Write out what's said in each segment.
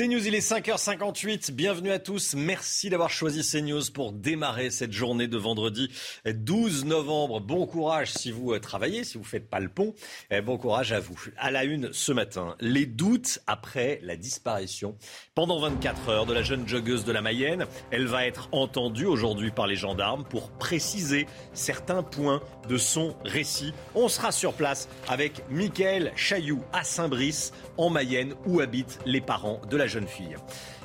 CNews, il est 5h58. Bienvenue à tous. Merci d'avoir choisi CNews pour démarrer cette journée de vendredi 12 novembre. Bon courage si vous euh, travaillez, si vous faites pas le pont. Eh, bon courage à vous. À la une ce matin, les doutes après la disparition pendant 24 heures de la jeune joggeuse de la Mayenne. Elle va être entendue aujourd'hui par les gendarmes pour préciser certains points de son récit. On sera sur place avec Mickaël Chailloux à Saint-Brice en Mayenne où habitent les parents de la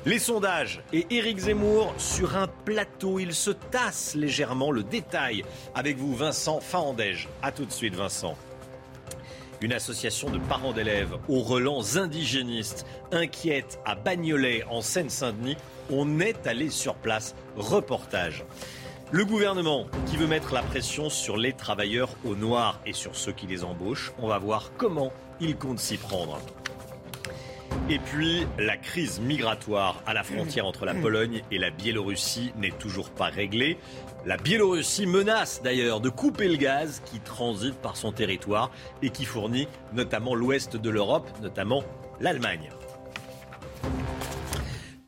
Les sondages et Éric Zemmour sur un plateau, il se tasse légèrement le détail avec vous Vincent Fahandège. A tout de suite Vincent. Une association de parents d'élèves aux relents indigénistes inquiète à Bagnolet en Seine-Saint-Denis. On est allé sur place. Reportage. Le gouvernement qui veut mettre la pression sur les travailleurs au noir et sur ceux qui les embauchent. On va voir comment il compte s'y prendre. Et puis, la crise migratoire à la frontière entre la Pologne et la Biélorussie n'est toujours pas réglée. La Biélorussie menace d'ailleurs de couper le gaz qui transite par son territoire et qui fournit notamment l'ouest de l'Europe, notamment l'Allemagne.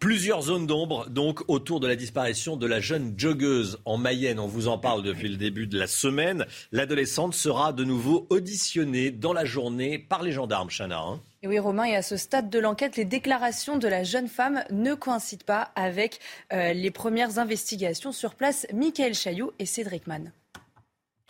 Plusieurs zones d'ombre, donc, autour de la disparition de la jeune joggeuse en Mayenne. On vous en parle depuis le début de la semaine. L'adolescente sera de nouveau auditionnée dans la journée par les gendarmes, Chana. Hein. Et oui, Romain, et à ce stade de l'enquête, les déclarations de la jeune femme ne coïncident pas avec euh, les premières investigations sur place. Michael Chailloux et Cédric Mann.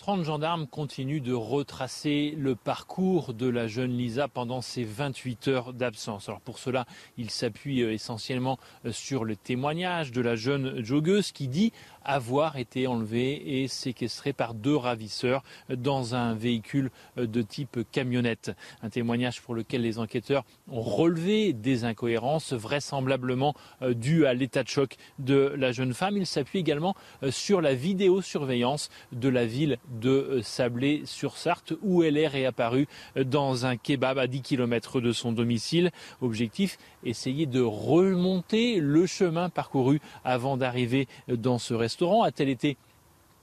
30 gendarmes continuent de retracer le parcours de la jeune Lisa pendant ces 28 heures d'absence. Alors pour cela, ils s'appuient euh, essentiellement euh, sur le témoignage de la jeune joggeuse qui dit avoir été enlevé et séquestré par deux ravisseurs dans un véhicule de type camionnette. Un témoignage pour lequel les enquêteurs ont relevé des incohérences vraisemblablement euh, dues à l'état de choc de la jeune femme. Il s'appuie également euh, sur la vidéosurveillance de la ville de euh, Sablé-sur-Sarthe où elle est réapparue dans un kebab à 10 km de son domicile. Objectif, essayer de remonter le chemin parcouru avant d'arriver dans ce restaurant a-t-elle été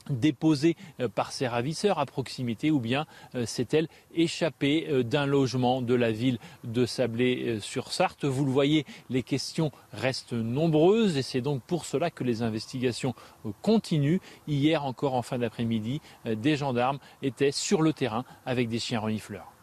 déposée euh, par ses ravisseurs à proximité ou bien euh, s'est-elle échappée euh, d'un logement de la ville de Sablé-sur-Sarthe Vous le voyez, les questions restent nombreuses et c'est donc pour cela que les investigations continuent. Hier encore en fin d'après-midi, des gendarmes étaient sur le terrain avec des chiens renifleurs.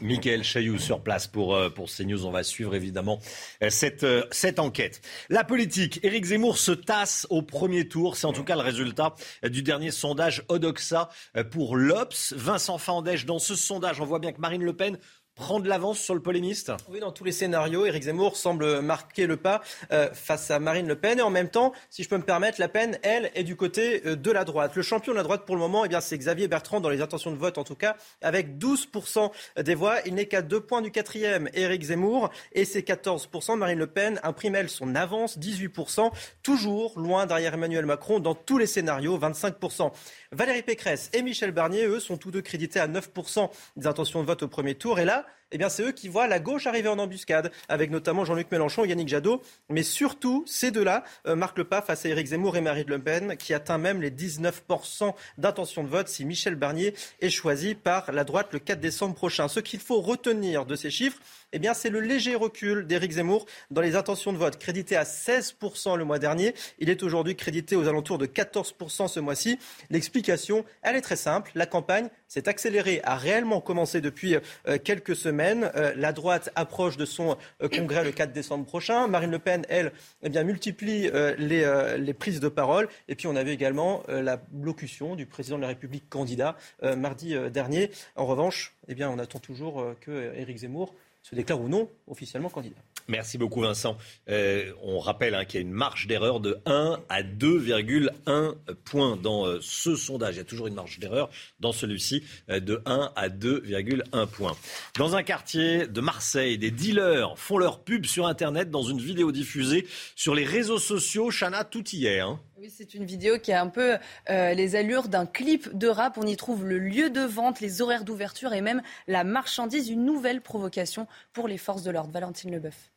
Michael Chailloux sur place pour, euh, pour CNews. On va suivre évidemment euh, cette, euh, cette enquête. La politique, Éric Zemmour se tasse au premier tour. C'est en tout cas le résultat du dernier sondage Odoxa pour l'Obs. Vincent Fandèche, dans ce sondage, on voit bien que Marine Le Pen prendre l'avance sur le polémiste Oui, dans tous les scénarios, Éric Zemmour semble marquer le pas euh, face à Marine Le Pen. Et en même temps, si je peux me permettre, La Pen, elle, est du côté euh, de la droite. Le champion de la droite pour le moment, eh bien, c'est Xavier Bertrand, dans les intentions de vote en tout cas, avec 12% des voix. Il n'est qu'à deux points du quatrième, Éric Zemmour, et c'est 14%. Marine Le Pen imprime, elle, son avance, 18%, toujours loin derrière Emmanuel Macron dans tous les scénarios, 25%. Valérie Pécresse et Michel Barnier, eux, sont tous deux crédités à 9% des intentions de vote au premier tour. Et là, eh bien, c'est eux qui voient la gauche arriver en embuscade, avec notamment Jean-Luc Mélenchon et Yannick Jadot. Mais surtout, ces deux-là euh, marquent le pas face à Éric Zemmour et Marine Le Pen, qui atteint même les 19% d'intention de vote si Michel Barnier est choisi par la droite le 4 décembre prochain. Ce qu'il faut retenir de ces chiffres, eh bien, c'est le léger recul d'Éric Zemmour dans les intentions de vote. Crédité à 16% le mois dernier, il est aujourd'hui crédité aux alentours de 14% ce mois-ci. L'explication, elle est très simple. La campagne s'est accélérée, a réellement commencé depuis euh, quelques semaines. Euh, la droite approche de son euh, congrès le 4 décembre prochain. Marine Le Pen, elle, eh multiplie les, les, prises de parole. Et puis, on avait également la blocution du président de la République candidat mardi dernier. En revanche, eh on attend toujours que Éric Zemmour se déclare ou non officiellement candidat. Merci beaucoup Vincent. Euh, on rappelle hein, qu'il y a une marge d'erreur de 1 à 2,1 points dans euh, ce sondage. Il y a toujours une marge d'erreur dans celui-ci euh, de 1 à 2,1 points. Dans un quartier de Marseille, des dealers font leur pub sur Internet dans une vidéo diffusée sur les réseaux sociaux. Chana, tout y. Hein. Oui, c'est une vidéo qui a un peu les allures d'un clip de rap. On y trouve le lieu de vente, les horaires d'ouverture et même la marchandise. Une nouvelle provocation pour les forces de l'ordre. Valentine Leboeuf.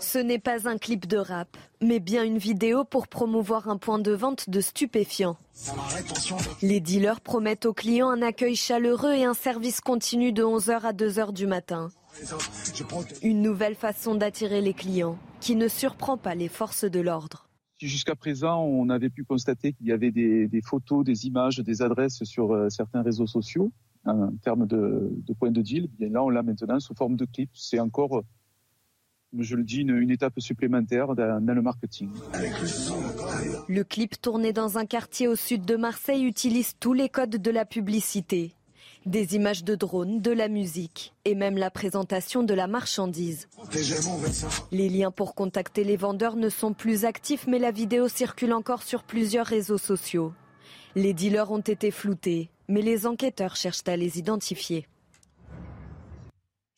Ce n'est pas un clip de rap, mais bien une vidéo pour promouvoir un point de vente de stupéfiants. Les dealers promettent aux clients un accueil chaleureux et un service continu de 11h à 2h du matin. Une nouvelle façon d'attirer les clients qui ne surprend pas les forces de l'ordre. Jusqu'à présent, on avait pu constater qu'il y avait des, photos, des images, des adresses sur euh, certains réseaux sociaux en termes de, de point de deal. Bien là, on l'a maintenant sous forme de clip. C'est encore, je le dis, une, étape supplémentaire dans, dans, le marketing. Le clip tourné dans un quartier au sud de Marseille utilise tous les codes de la publicité. Des images de drones, de la musique et même la présentation de la marchandise. Les liens pour contacter les vendeurs ne sont plus actifs mais la vidéo circule encore sur plusieurs réseaux sociaux. Les dealers ont été floutés mais les enquêteurs cherchent à les identifier.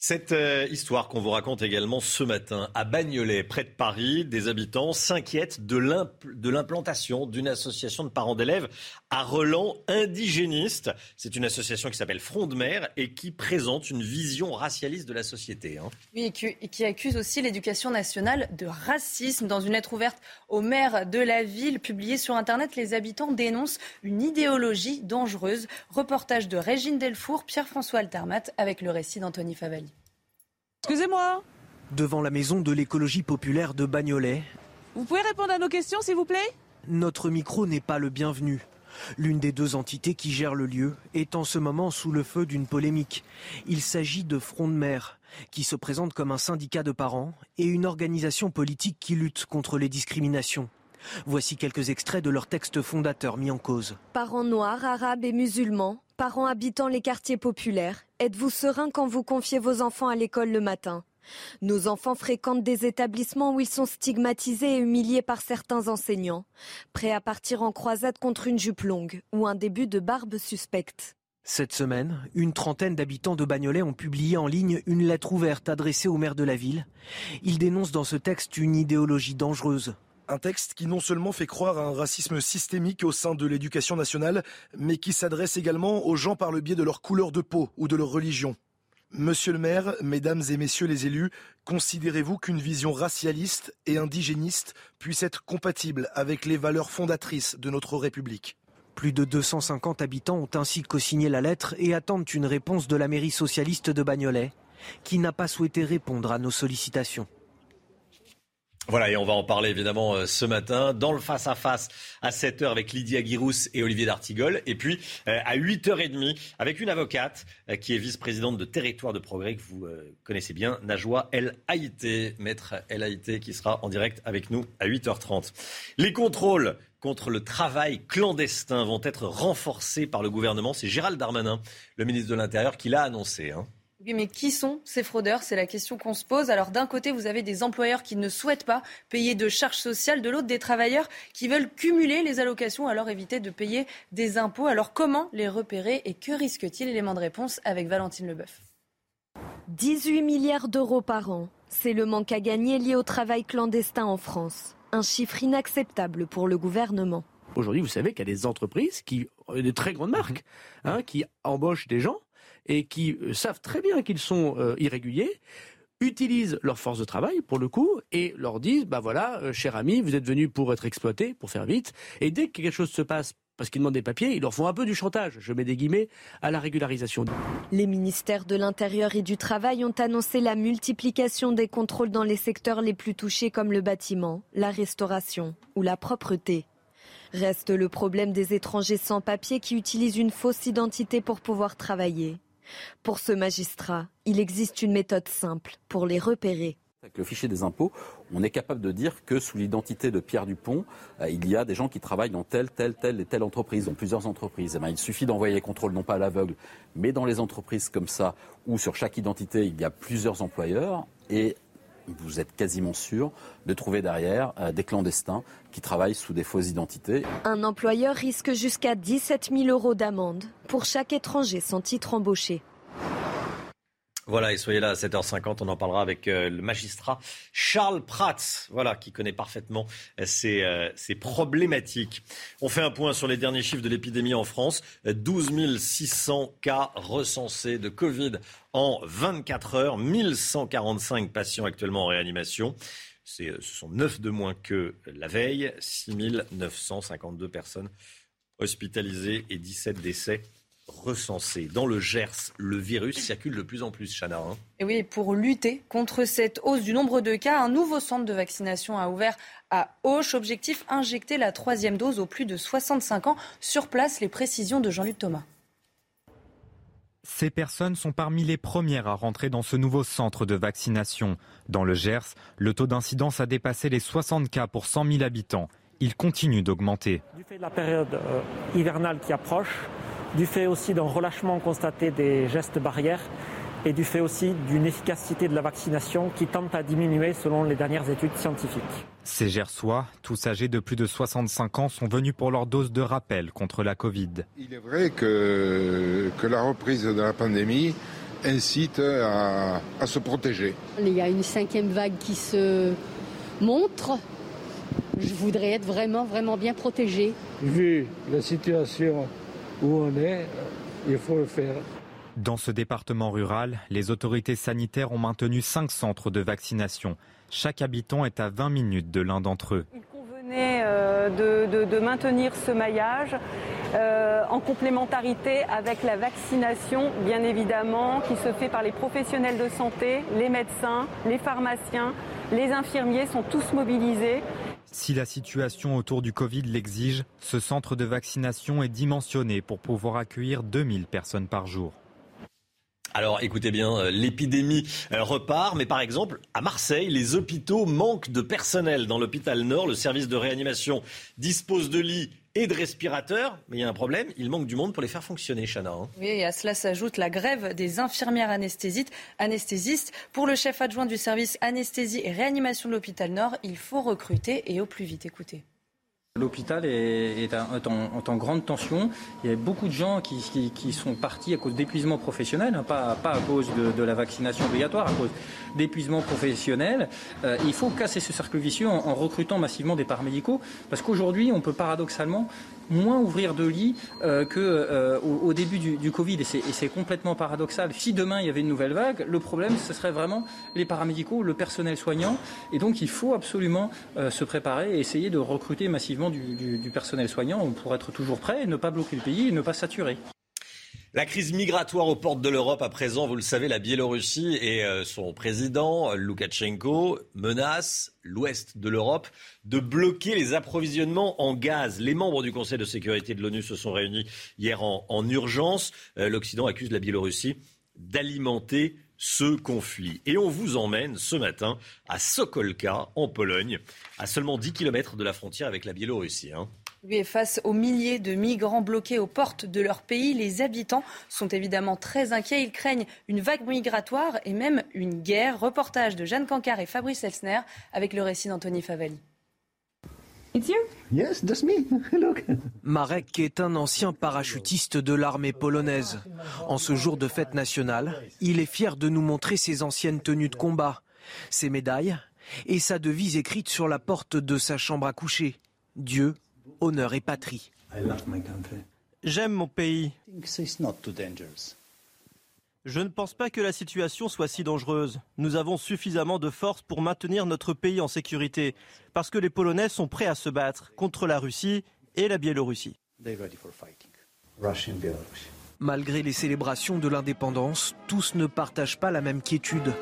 Cette euh, histoire qu'on vous raconte également ce matin à Bagnolet, près de Paris, des habitants s'inquiètent de l'implantation d'une association de parents d'élèves à Relan indigéniste. C'est une association qui s'appelle Front de mer et qui présente une vision racialiste de la société. Hein. Oui, et qui, accuse aussi l'éducation nationale de racisme. Dans une lettre ouverte au maire de la ville publiée sur Internet, les habitants dénoncent une idéologie dangereuse. Reportage de Régine Delfour, Pierre-François Altermat avec le récit d'Anthony Favali. Excusez-moi. Devant la maison de l'écologie populaire de Bagnolet. Vous pouvez répondre à nos questions, s'il vous plaît? Notre micro n'est pas le bienvenu. L'une des deux entités qui gèrent le lieu est en ce moment sous le feu d'une polémique. Il s'agit de Front de mer, qui se présente comme un syndicat de parents et une organisation politique qui lutte contre les discriminations. Voici quelques extraits de leur texte fondateur mis en cause. Parents noirs, arabes et musulmans, parents habitant les quartiers populaires, êtes-vous serein quand vous confiez vos enfants à l'école le matin? Nos enfants fréquentent des établissements où ils sont stigmatisés et humiliés par certains enseignants, prêts à partir en croisade contre une jupe longue ou un début de barbe suspecte. Cette semaine, une trentaine d'habitants de Bagnolet ont publié en ligne une lettre ouverte adressée au maire de la ville. Ils dénoncent dans ce texte une idéologie dangereuse, un texte qui non seulement fait croire à un racisme systémique au sein de l'éducation nationale, mais qui s'adresse également aux gens par le biais de leur couleur de peau ou de leur religion. Monsieur le maire, mesdames et messieurs les élus, considérez-vous qu'une vision racialiste et indigéniste puisse être compatible avec les valeurs fondatrices de notre République? Plus de 250 habitants ont ainsi co-signé la lettre et attendent une réponse de la mairie socialiste de Bagnolet, qui n'a pas souhaité répondre à nos sollicitations. Voilà, et on va en parler évidemment euh, ce matin dans le face-à-face à 7h avec Lydia Guirous et Olivier D'Artigol. Et puis euh, à 8h30 avec une avocate euh, qui est vice-présidente de Territoire de Progrès que vous connaissez bien, Najwa El Haïté, maître El Haïté qui sera en direct avec nous à 8h30. Les contrôles contre le travail clandestin vont être renforcés par le gouvernement. C'est Gérald Darmanin, le ministre de l'Intérieur, qui l'a annoncé. Hein. Oui, mais qui sont ces fraudeurs? C'est la question qu'on se pose. Alors d'un côté, vous avez des employeurs qui ne souhaitent pas payer de charges sociales, de l'autre, des travailleurs qui veulent cumuler les allocations, alors éviter de payer des impôts. Alors comment les repérer et que risque-t-il? Élément de réponse avec Valentine Leboeuf. 18 milliards d'euros par an. C'est le manque à gagner lié au travail clandestin en France. Un chiffre inacceptable pour le gouvernement. Aujourd'hui, vous savez qu'il y a des entreprises, qui, des très grandes marques, hein, qui embauchent des gens et qui euh, savent très bien qu'ils sont euh, irréguliers utilisent leur force de travail pour le coup et leur disent bah voilà euh, cher ami vous êtes venu pour être exploité pour faire vite et dès que quelque chose se passe parce qu'ils demandent des papiers, ils leur font un peu du chantage, je mets des guillemets, à la régularisation. Les ministères de l'Intérieur et du Travail ont annoncé la multiplication des contrôles dans les secteurs les plus touchés comme le bâtiment, la restauration ou la propreté. Reste le problème des étrangers sans papier qui utilisent une fausse identité pour pouvoir travailler. Pour ce magistrat, il existe une méthode simple pour les repérer. Avec le fichier des impôts, on est capable de dire que sous l'identité de Pierre Dupont, euh, il y a des gens qui travaillent dans telle, telle, telle et telle entreprise, dans plusieurs entreprises. Eh ben, il suffit d'envoyer les contrôles, non pas à l'aveugle, mais dans les entreprises comme ça, où sur chaque identité, il y a plusieurs employeurs, et vous êtes quasiment sûr de trouver derrière euh, des clandestins qui travaillent sous des fausses identités. Un employeur risque jusqu'à 17 000 euros d'amende pour chaque étranger sans titre embauché. Voilà, et soyez là à 7h50, on en parlera avec euh, le magistrat Charles Prats, voilà, qui connaît parfaitement euh, ces, euh, ces, problématiques. On fait un point sur les derniers chiffres de l'épidémie en France. 12 600 cas recensés de Covid en 24 heures, 1145 patients actuellement en réanimation. Ce sont 9 de moins que la veille, 6 952 personnes hospitalisées et 17 décès recensés. Dans le Gers, le virus circule de plus en plus, Chana. Hein. et oui, pour lutter contre cette hausse du nombre de cas, un nouveau centre de vaccination a ouvert à Auch. Objectif, injecter la troisième dose aux plus de 65 ans. Sur place, les précisions de Jean-Luc Thomas. Ces personnes sont parmi les premières à rentrer dans ce nouveau centre de vaccination. Dans le Gers, le taux d'incidence a dépassé les 60 cas pour 100 000 habitants. Il continue d'augmenter. Du fait de la période euh, hivernale qui approche, du fait aussi d'un relâchement constaté des gestes barrières et du fait aussi d'une efficacité de la vaccination qui tente à diminuer selon les dernières études scientifiques. Ces Gersois, tous âgés de plus de 65 ans, sont venus pour leur dose de rappel contre la Covid. Il est vrai que, que la reprise de la pandémie incite à, à se protéger. Il y a une cinquième vague qui se montre. Je voudrais être vraiment, vraiment bien protégé. Vu la situation où on est, il faut le faire. Dans ce département rural, les autorités sanitaires ont maintenu cinq centres de vaccination. Chaque habitant est à 20 minutes de l'un d'entre eux. Il convenait euh, de, de, de, maintenir ce maillage euh, en complémentarité avec la vaccination, bien évidemment, qui se fait par les professionnels de santé, les médecins, les pharmaciens, les infirmiers sont tous mobilisés. Si la situation autour du Covid l'exige, ce centre de vaccination est dimensionné pour pouvoir accueillir 2000 personnes par jour. Alors écoutez bien, euh, l'épidémie repart, mais par exemple à Marseille, les hôpitaux manquent de personnel. Dans l'hôpital Nord, le service de réanimation dispose de lits et de respirateurs, mais il y a un problème, il manque du monde pour les faire fonctionner, Chana. Hein. Oui, et à cela s'ajoute la grève des infirmières anesthésistes. Pour le chef adjoint du service anesthésie et réanimation de l'hôpital Nord, il faut recruter et au plus vite. Écoutez. L'hôpital est, en, grande tension. Il y a beaucoup de gens qui, sont partis à cause d'épuisement professionnel, hein, pas, à cause de, la vaccination obligatoire, à cause d'épuisement professionnel. Euh, il faut casser ce cercle vicieux en, recrutant massivement des paramédicaux, parce qu'aujourd'hui, on peut paradoxalement moins ouvrir de lits euh, qu'au euh, début du, du Covid. Et c'est complètement paradoxal. Si demain il y avait une nouvelle vague, le problème, ce serait vraiment les paramédicaux, le personnel soignant. Et donc il faut absolument se préparer et essayer de recruter massivement du, personnel soignant pour être toujours prêt, et ne pas bloquer le pays et ne pas saturer. La crise migratoire aux portes de l'Europe à présent, vous le savez, la Biélorussie et son président, Loukachenko, menacent l'ouest de l'Europe de bloquer les approvisionnements en gaz. Les membres du Conseil de sécurité de l'ONU se sont réunis hier en, en urgence. L'Occident accuse la Biélorussie d'alimenter ce conflit. Et on vous emmène ce matin à Sokolka, en Pologne, à seulement 10 km de la frontière avec la Biélorussie. Hein. Face aux milliers de migrants bloqués aux portes de leur pays, les habitants sont évidemment très inquiets. Ils craignent une vague migratoire et même une guerre. Reportage de Jeanne Cancard et Fabrice Elsner avec le récit d'Anthony Favali. Yes, that's me. Look. Marek est un ancien parachutiste de l'armée polonaise. En ce jour de fête nationale, il est fier de nous montrer ses anciennes tenues de combat, ses médailles et sa devise écrite sur la porte de sa chambre à coucher. Dieu, honneur et patrie. J'aime mon pays. Je ne pense pas que la situation soit si dangereuse. Nous avons suffisamment de force pour maintenir notre pays en sécurité, parce que les Polonais sont prêts à se battre contre la Russie et la Biélorussie. Malgré les célébrations de l'indépendance, tous ne partagent pas la même quiétude.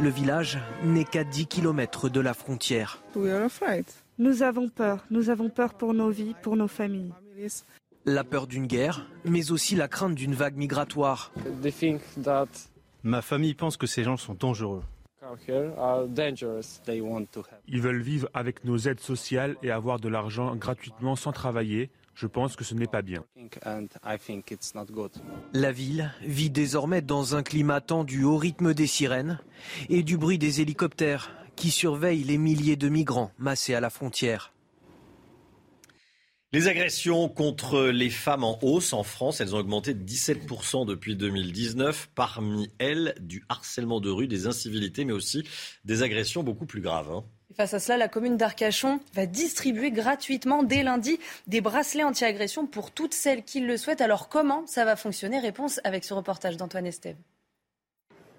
Le village n'est qu'à 10 km de la frontière. Nous avons peur, nous avons peur pour nos vies, pour nos familles. La peur d'une guerre, mais aussi la crainte d'une vague migratoire. Ma famille pense que ces gens sont dangereux. Ils veulent vivre avec nos aides sociales et avoir de l'argent gratuitement sans travailler. Je pense que ce n'est pas bien. La ville vit désormais dans un climat tendu au rythme des sirènes et du bruit des hélicoptères qui surveillent les milliers de migrants massés à la frontière. Les agressions contre les femmes en hausse en France, elles ont augmenté de 17% depuis 2019. Parmi elles, du harcèlement de rue, des incivilités, mais aussi des agressions beaucoup plus graves. Hein. Face à cela, la commune d'Arcachon va distribuer gratuitement dès lundi des bracelets anti-agression pour toutes celles qui le souhaitent. Alors comment ça va fonctionner? Réponse avec ce reportage d'Antoine Estève.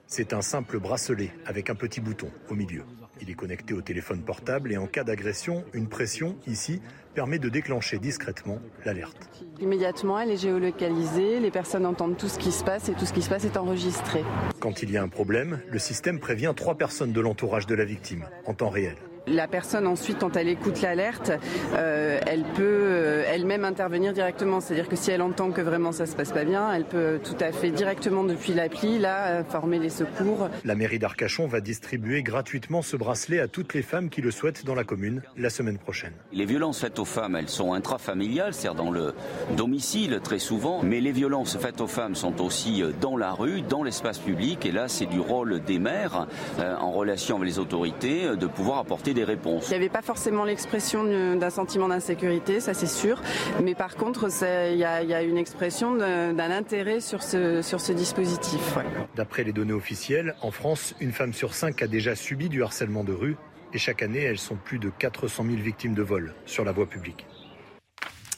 C'est un simple bracelet avec un petit bouton au milieu. Il est connecté au téléphone portable et en cas d'agression, une pression ici permet de déclencher discrètement l'alerte. Immédiatement, elle est géolocalisée, les personnes entendent tout ce qui se passe et tout ce qui se passe est enregistré. Quand il y a un problème, le système prévient trois personnes de l'entourage de la victime en temps réel. La personne ensuite, quand elle écoute l'alerte, euh, elle peut euh, elle-même intervenir directement. C'est-à-dire que si elle entend que vraiment ça se passe pas bien, elle peut tout à fait directement depuis l'appli là informer les secours. La mairie d'Arcachon va distribuer gratuitement ce bracelet à toutes les femmes qui le souhaitent dans la commune la semaine prochaine. Les violences faites aux femmes, elles sont intrafamiliales, c'est-à-dire dans le domicile très souvent, mais les violences faites aux femmes sont aussi euh, dans la rue, dans l'espace public, et là c'est du rôle des maires en relation avec les autorités de pouvoir apporter des réponses. Il n'y avait pas forcément l'expression d'un sentiment d'insécurité, ça c'est sûr, mais par contre il y, a une expression d'un intérêt sur ce, sur ce dispositif. D'après les données officielles, en France, une femme sur cinq a déjà subi du harcèlement de rue et chaque année, elles sont plus de 400 000 victimes de vol sur la voie publique.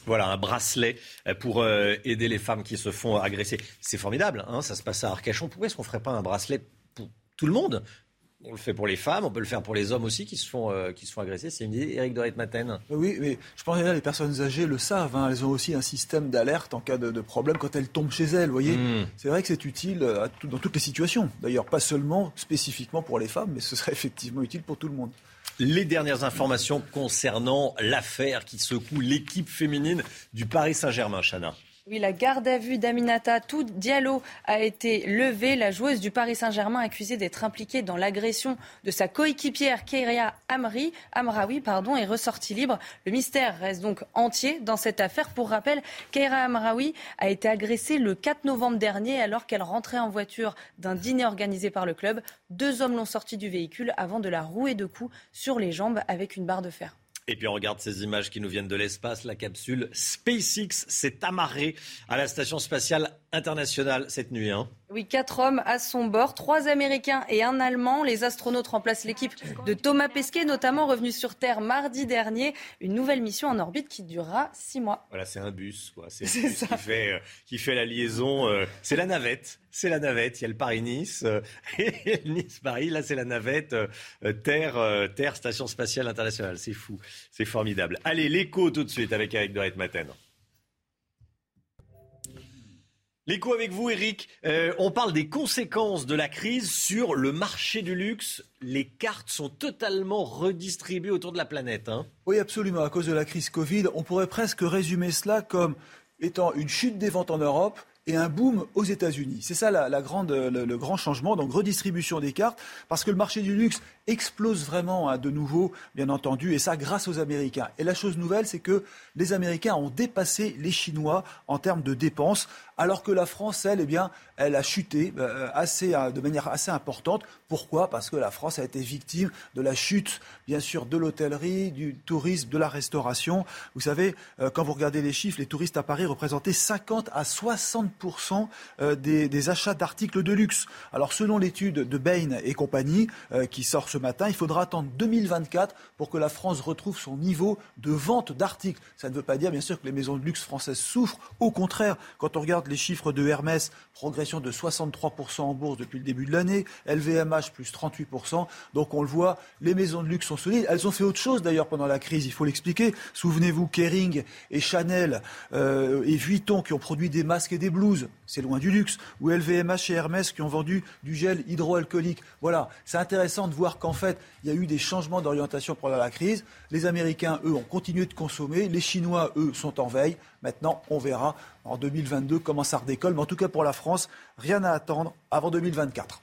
Voilà, un bracelet pour euh, aider les femmes qui se font agresser. C'est formidable, hein, ça se passe à Arcachon. Pourquoi est-ce qu'on ne ferait pas un bracelet pour tout le monde on le fait pour les femmes, on peut le faire pour les hommes aussi qui se font, euh, qui se font agresser. C'est une idée, Eric de Maten. Oui, mais je pense que les personnes âgées le savent. Hein. Elles ont aussi un système d'alerte en cas de, problème quand elles tombent chez elles. voyez, hmm. c'est vrai que c'est utile euh, dans toutes les situations. D'ailleurs, pas seulement spécifiquement pour les femmes, mais ce serait effectivement utile pour tout le monde. Les dernières informations concernant l'affaire qui secoue l'équipe féminine du Paris Saint-Germain, Chana. Oui, la garde à vue d'Aminata Tout Diallo a été levée. La joueuse du Paris Saint-Germain accusée d'être impliquée dans l'agression de sa coéquipière Keria Amri, Amraoui est ressortie libre. Le mystère reste donc entier dans cette affaire. Pour rappel, Keira Amraoui a été agressée le 4 novembre dernier alors qu'elle rentrait en voiture d'un dîner organisé par le club. Deux hommes l'ont sortie du véhicule avant de la rouer de coups sur les jambes avec une barre de fer. Et puis on regarde ces images qui nous viennent de l'espace. La capsule SpaceX s'est amarrée à la station spatiale internationale cette nuit. Hein. Oui, quatre hommes à son bord, trois Américains et un Allemand. Les astronautes remplacent l'équipe de Thomas Pesquet, notamment revenu sur Terre mardi dernier. Une nouvelle mission en orbite qui durera six mois. Voilà, c'est un bus, quoi. C'est ça. Qui fait, euh, qui fait la liaison. Euh, c'est la navette. C'est la navette. Il y a le Paris-Nice euh, et Nice-Paris. Là, c'est la navette Terre, Terre, Station Spatiale Internationale. C'est fou. C'est formidable. Allez, l'écho tout de suite avec Eric Dorette Matin. L'écho avec vous, Eric. Euh, on parle des conséquences de la crise sur le marché du luxe. Les cartes sont totalement redistribuées autour de la planète. Hein. Oui, absolument. À cause de la crise Covid, on pourrait presque résumer cela comme étant une chute des ventes en Europe et un boom aux États-Unis. C'est ça la, grande, le, grand changement, donc redistribution des cartes, parce que le marché du luxe explose vraiment hein, de nouveau, bien entendu, et ça grâce aux Américains. Et la chose nouvelle, c'est que les Américains ont dépassé les Chinois en termes de dépenses, alors que la France, elle, eh bien, elle a chuté euh, assez, euh, de manière assez importante. Pourquoi? Parce que la France a été victime de la chute, bien sûr, de l'hôtellerie, du tourisme, de la restauration. Vous savez, euh, quand vous regardez les chiffres, les touristes à Paris représentaient 50 à 60 des, des achats d'articles de luxe. Alors, selon l'étude de Bain et compagnie, qui sort ce matin. Il faudra attendre 2024 pour que la France retrouve son niveau de vente d'articles. Ça ne veut pas dire, bien sûr, que les maisons de luxe françaises souffrent. Au contraire, quand on regarde les chiffres de Hermès, progression de 63% en bourse depuis le début de l'année, LVMH plus 38%. Donc on le voit, les maisons de luxe sont solides. Elles ont fait autre chose d'ailleurs pendant la crise, il faut l'expliquer. Souvenez-vous, Kering et Chanel euh, et Vuitton qui ont produit des masques et des blouses, c'est loin du luxe. Ou LVMH et Hermès qui ont vendu du gel hydroalcoolique. Voilà, c'est intéressant de voir qu'en fait, il y a eu des changements d'orientation pendant la crise. Les Américains, eux, ont continué de consommer. Les Chinois, eux, sont en veille. Maintenant, on verra en 2022 comment ça redécolle. Mais en tout cas, pour la France, rien à attendre avant 2024.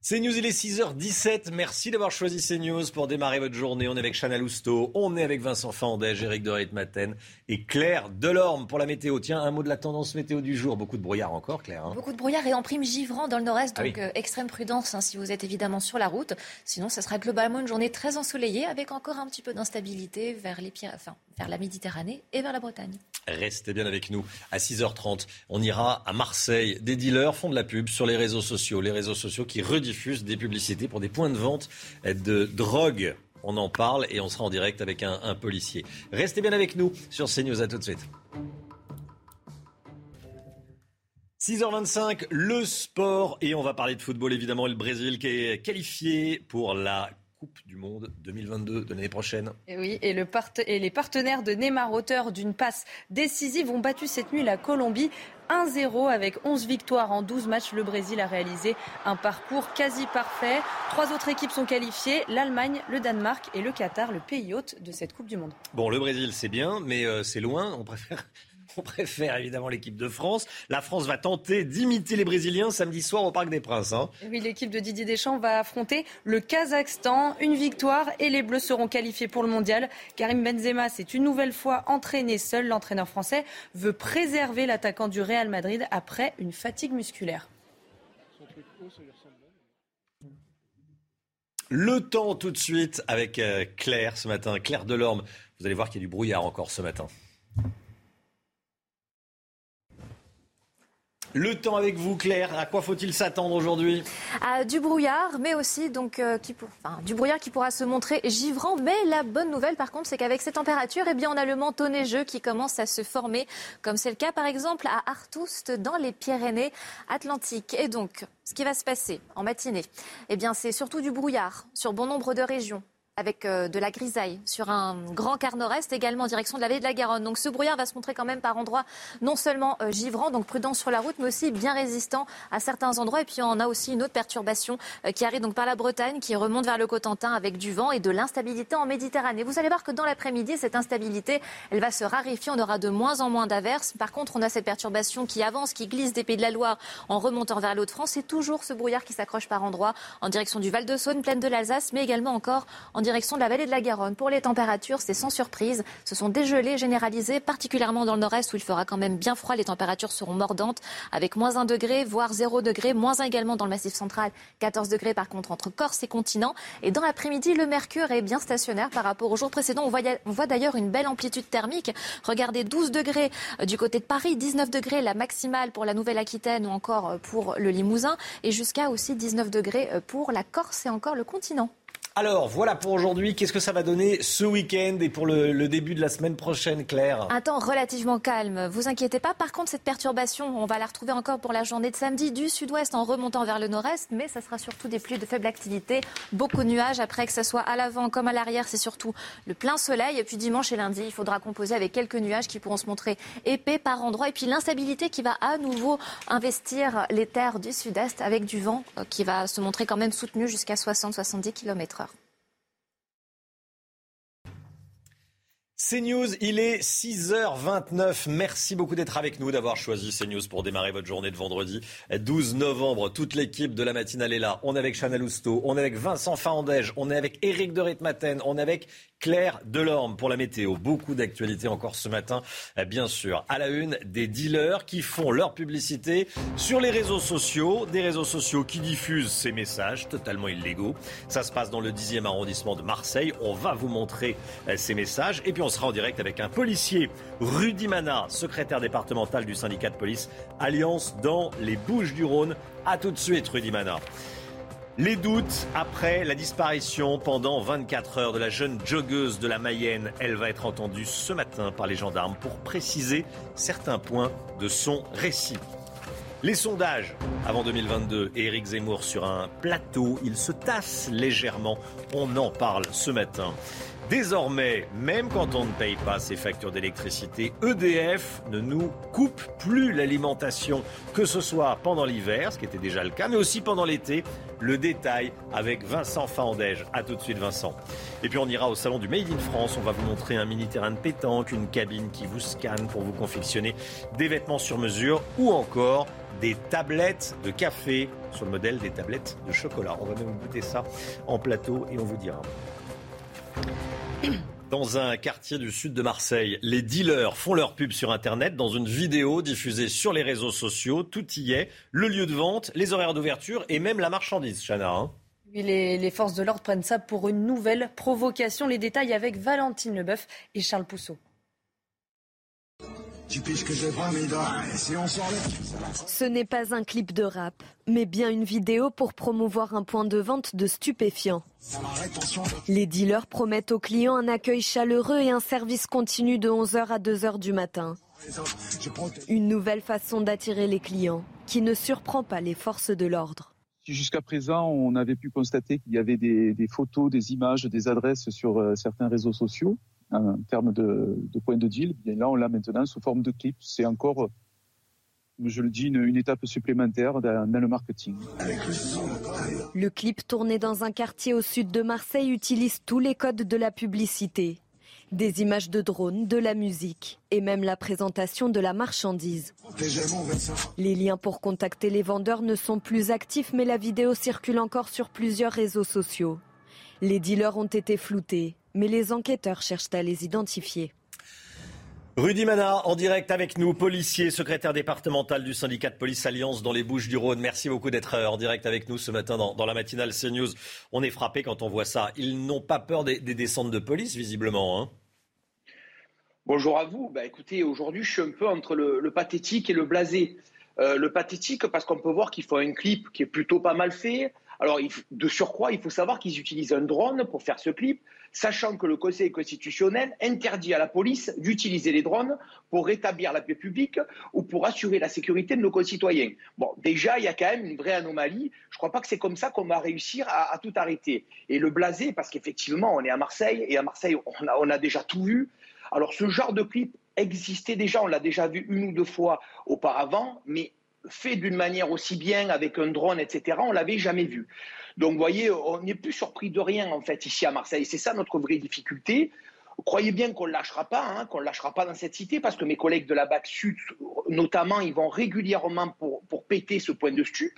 C'est News, il est 6h17. Merci d'avoir choisi CNews pour démarrer votre journée. On est avec Chana Lousteau, on est avec Vincent Fandège, Eric de Maten et Claire Delorme pour la météo. Tiens, un mot de la tendance météo du jour. Beaucoup de brouillard encore, Claire. Hein. Beaucoup de brouillard et en prime givrant dans le nord-est, ah donc euh, extrême prudence hein, si vous êtes évidemment sur la route. Sinon, ce sera globalement une journée très ensoleillée avec encore un petit peu d'instabilité vers, les, enfin, vers la Méditerranée et vers la Bretagne. Restez bien avec nous. À 6h30, on ira à Marseille. Des dealers font de la pub sur les réseaux sociaux. Les réseaux sociaux qui rediffusent des publicités pour des points de vente de drogue. On en parle et on sera en direct avec un, policier. Restez bien avec nous sur CNews. À tout de suite. 6h25, le sport et on va parler de football évidemment le Brésil qui est qualifié pour la Coupe du Monde 2022 de l'année prochaine. Et oui, et, le et les partenaires de Neymar, auteur d'une passe décisive, ont battu cette nuit la Colombie 1-0 avec 11 victoires en 12 matchs. Le Brésil a réalisé un parcours quasi parfait. Trois autres équipes sont qualifiées, l'Allemagne, le Danemark et le Qatar, le pays hôte de cette Coupe du Monde. Bon, le Brésil, c'est bien, mais euh, c'est loin. On préfère on préfère évidemment l'équipe de France. La France va tenter d'imiter les Brésiliens samedi soir au Parc des Princes. Hein. Oui, l'équipe de Didier Deschamps va affronter le Kazakhstan. Une victoire et les Bleus seront qualifiés pour le mondial. Karim Benzema s'est une nouvelle fois entraîné seul. L'entraîneur français veut préserver l'attaquant du Real Madrid après une fatigue musculaire. Le temps tout de suite avec euh, Claire ce matin, Claire Delorme. Vous allez voir qu'il y a du brouillard encore ce matin. Le temps avec vous, Claire. À quoi faut-il s'attendre aujourd'hui À du brouillard, mais aussi euh, qui, du brouillard qui pourra se montrer givrant. Mais la bonne nouvelle, par contre, c'est qu'avec ces températures, eh bien, on a le manteau neigeux qui commence à se former, comme c'est le cas, par exemple, à Artoust, dans les Pyrénées-Atlantiques. Et donc, ce qui va se passer en matinée, eh bien, c'est surtout du brouillard sur bon nombre de régions avec euh, de la grisaille sur un grand quart nord-est, également en direction de la vallée de la Garonne. Donc ce brouillard va se montrer quand même par endroits non seulement euh, givrant, donc prudent sur la route, mais aussi bien résistant à certains endroits. Et puis on a aussi une autre perturbation euh, qui arrive donc par la Bretagne, qui remonte vers le Cotentin avec du vent et de l'instabilité en Méditerranée. Vous allez voir que dans l'après-midi, cette instabilité, elle va se raréfier. On aura de moins en moins d'averses. Par contre, on a cette perturbation qui avance, qui glisse des Pays de la Loire en remontant vers l'autre France. C'est toujours ce brouillard qui s'accroche par endroits en direction du Val-de-Saône, plaine de l'Alsace, mais également encore en direction de la vallée de la Garonne. Pour les températures, c'est sans surprise. Ce sont des gelées généralisées, particulièrement dans le nord-est où il fera quand même bien froid. Les températures seront mordantes avec moins 1 degré, voire 0 degré. Moins 1 également dans le massif central, 14 degrés par contre entre Corse et continent. Et dans l'après-midi, le mercure est bien stationnaire par rapport au jour précédent. On voit, voit d'ailleurs une belle amplitude thermique. Regardez, 12 degrés euh, du côté de Paris, 19 degrés la maximale pour la Nouvelle-Aquitaine ou encore euh, pour le Limousin et jusqu'à aussi 19 degrés euh, pour la Corse et encore le continent. Alors, voilà pour aujourd'hui. Qu'est-ce que ça va donner ce week-end et pour le, début de la semaine prochaine, Claire Un temps relativement calme. Vous inquiétez pas. Par contre, cette perturbation, on va la retrouver encore pour la journée de samedi du sud-ouest en remontant vers le nord-est, mais ça sera surtout des pluies de faible activité. Beaucoup de nuages. Après, que ce soit à l'avant comme à l'arrière, c'est surtout le plein soleil. Et puis dimanche et lundi, il faudra composer avec quelques nuages qui pourront se montrer épais par endroits. Et puis l'instabilité qui va à nouveau investir les terres du sud-est avec du vent euh, qui va se montrer quand même soutenu jusqu'à 60-70 km/h. CNews, il est 6h29. Merci beaucoup d'être avec nous, d'avoir choisi CNews pour démarrer votre journée de vendredi 12 novembre. Toute l'équipe de la matinale est là. On est avec Chana Lousteau, on est avec Vincent Faandège, on est avec Éric de Ritmaten, on est avec Claire Delorme pour la météo. Beaucoup d'actualités encore ce matin, euh, bien sûr. À la une, des dealers qui font leur publicité sur les réseaux sociaux, des réseaux sociaux qui diffusent ces messages totalement illégaux. Ça se passe dans le 10e arrondissement de Marseille. On va vous montrer euh, ces messages. Et puis on sera en direct avec un policier, Rudy Mana, secrétaire départemental du syndicat de police Alliance dans les Bouches du Rhône. A tout de suite, Rudy Mana. Les doutes après la disparition pendant 24 heures de la jeune joggeuse de la Mayenne. Elle va être entendue ce matin par les gendarmes pour préciser certains points de son récit. Les sondages avant 2022 et Éric Zemmour sur un plateau, il se tasse légèrement. On en parle ce matin. Désormais, même quand on ne paye pas ses factures d'électricité, EDF ne nous coupe plus l'alimentation, que ce soit pendant l'hiver, ce qui était déjà le cas, mais aussi pendant l'été. Le détail avec Vincent Faandège. A tout de suite Vincent. Et puis on ira au salon du Made in France. On va vous montrer un mini terrain de pétanque, une cabine qui vous scanne pour vous confectionner des vêtements sur mesure ou encore des tablettes de café sur le modèle des tablettes de chocolat. On va même goûter ça en plateau et on vous dira. Dans un quartier du sud de Marseille, les dealers font leur pub sur Internet dans une vidéo diffusée sur les réseaux sociaux. Tout y est, le lieu de vente, les horaires d'ouverture et même la marchandise, Chana. Hein. les, les, forces de l'ordre prennent ça pour une nouvelle provocation. Les détails avec Valentine Leboeuf et Charles Pousseau. Ce n'est pas un clip de rap, mais bien une vidéo pour promouvoir un point de vente de stupéfiants. Les dealers promettent aux clients un accueil chaleureux et un service continu de 11h à 2h du matin. Une nouvelle façon d'attirer les clients qui ne surprend pas les forces de l'ordre. Jusqu'à présent, on avait pu constater qu'il y avait des, photos, des images, des adresses sur euh, certains réseaux sociaux en termes de, de point de deal. Bien là, on l'a maintenant sous forme de clip. C'est encore, je le dis, une, étape supplémentaire dans, dans, le marketing. Le clip tourné dans un quartier au sud de Marseille utilise tous les codes de la publicité. Des images de drones, de la musique et même la présentation de la marchandise. Les liens pour contacter les vendeurs ne sont plus actifs mais la vidéo circule encore sur plusieurs réseaux sociaux. Les dealers ont été floutés mais les enquêteurs cherchent à les identifier. Rudy Mana, en direct avec nous, policier, secrétaire départemental du syndicat de police Alliance dans les Bouches du Rhône. Merci beaucoup d'être euh, en direct avec nous ce matin dans, la matinale CNews. On est frappé quand on voit ça. Ils n'ont pas peur des, descentes de police, visiblement. Hein. Bonjour à vous. Bah, écoutez, aujourd'hui, je suis un peu entre le, pathétique et le blasé. Euh, le pathétique parce qu'on peut voir qu'il faut un clip qui est plutôt pas mal fait. Alors, de surcroît, il faut savoir qu'ils utilisent un drone pour faire ce clip sachant que le Conseil constitutionnel interdit à la police d'utiliser les drones pour rétablir la paix publique ou pour assurer la sécurité de nos concitoyens. Bon, déjà, il y a quand même une vraie anomalie. Je ne crois pas que c'est comme ça qu'on va réussir à, tout arrêter. Et le blasé, parce qu'effectivement, on est à Marseille, et à Marseille, on a, on a déjà tout vu. Alors, ce genre de clip existait déjà, on l'a déjà vu une ou deux fois auparavant, mais fait d'une manière aussi bien avec un drone, etc., on l'avait jamais vu. Donc, vous voyez, on n'est plus surpris de rien, en fait, ici à Marseille. C'est ça notre vraie difficulté. Croyez bien qu'on ne lâchera pas, hein, qu'on ne lâchera pas dans cette cité, parce que mes collègues de la BAC Sud, notamment, ils vont régulièrement pour, pour péter ce point de stup.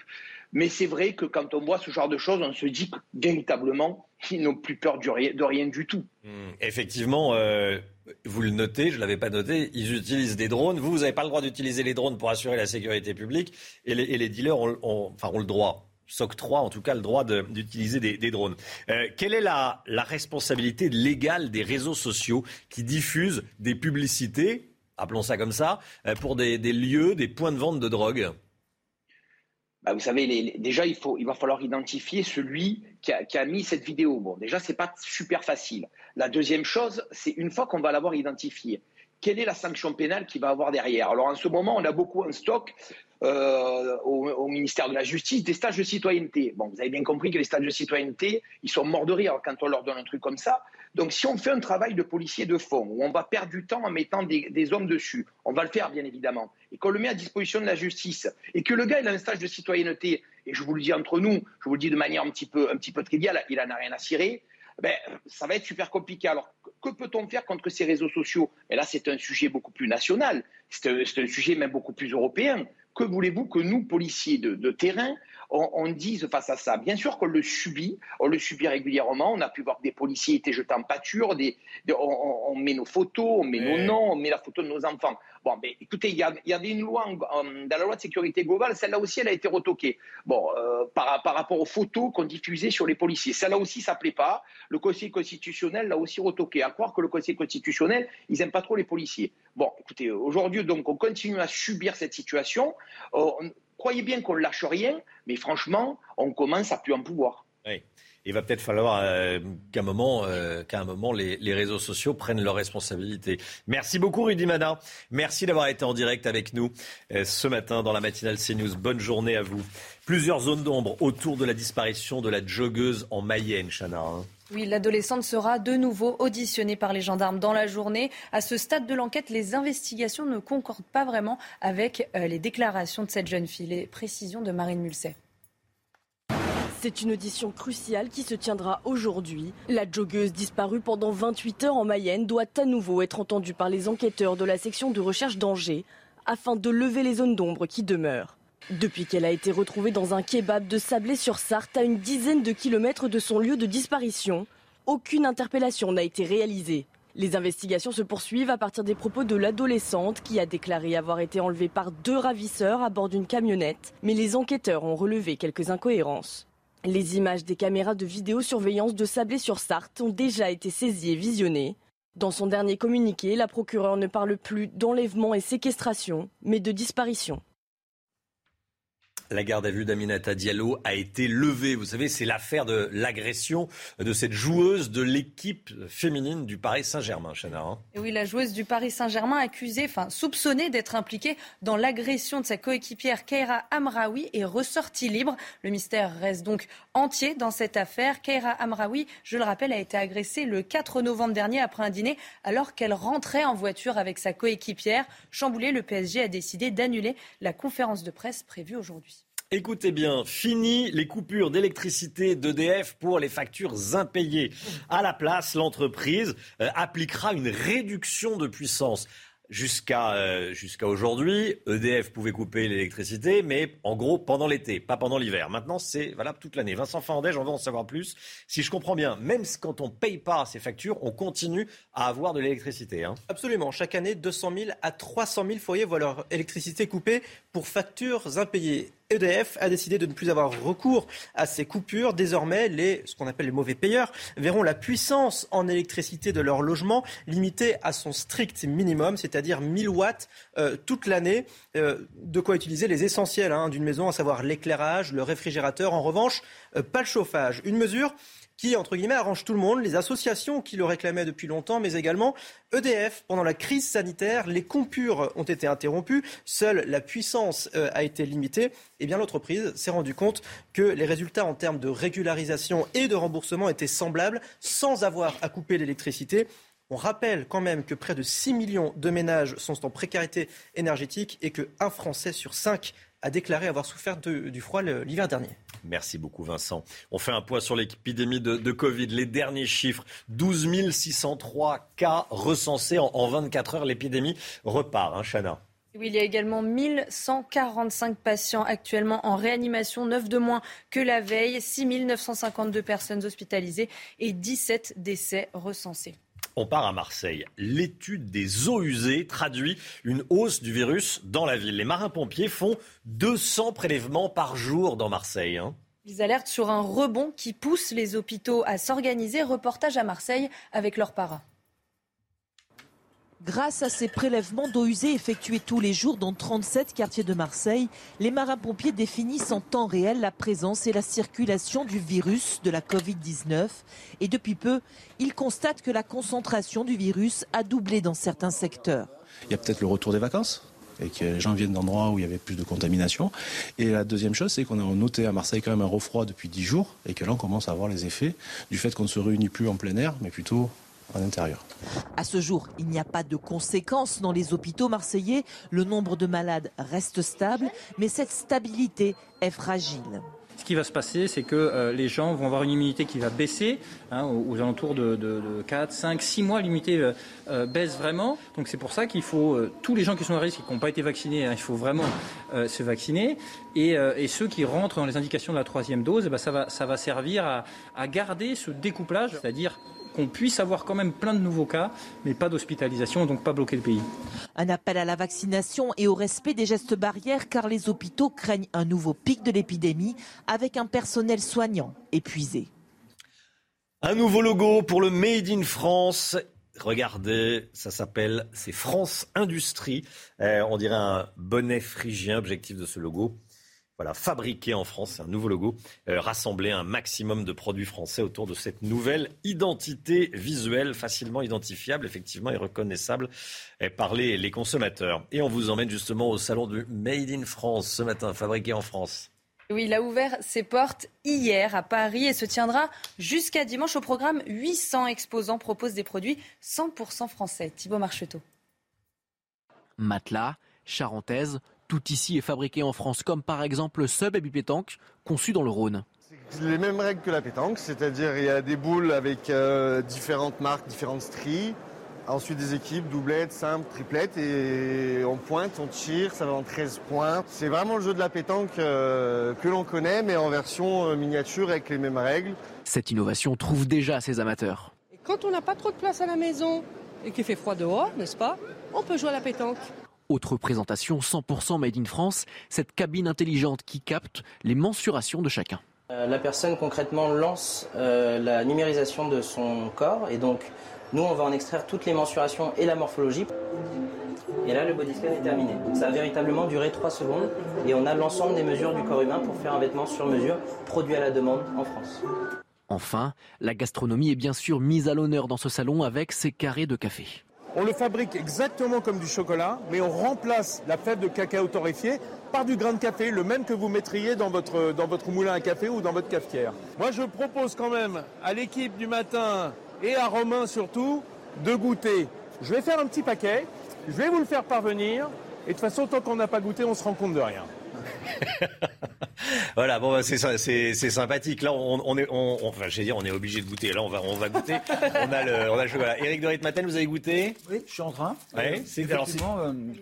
Mais c'est vrai que quand on voit ce genre de choses, on se dit que véritablement, ils n'ont plus peur de rien du tout. Mmh, effectivement, euh, vous le notez, je ne l'avais pas noté, ils utilisent des drones. Vous, vous n'avez pas le droit d'utiliser les drones pour assurer la sécurité publique, et les, dealers ont, enfin, ont le droit s'octroie en tout cas le droit d'utiliser des, drones. Euh, quelle est la, responsabilité légale des réseaux sociaux qui diffusent des publicités, appelons ça comme ça, euh, pour des, lieux, des points de vente de drogue? Bah, vous savez, déjà, il, faut, il va falloir identifier celui qui a, mis cette vidéo. Bon, déjà, c'est pas super facile. La deuxième chose, c'est une fois qu'on va l'avoir identifié, quelle est la sanction pénale qu'il va avoir derrière? Alors, en ce moment, on a beaucoup en stock euh, au, ministère de la Justice des stages de citoyenneté. Bon, vous avez bien compris que les stages de citoyenneté, ils sont morts de rire quand on leur donne un truc comme ça. Donc, si on fait un travail de policier de fond, où on va perdre du temps en mettant des, hommes dessus, on va le faire, bien évidemment, et qu'on le met à disposition de la justice, et que le gars, il a un stage de citoyenneté, et je vous le dis entre nous, je vous le dis de manière un petit peu, un petit peu triviale, il n'en a rien à cirer, ben, ça va être super compliqué. Alors, que peut-on faire contre ces réseaux sociaux? Et là, c'est un sujet beaucoup plus national, c'est un, sujet même beaucoup plus européen. Que voulez-vous que nous, policiers de, terrain, on, dise face à ça Bien sûr qu'on le subit, on le subit régulièrement. On a pu voir des policiers étaient jetés en pâture, des, on, met nos photos, on met nos noms, on met la photo de nos enfants. Bon, ben, écoutez, il y, avait une loi dans la loi de sécurité globale, celle-là aussi, elle a été retoquée. Bon, euh, par, par, rapport aux photos qu'on diffusait sur les policiers, celle-là aussi, ça plaît pas. Le Conseil constitutionnel l'a aussi retoqué. À croire que le Conseil constitutionnel, ils n'aiment pas trop les policiers. Bon, écoutez, aujourd'hui, donc, on continue à subir cette situation. Euh, croyez bien qu'on ne lâche rien, mais franchement, on commence à plus en pouvoir. Il va peut-être falloir qu'à un moment, qu'à un moment les, réseaux sociaux prennent leurs responsabilités. Merci beaucoup Rudy Mana. Merci d'avoir été en direct avec nous ce matin dans la matinale CNews. Bonne journée à vous. Plusieurs zones d'ombre autour de la disparition de la joggeuse en Mayenne, Chana. Hein. Oui, l'adolescente sera de nouveau auditionnée par les gendarmes dans la journée. À ce stade de l'enquête, les investigations ne concordent pas vraiment avec euh, les déclarations de cette jeune fille. Les précisions de Marine Mulset. C'est une audition cruciale qui se tiendra aujourd'hui. La joggeuse disparue pendant 28 heures en Mayenne doit à nouveau être entendue par les enquêteurs de la section de recherche d'Angers afin de lever les zones d'ombre qui demeurent. Depuis qu'elle a été retrouvée dans un kebab de Sablé-sur-Sarthe à une dizaine de kilomètres de son lieu de disparition, aucune interpellation n'a été réalisée. Les investigations se poursuivent à partir des propos de l'adolescente qui a déclaré avoir été enlevée par deux ravisseurs à bord d'une camionnette, mais les enquêteurs ont relevé quelques incohérences. Les images des caméras de vidéosurveillance de Sablé-sur-Sarthe ont déjà été saisies et visionnées. Dans son dernier communiqué, la procureure ne parle plus d'enlèvement et séquestration, mais de disparition. La garde à vue d'Aminata Diallo a été levée. Vous savez, c'est l'affaire de l'agression de cette joueuse de l'équipe féminine du Paris Saint-Germain, Chana. Hein. oui, la joueuse du Paris Saint-Germain accusée, enfin soupçonnée d'être impliquée dans l'agression de sa coéquipière Keira Amraoui est ressortie libre. Le mystère reste donc entier dans cette affaire. Keira Amraoui, je le rappelle, a été agressée le 4 novembre dernier après un dîner alors qu'elle rentrait en voiture avec sa coéquipière. Chamboulé, le PSG a décidé d'annuler la conférence de presse prévue aujourd'hui. Écoutez bien, fini les coupures d'électricité d'EDF pour les factures impayées. À la place, l'entreprise euh, appliquera une réduction de puissance. Jusqu'à euh, aujourd'hui, EDF pouvait couper l'électricité, mais en gros pendant l'été, pas pendant l'hiver. Maintenant, c'est valable toute l'année. Vincent Fandège, j'en veux en savoir plus. Si je comprends bien, même quand on ne paye pas ces factures, on continue à avoir de l'électricité. Hein. Absolument. Chaque année, 200 000 à 300 000 foyers voient leur électricité coupée pour factures impayées. EDF a décidé de ne plus avoir recours à ces coupures. Désormais, les, ce qu'on appelle les mauvais payeurs verront la puissance en électricité de leur logement limitée à son strict minimum, c'est-à-dire 1000 watts euh, toute l'année. Euh, de quoi utiliser les essentiels hein, d'une maison, à savoir l'éclairage, le réfrigérateur. En revanche, euh, pas le chauffage. Une mesure qui, entre guillemets, arrange tout le monde, les associations qui le réclamaient depuis longtemps, mais également EDF. Pendant la crise sanitaire, les coupures ont été interrompues, seule la puissance euh, a été limitée. Et eh bien l'entreprise s'est rendue compte que les résultats en termes de régularisation et de remboursement étaient semblables, sans avoir à couper l'électricité. On rappelle quand même que près de 6 millions de ménages sont en précarité énergétique et qu'un Français sur cinq a déclaré avoir souffert du froid l'hiver dernier. Merci beaucoup Vincent. On fait un point sur l'épidémie de, Covid. Les derniers chiffres, 12 603 cas recensés en, 24 heures. L'épidémie repart, hein, Chana. Oui, il y a également 1145 patients actuellement en réanimation, 9 de moins que la veille, 6 952 personnes hospitalisées et 17 décès recensés. On part à Marseille. L'étude des eaux usées traduit une hausse du virus dans la ville. Les marins-pompiers font 200 prélèvements par jour dans Marseille. Hein. Ils alertent sur un rebond qui pousse les hôpitaux à s'organiser. Reportage à Marseille avec leurs paras. Grâce à ces prélèvements d'eau usée effectués tous les jours dans 37 quartiers de Marseille, les marins-pompiers définissent en temps réel la présence et la circulation du virus de la Covid-19. Et depuis peu, ils constatent que la concentration du virus a doublé dans certains secteurs. Il y a peut-être le retour des vacances et que les gens viennent d'endroits où il y avait plus de contamination. Et la deuxième chose, c'est qu'on a noté à Marseille quand même un refroid depuis 10 jours et que là, on commence à avoir les effets du fait qu'on ne se réunit plus en plein air, mais plutôt à l'intérieur. À ce jour, il n'y a pas de conséquences dans les hôpitaux marseillais. Le nombre de malades reste stable, mais cette stabilité est fragile. Ce qui va se passer, c'est que euh, les gens vont avoir une immunité qui va baisser. Hein, aux, alentours de, 4, 5, 6 mois, l'immunité euh, euh, baisse vraiment. Donc c'est pour ça qu'il faut, tous les gens qui sont à risque et qui n'ont pas été vaccinés, hein, il faut vraiment se vacciner. Et, ceux qui rentrent dans les indications de la troisième dose, eh ben, ça, va, ça va servir à, à garder ce découplage, c'est-à-dire qu'on puisse avoir quand même plein de nouveaux cas, mais pas d'hospitalisation, donc pas bloquer le pays. Un appel à la vaccination et au respect des gestes barrières, car les hôpitaux craignent un nouveau pic de l'épidémie avec un personnel soignant épuisé. Un nouveau logo pour le Made in France. Regardez, ça s'appelle, c'est France Industrie. Euh, on dirait un bonnet phrygien, objectif de ce logo Voilà, fabriqué en France, c'est un nouveau logo, euh, rassembler un maximum de produits français autour de cette nouvelle identité visuelle facilement identifiable, effectivement, et reconnaissable euh, par les, les consommateurs. Et on vous emmène justement au salon du Made in France ce matin, fabriqué en France. Oui, il a ouvert ses portes hier à Paris et se tiendra jusqu'à dimanche au programme. 800 exposants proposent des produits 100% français. Thibaut Marcheteau. Matelas, charentaise, tout ici est fabriqué en France, comme par exemple le sub Baby Pétanque, conçu dans le Rhône. C'est les mêmes règles que la pétanque, c'est-à-dire il y a des boules avec euh, différentes marques, différentes stries. Ensuite des équipes, doublettes, simples, triplettes, et on pointe, on tire, ça va en 13 points. C'est vraiment le jeu de la pétanque euh, que l'on connaît, mais en version euh, miniature avec les mêmes règles. Cette innovation trouve déjà ses amateurs. quand on n'a pas trop de place à la maison et qu'il fait froid dehors, n'est-ce pas On peut jouer à la pétanque. Autre présentation 100% made in France, cette cabine intelligente qui capte les mensurations de chacun. Euh, la personne concrètement lance euh, la numérisation de son corps et donc nous on va en extraire toutes les mensurations et la morphologie. Et là le body scan est terminé. ça a véritablement duré 3 secondes et on a l'ensemble des mesures du corps humain pour faire un vêtement sur mesure produit à la demande en France. Enfin, la gastronomie est bien sûr mise à l'honneur dans ce salon avec ses carrés de café. On le fabrique exactement comme du chocolat, mais on remplace la fève de cacao torréfié par du grain de café, le même que vous mettriez dans votre, dans votre moulin à café ou dans votre cafetière. Moi, je propose quand même à l'équipe du matin et à Romain surtout de goûter. Je vais faire un petit paquet, je vais vous le faire parvenir, et de toute façon, tant qu'on n'a pas goûté, on se rend compte de rien. voilà, bon, bah, c'est sympathique. Là, on, est, enfin, je dire, on est obligé de goûter. Là, on va, on va goûter. on a le, on a le chocolat. Eric de Ritmaten, vous avez goûté Oui, je suis en train. Ouais, c'est euh,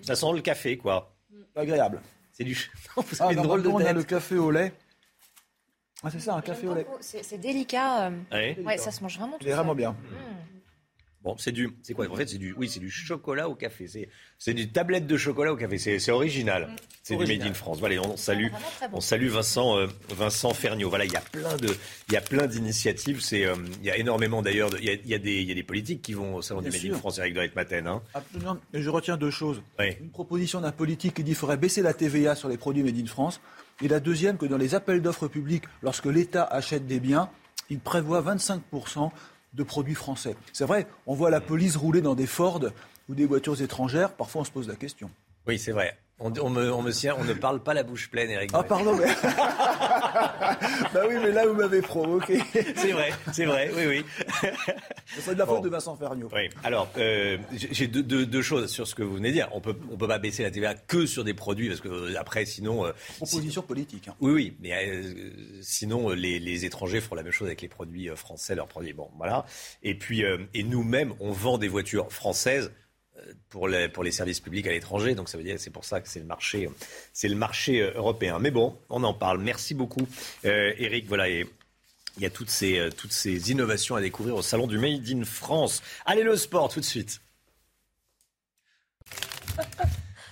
ça sent le café, quoi. Agréable. C'est du. vous avez ah, drôle de On a le café au lait. Ah, c'est ça, un café au lait. C'est délicat. Euh. Ouais. ça se mange vraiment. C'est vraiment bien. Mmh. Bon, c'est du, c'est quoi En fait, c'est du, oui, c'est du chocolat au café. C'est, c'est du tablette de chocolat au café. C'est, c'est original. C'est du made in France. Voilà, on salue, on salue Vincent, euh, Vincent Ferniaud. Voilà, il y a plein de, il y a plein d'initiatives. C'est, euh, il y a énormément d'ailleurs. Il y a, il y a des, il y a des politiques qui vont au salon du made in France. Eric Dorit Maten. Hein. Absolument. Et je retiens deux choses. Une proposition d'un politique qui dit qu'il faudrait baisser la TVA sur les produits made in France. Et la deuxième, que dans les appels d'offres publics, lorsque l'État achète des biens, il prévoit 25 de produits français. C'est vrai, on voit la police rouler dans des Ford ou des voitures étrangères, parfois on se pose la question. Oui, c'est vrai. On, me, on, on ne parle pas la bouche pleine, Eric. Ah, pardon, mais. bah oui, mais là, vous m'avez provoqué. c'est vrai, c'est vrai, oui, oui. C'est de la faute de Vincent Ferniaud. Oui. Alors, euh, j'ai deux, choses sur ce que vous venez de dire. On peut, on peut pas baisser la TVA que sur des produits, parce que euh, après, sinon. Euh, Proposition politique. Hein. Oui, oui, mais sinon, les, les, étrangers feront la même chose avec les produits français, leurs produits. Bon, voilà. Et puis, et nous-mêmes, on vend des voitures françaises pour les, services publics à l'étranger. Donc ça veut dire c'est pour ça que c'est le marché, le marché euh, européen. Mais bon, on en parle. Merci beaucoup, euh, Eric. Voilà. Il y a euh, toutes ces innovations à découvrir au Salon du Made in France. Allez, le sport tout de suite.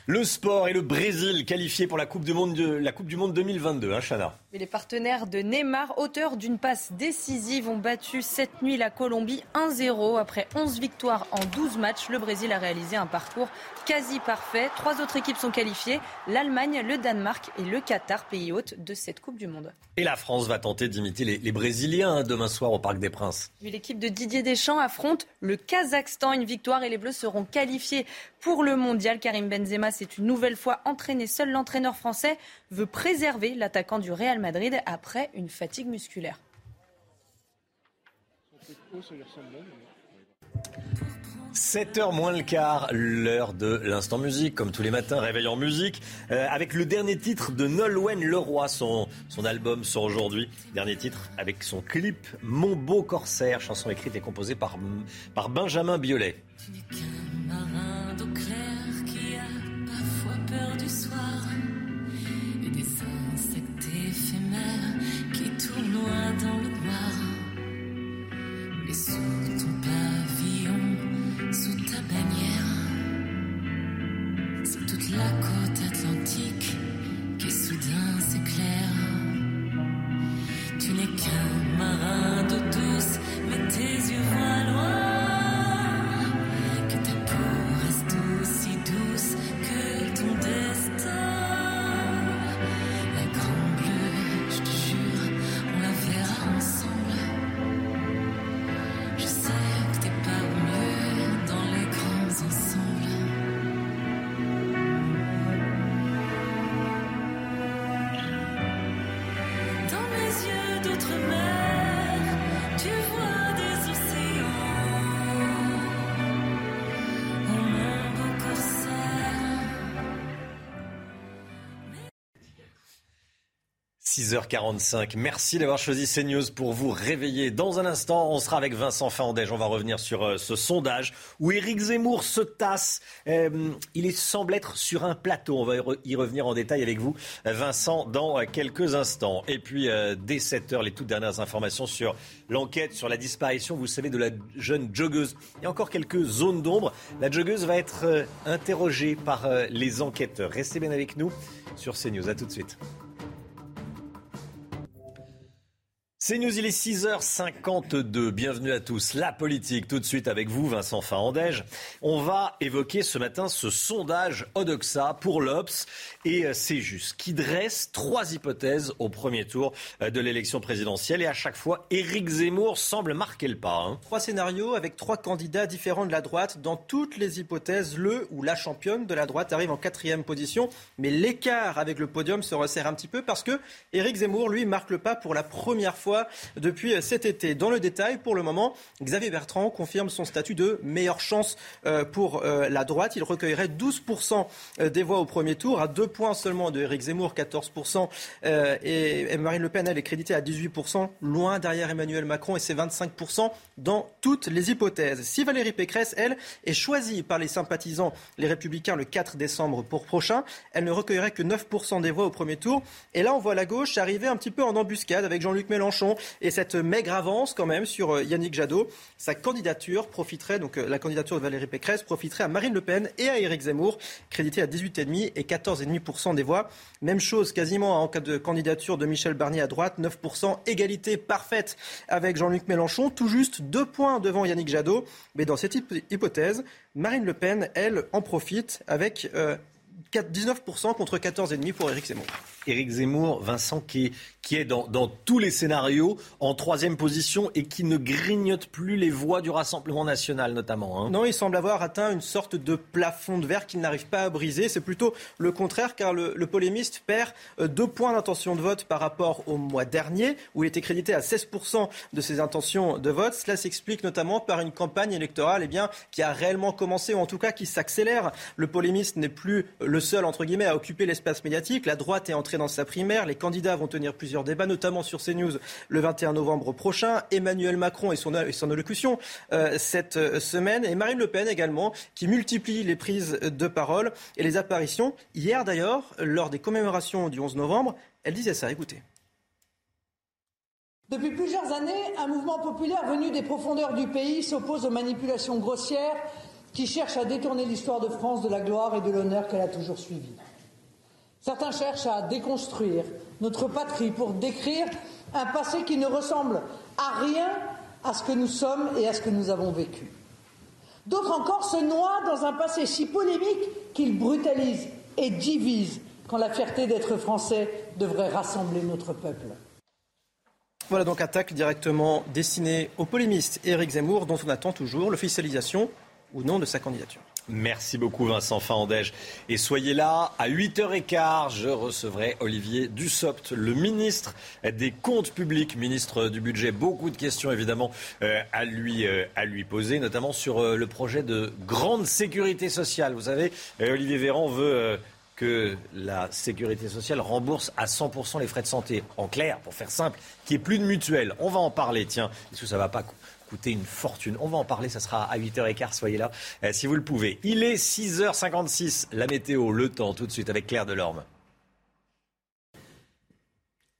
Le sport et le Brésil qualifiés pour la Coupe du Monde, de, la coupe du monde 2022, hein, Chana les partenaires de Neymar, auteurs d'une passe décisive, ont battu cette nuit la Colombie 1-0. Après 11 victoires en 12 matchs, le Brésil a réalisé un parcours quasi parfait. Trois autres équipes sont qualifiées, l'Allemagne, le Danemark et le Qatar, pays hôte de cette Coupe du Monde. Et la France va tenter d'imiter les, Brésiliens hein, demain soir au Parc des Princes. L'équipe de Didier Deschamps affronte le Kazakhstan. Une victoire et les Bleus seront qualifiés pour le mondial. Karim Benzema s'est une nouvelle fois entraîné. Seul l'entraîneur français veut préserver l'attaquant du Real Madrid après une fatigue musculaire. 7h moins le quart, l'heure de l'instant musique, comme tous les matins, réveil en musique, euh, avec le dernier titre de Nolwenn Leroy, son, son album sort aujourd'hui, dernier titre avec son clip Mon beau corsaire, chanson écrite et composée par, par Benjamin Biolay. Qu'un marin d'eau 6h45. Merci d'avoir choisi CNews pour vous réveiller. Dans un instant, on sera avec Vincent Fandège. On va revenir sur euh, ce sondage où Éric Zemmour se tasse. Euh, il semble être sur un plateau. On va y revenir en détail avec vous, Vincent, dans euh, quelques instants. Et puis, dès 7h, les toutes dernières informations sur l'enquête sur la disparition, vous savez, de la jeune joggeuse. Il y a encore quelques zones d'ombre. La joggeuse va être interrogée par les enquêteurs. Restez bien avec nous sur CNews. À tout de suite. C'est News, il est 6h52. Bienvenue à tous. La politique, tout de suite avec vous, Vincent Fahandège. On va évoquer ce matin ce sondage Odoxa pour l'Obs et euh, c'est juste qui dresse trois hypothèses au premier tour euh, de l'élection présidentielle et à chaque fois, Éric Zemmour semble marquer le pas. Hein. Trois scénarios avec trois candidats différents de la droite. Dans toutes les hypothèses, le ou la championne de la droite arrive en quatrième position, mais l'écart avec le podium se resserre un petit peu parce que Éric Zemmour, lui, marque le pas pour la première fois depuis cet été. Dans le détail, pour le moment, Xavier Bertrand confirme son statut de meilleure chance euh, pour euh, la droite. Il recueillerait 12% euh, des voix au premier tour, à deux points seulement de Éric Zemmour, 14%. Et Marine Le Pen, elle est créditée à 18%, loin derrière Emmanuel Macron et ses 25% dans toutes les hypothèses. Si Valérie Pécresse, elle, est choisie par les sympathisants, les Républicains, le 4 décembre pour prochain, elle ne recueillerait que 9% des voix au premier tour. Et là, on voit la gauche arriver un petit peu en embuscade avec Jean-Luc Mélenchon et cette maigre avance quand même sur euh, Yannick Jadot. Sa candidature profiterait, donc euh, la candidature de Valérie Pécresse profiterait à Marine Le Pen et à Éric Zemmour, crédité à 18,5 et 14,5% des voix. Même chose quasiment en cas de candidature de Michel Barnier à droite, 9%, égalité parfaite avec Jean-Luc Mélenchon, tout juste deux points devant Yannick Jadot. Mais dans cette hypothèse, Marine Le Pen, elle, en profite avec 19% euh, contre 14,5% pour Éric Zemmour. Éric Zemmour, Vincent, qui, est dans, tous les scénarios en troisième position et qui ne grignote plus les voix du Rassemblement national, notamment. Hein. Non, il semble avoir atteint une sorte de plafond de verre qu'il n'arrive pas à briser. C'est plutôt le contraire, car le, le polémiste perd euh, deux points d'intention de vote par rapport au mois dernier, où il était crédité à 16% de ses intentions de vote. Cela s'explique notamment par une campagne électorale eh bien, qui a réellement commencé, ou en tout cas qui s'accélère. Le polémiste n'est plus le seul, entre guillemets, à occuper l'espace médiatique. La droite est entrée dans sa primaire. Les candidats vont tenir plusieurs débats, notamment sur CNews le 21 novembre prochain. Emmanuel Macron et son, allocution euh, cette euh, semaine. Et Marine Le Pen également, qui multiplie les prises de parole et les apparitions. Hier d'ailleurs, lors des commémorations du 11 novembre, elle disait ça. Écoutez. Depuis plusieurs années, un mouvement populaire venu des profondeurs du pays s'oppose aux manipulations grossières qui cherchent à détourner l'histoire de France de la gloire et de l'honneur qu'elle a toujours suivi. Certains cherchent à déconstruire notre patrie pour décrire un passé qui ne ressemble à rien à ce que nous sommes et à ce que nous avons vécu. D'autres encore se noient dans un passé si polémique qu'il brutalise et divise quand la fierté d'être français devrait rassembler notre peuple. Voilà donc attaque directement destinée au polémiste Éric Zemmour, dont on attend toujours l'officialisation ou non de sa candidature. Merci beaucoup Vincent Fandège. Et soyez là, à 8h15, je recevrai Olivier Dussopt, le ministre des Comptes publics, ministre du Budget. Beaucoup de questions évidemment euh, à, lui, euh, à lui poser, notamment sur euh, le projet de grande sécurité sociale. Vous savez, Olivier Véran veut que la sécurité sociale rembourse à 100% les frais de santé. En clair, pour faire simple, qu'il n'y ait plus de mutuelle. On va en parler, tiens. Est-ce que ça va pas coûter une fortune. On va en parler, ça sera à 8h15, soyez là euh, si vous le pouvez. Il est 6h56, la météo, le temps tout de suite avec Claire Delorme.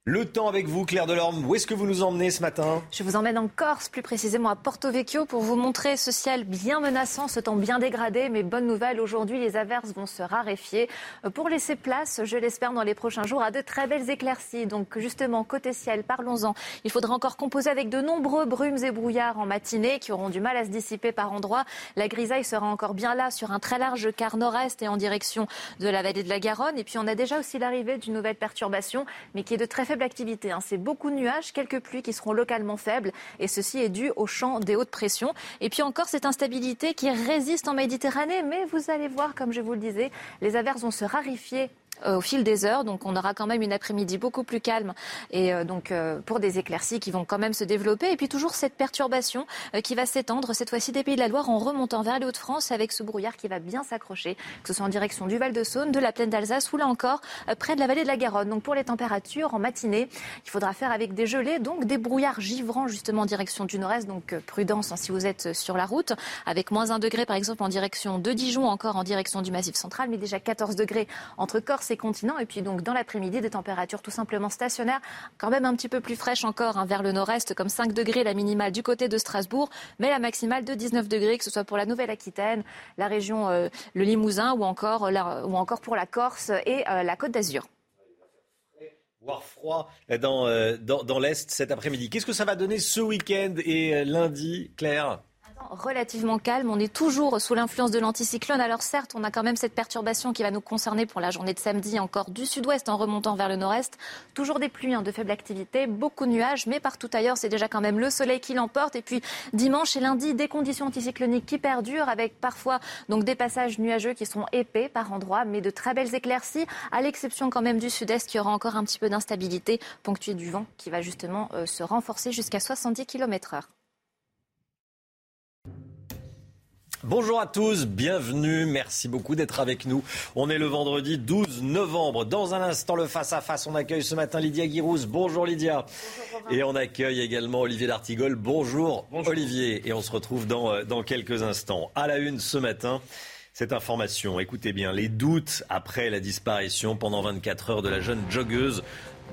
Le temps avec vous, Claire Delorme. Où est-ce que vous nous emmenez ce matin Je vous emmène en Corse, plus précisément à Porto Vecchio, pour vous montrer ce ciel bien menaçant, ce temps bien dégradé. Mais bonne nouvelle, aujourd'hui, les averses vont se raréfier euh, pour laisser place, je l'espère, dans les prochains jours, à de très belles éclaircies. Donc, justement, côté ciel, parlons-en. Il faudra encore composer avec de nombreux brumes et brouillards en matinée qui auront du mal à se dissiper par endroits. La grisaille sera encore bien là sur un très large quart nord-est et en direction de la vallée de la Garonne. Et puis, on a déjà aussi l'arrivée d'une nouvelle perturbation, mais qui est de très faible activité. Hein. C'est beaucoup de nuages, quelques pluies qui seront localement faibles. Et ceci est dû au champ des hautes pressions. Et puis encore cette instabilité qui résiste en Méditerranée. Mais vous allez voir, comme je vous le disais, les averses vont se rarifier au fil des heures. Donc on aura quand même une après-midi beaucoup plus calme et donc pour des éclaircies qui vont quand même se développer. Et puis toujours cette perturbation qui va s'étendre cette fois-ci des Pays de la Loire en remontant vers les Hauts-de-France avec ce brouillard qui va bien s'accrocher, que ce soit en direction du Val-de-Saône, de la plaine d'Alsace ou là encore près de la vallée de la Garonne. Donc pour les températures en matinée, il faudra faire avec des gelées, donc des brouillards givrants justement en direction du nord-est. Donc prudence hein, si vous êtes sur la route, avec moins 1 degré par exemple en direction de Dijon, encore en direction du Massif central, mais déjà 14 degrés entre Corse et continent. Et puis donc dans l'après-midi, des températures tout simplement stationnaires, quand même un petit peu plus fraîches encore hein, vers le nord-est, comme 5 degrés la minimale du côté de Strasbourg, mais la maximale de 19 degrés, que ce soit pour la Nouvelle-Aquitaine, la région, euh, le Limousin ou encore, ou encore pour la Corse et euh, la Côte d'Azur voire froid euh, dans l'Est cet après-midi. Qu'est-ce que ça va donner ce week-end et lundi, Claire? Relativement calme. On est toujours sous l'influence de l'anticyclone. Alors certes, on a quand même cette perturbation qui va nous concerner pour la journée de samedi, encore du sud-ouest en remontant vers le nord-est. Toujours des pluies hein, de faible activité, beaucoup de nuages, mais partout ailleurs, c'est déjà quand même le soleil qui l'emporte. Et puis dimanche et lundi, des conditions anticycloniques qui perdurent, avec parfois donc des passages nuageux qui seront épais par endroits, mais de très belles éclaircies, à l'exception quand même du sud-est qui aura encore un petit peu d'instabilité, ponctuée du vent qui va justement euh, se renforcer jusqu'à 70 km/h. Bonjour à tous, bienvenue, merci beaucoup d'être avec nous. On est le vendredi 12 novembre. Dans un instant, le face-à-face, on accueille ce matin Lydia Guirouz. Bonjour Lydia. et on accueille également Olivier D'Artigol. Bonjour, Olivier. Et on se retrouve dans, euh, dans quelques instants. À la une ce matin. Cette information, écoutez bien, les doutes après la disparition pendant 24 heures de la jeune joggeuse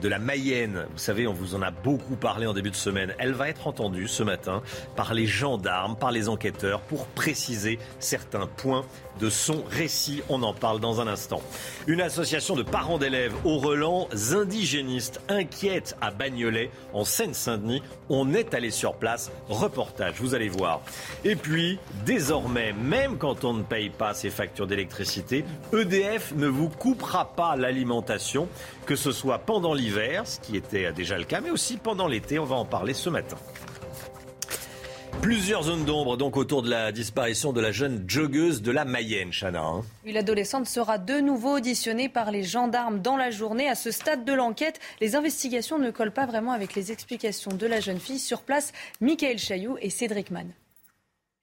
de la Mayenne. Vous savez, on vous en a beaucoup parlé en début de semaine. Elle va être entendue ce matin par les gendarmes, par les enquêteurs pour préciser certains points de son récit. On en parle dans un instant. Une association de parents d'élèves au relents indigénistes inquiète à Bagnolet, en Seine-Saint-Denis. On est allé sur place. Reportage, vous allez voir. Et puis, désormais, même quand on ne paye pas ses factures d'électricité, EDF ne vous coupera pas l'alimentation, que ce soit pendant l'hiver, ce qui était déjà le cas, mais aussi pendant l'été. On va en parler ce matin. Plusieurs zones d'ombre donc autour de la disparition de la jeune joggeuse de la Mayenne, Chana. Hein. L'adolescente sera de nouveau auditionnée par les gendarmes dans la journée. À ce stade de l'enquête, les investigations ne collent pas vraiment avec les explications de la jeune fille. Sur place, Michael Chailloux et Cédric Mann.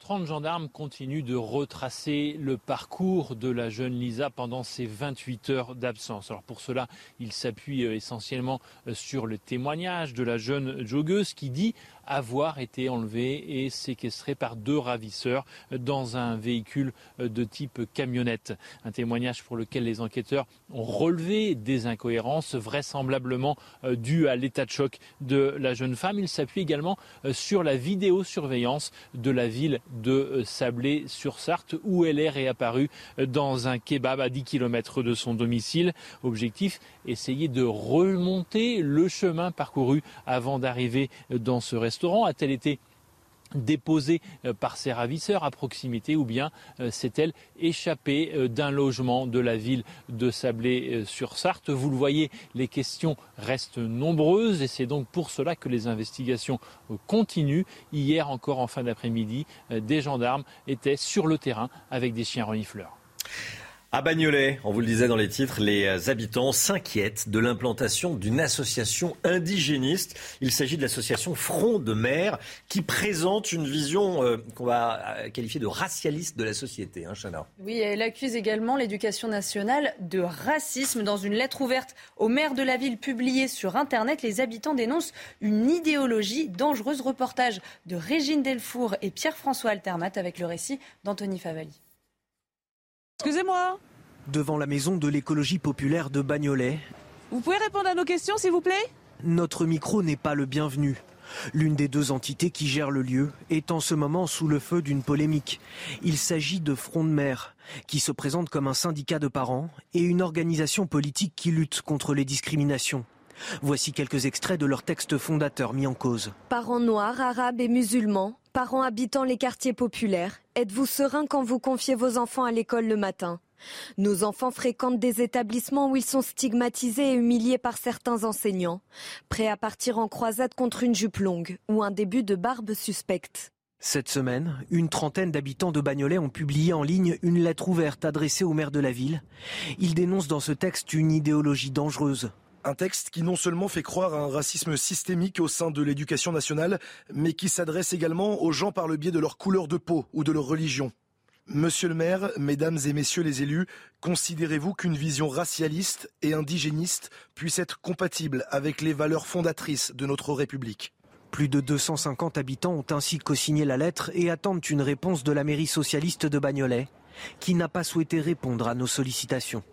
30 gendarmes continuent de retracer le parcours de la jeune Lisa pendant ces 28 heures d'absence. Alors pour cela, ils s'appuient euh, essentiellement euh, sur le témoignage de la jeune joggeuse qui dit avoir été enlevé et séquestré par deux ravisseurs dans un véhicule de type camionnette. Un témoignage pour lequel les enquêteurs ont relevé des incohérences vraisemblablement euh, dues à l'état de choc de la jeune femme. Il s'appuie également euh, sur la vidéosurveillance de la ville de euh, Sablé-sur-Sarthe où elle est réapparue dans un kebab à 10 km de son domicile. Objectif, essayer de remonter le chemin parcouru avant d'arriver dans ce restaurant a-t-elle été déposée euh, par ses ravisseurs à proximité ou bien euh, s'est-elle échappée euh, d'un logement de la ville de Sablé-sur-Sarthe Vous le voyez, les questions restent nombreuses et c'est donc pour cela que les investigations continuent. Hier encore en fin d'après-midi, des gendarmes étaient sur le terrain avec des chiens renifleurs. À Bagnolet, on vous le disait dans les titres, les habitants s'inquiètent de l'implantation d'une association indigéniste. Il s'agit de l'association Front de mer qui présente une vision euh, qu'on va euh, qualifier de racialiste de la société. Hein. Oui, elle accuse également l'éducation nationale de racisme. Dans une lettre ouverte au maire de la ville publiée sur Internet, les habitants dénoncent une idéologie dangereuse. Reportage de Régine Delfour et Pierre-François Altermat avec le récit d'Anthony Favali. Excusez-moi. Devant la maison de l'écologie populaire de Bagnolet. Vous pouvez répondre à nos questions, s'il vous plaît? Notre micro n'est pas le bienvenu. L'une des deux entités qui gèrent le lieu est en ce moment sous le feu d'une polémique. Il s'agit de Front de mer, qui se présente comme un syndicat de parents et une organisation politique qui lutte contre les discriminations. Voici quelques extraits de leur texte fondateur mis en cause. Parents noirs, arabes et musulmans, parents habitant les quartiers populaires, êtes-vous sereins quand vous confiez vos enfants à l'école le matin? Nos enfants fréquentent des établissements où ils sont stigmatisés et humiliés par certains enseignants, prêts à partir en croisade contre une jupe longue ou un début de barbe suspecte. Cette semaine, une trentaine d'habitants de Bagnolet ont publié en ligne une lettre ouverte adressée au maire de la ville. Ils dénoncent dans ce texte une idéologie dangereuse. Un texte qui non seulement fait croire à un racisme systémique au sein de l'éducation nationale, mais qui s'adresse également aux gens par le biais de leur couleur de peau ou de leur religion. Monsieur le maire, mesdames et messieurs les élus, considérez-vous qu'une vision racialiste et indigéniste puisse être compatible avec les valeurs fondatrices de notre République? Plus de 250 habitants ont ainsi co-signé la lettre et attendent une réponse de la mairie socialiste de Bagnolet, qui n'a pas souhaité répondre à nos sollicitations.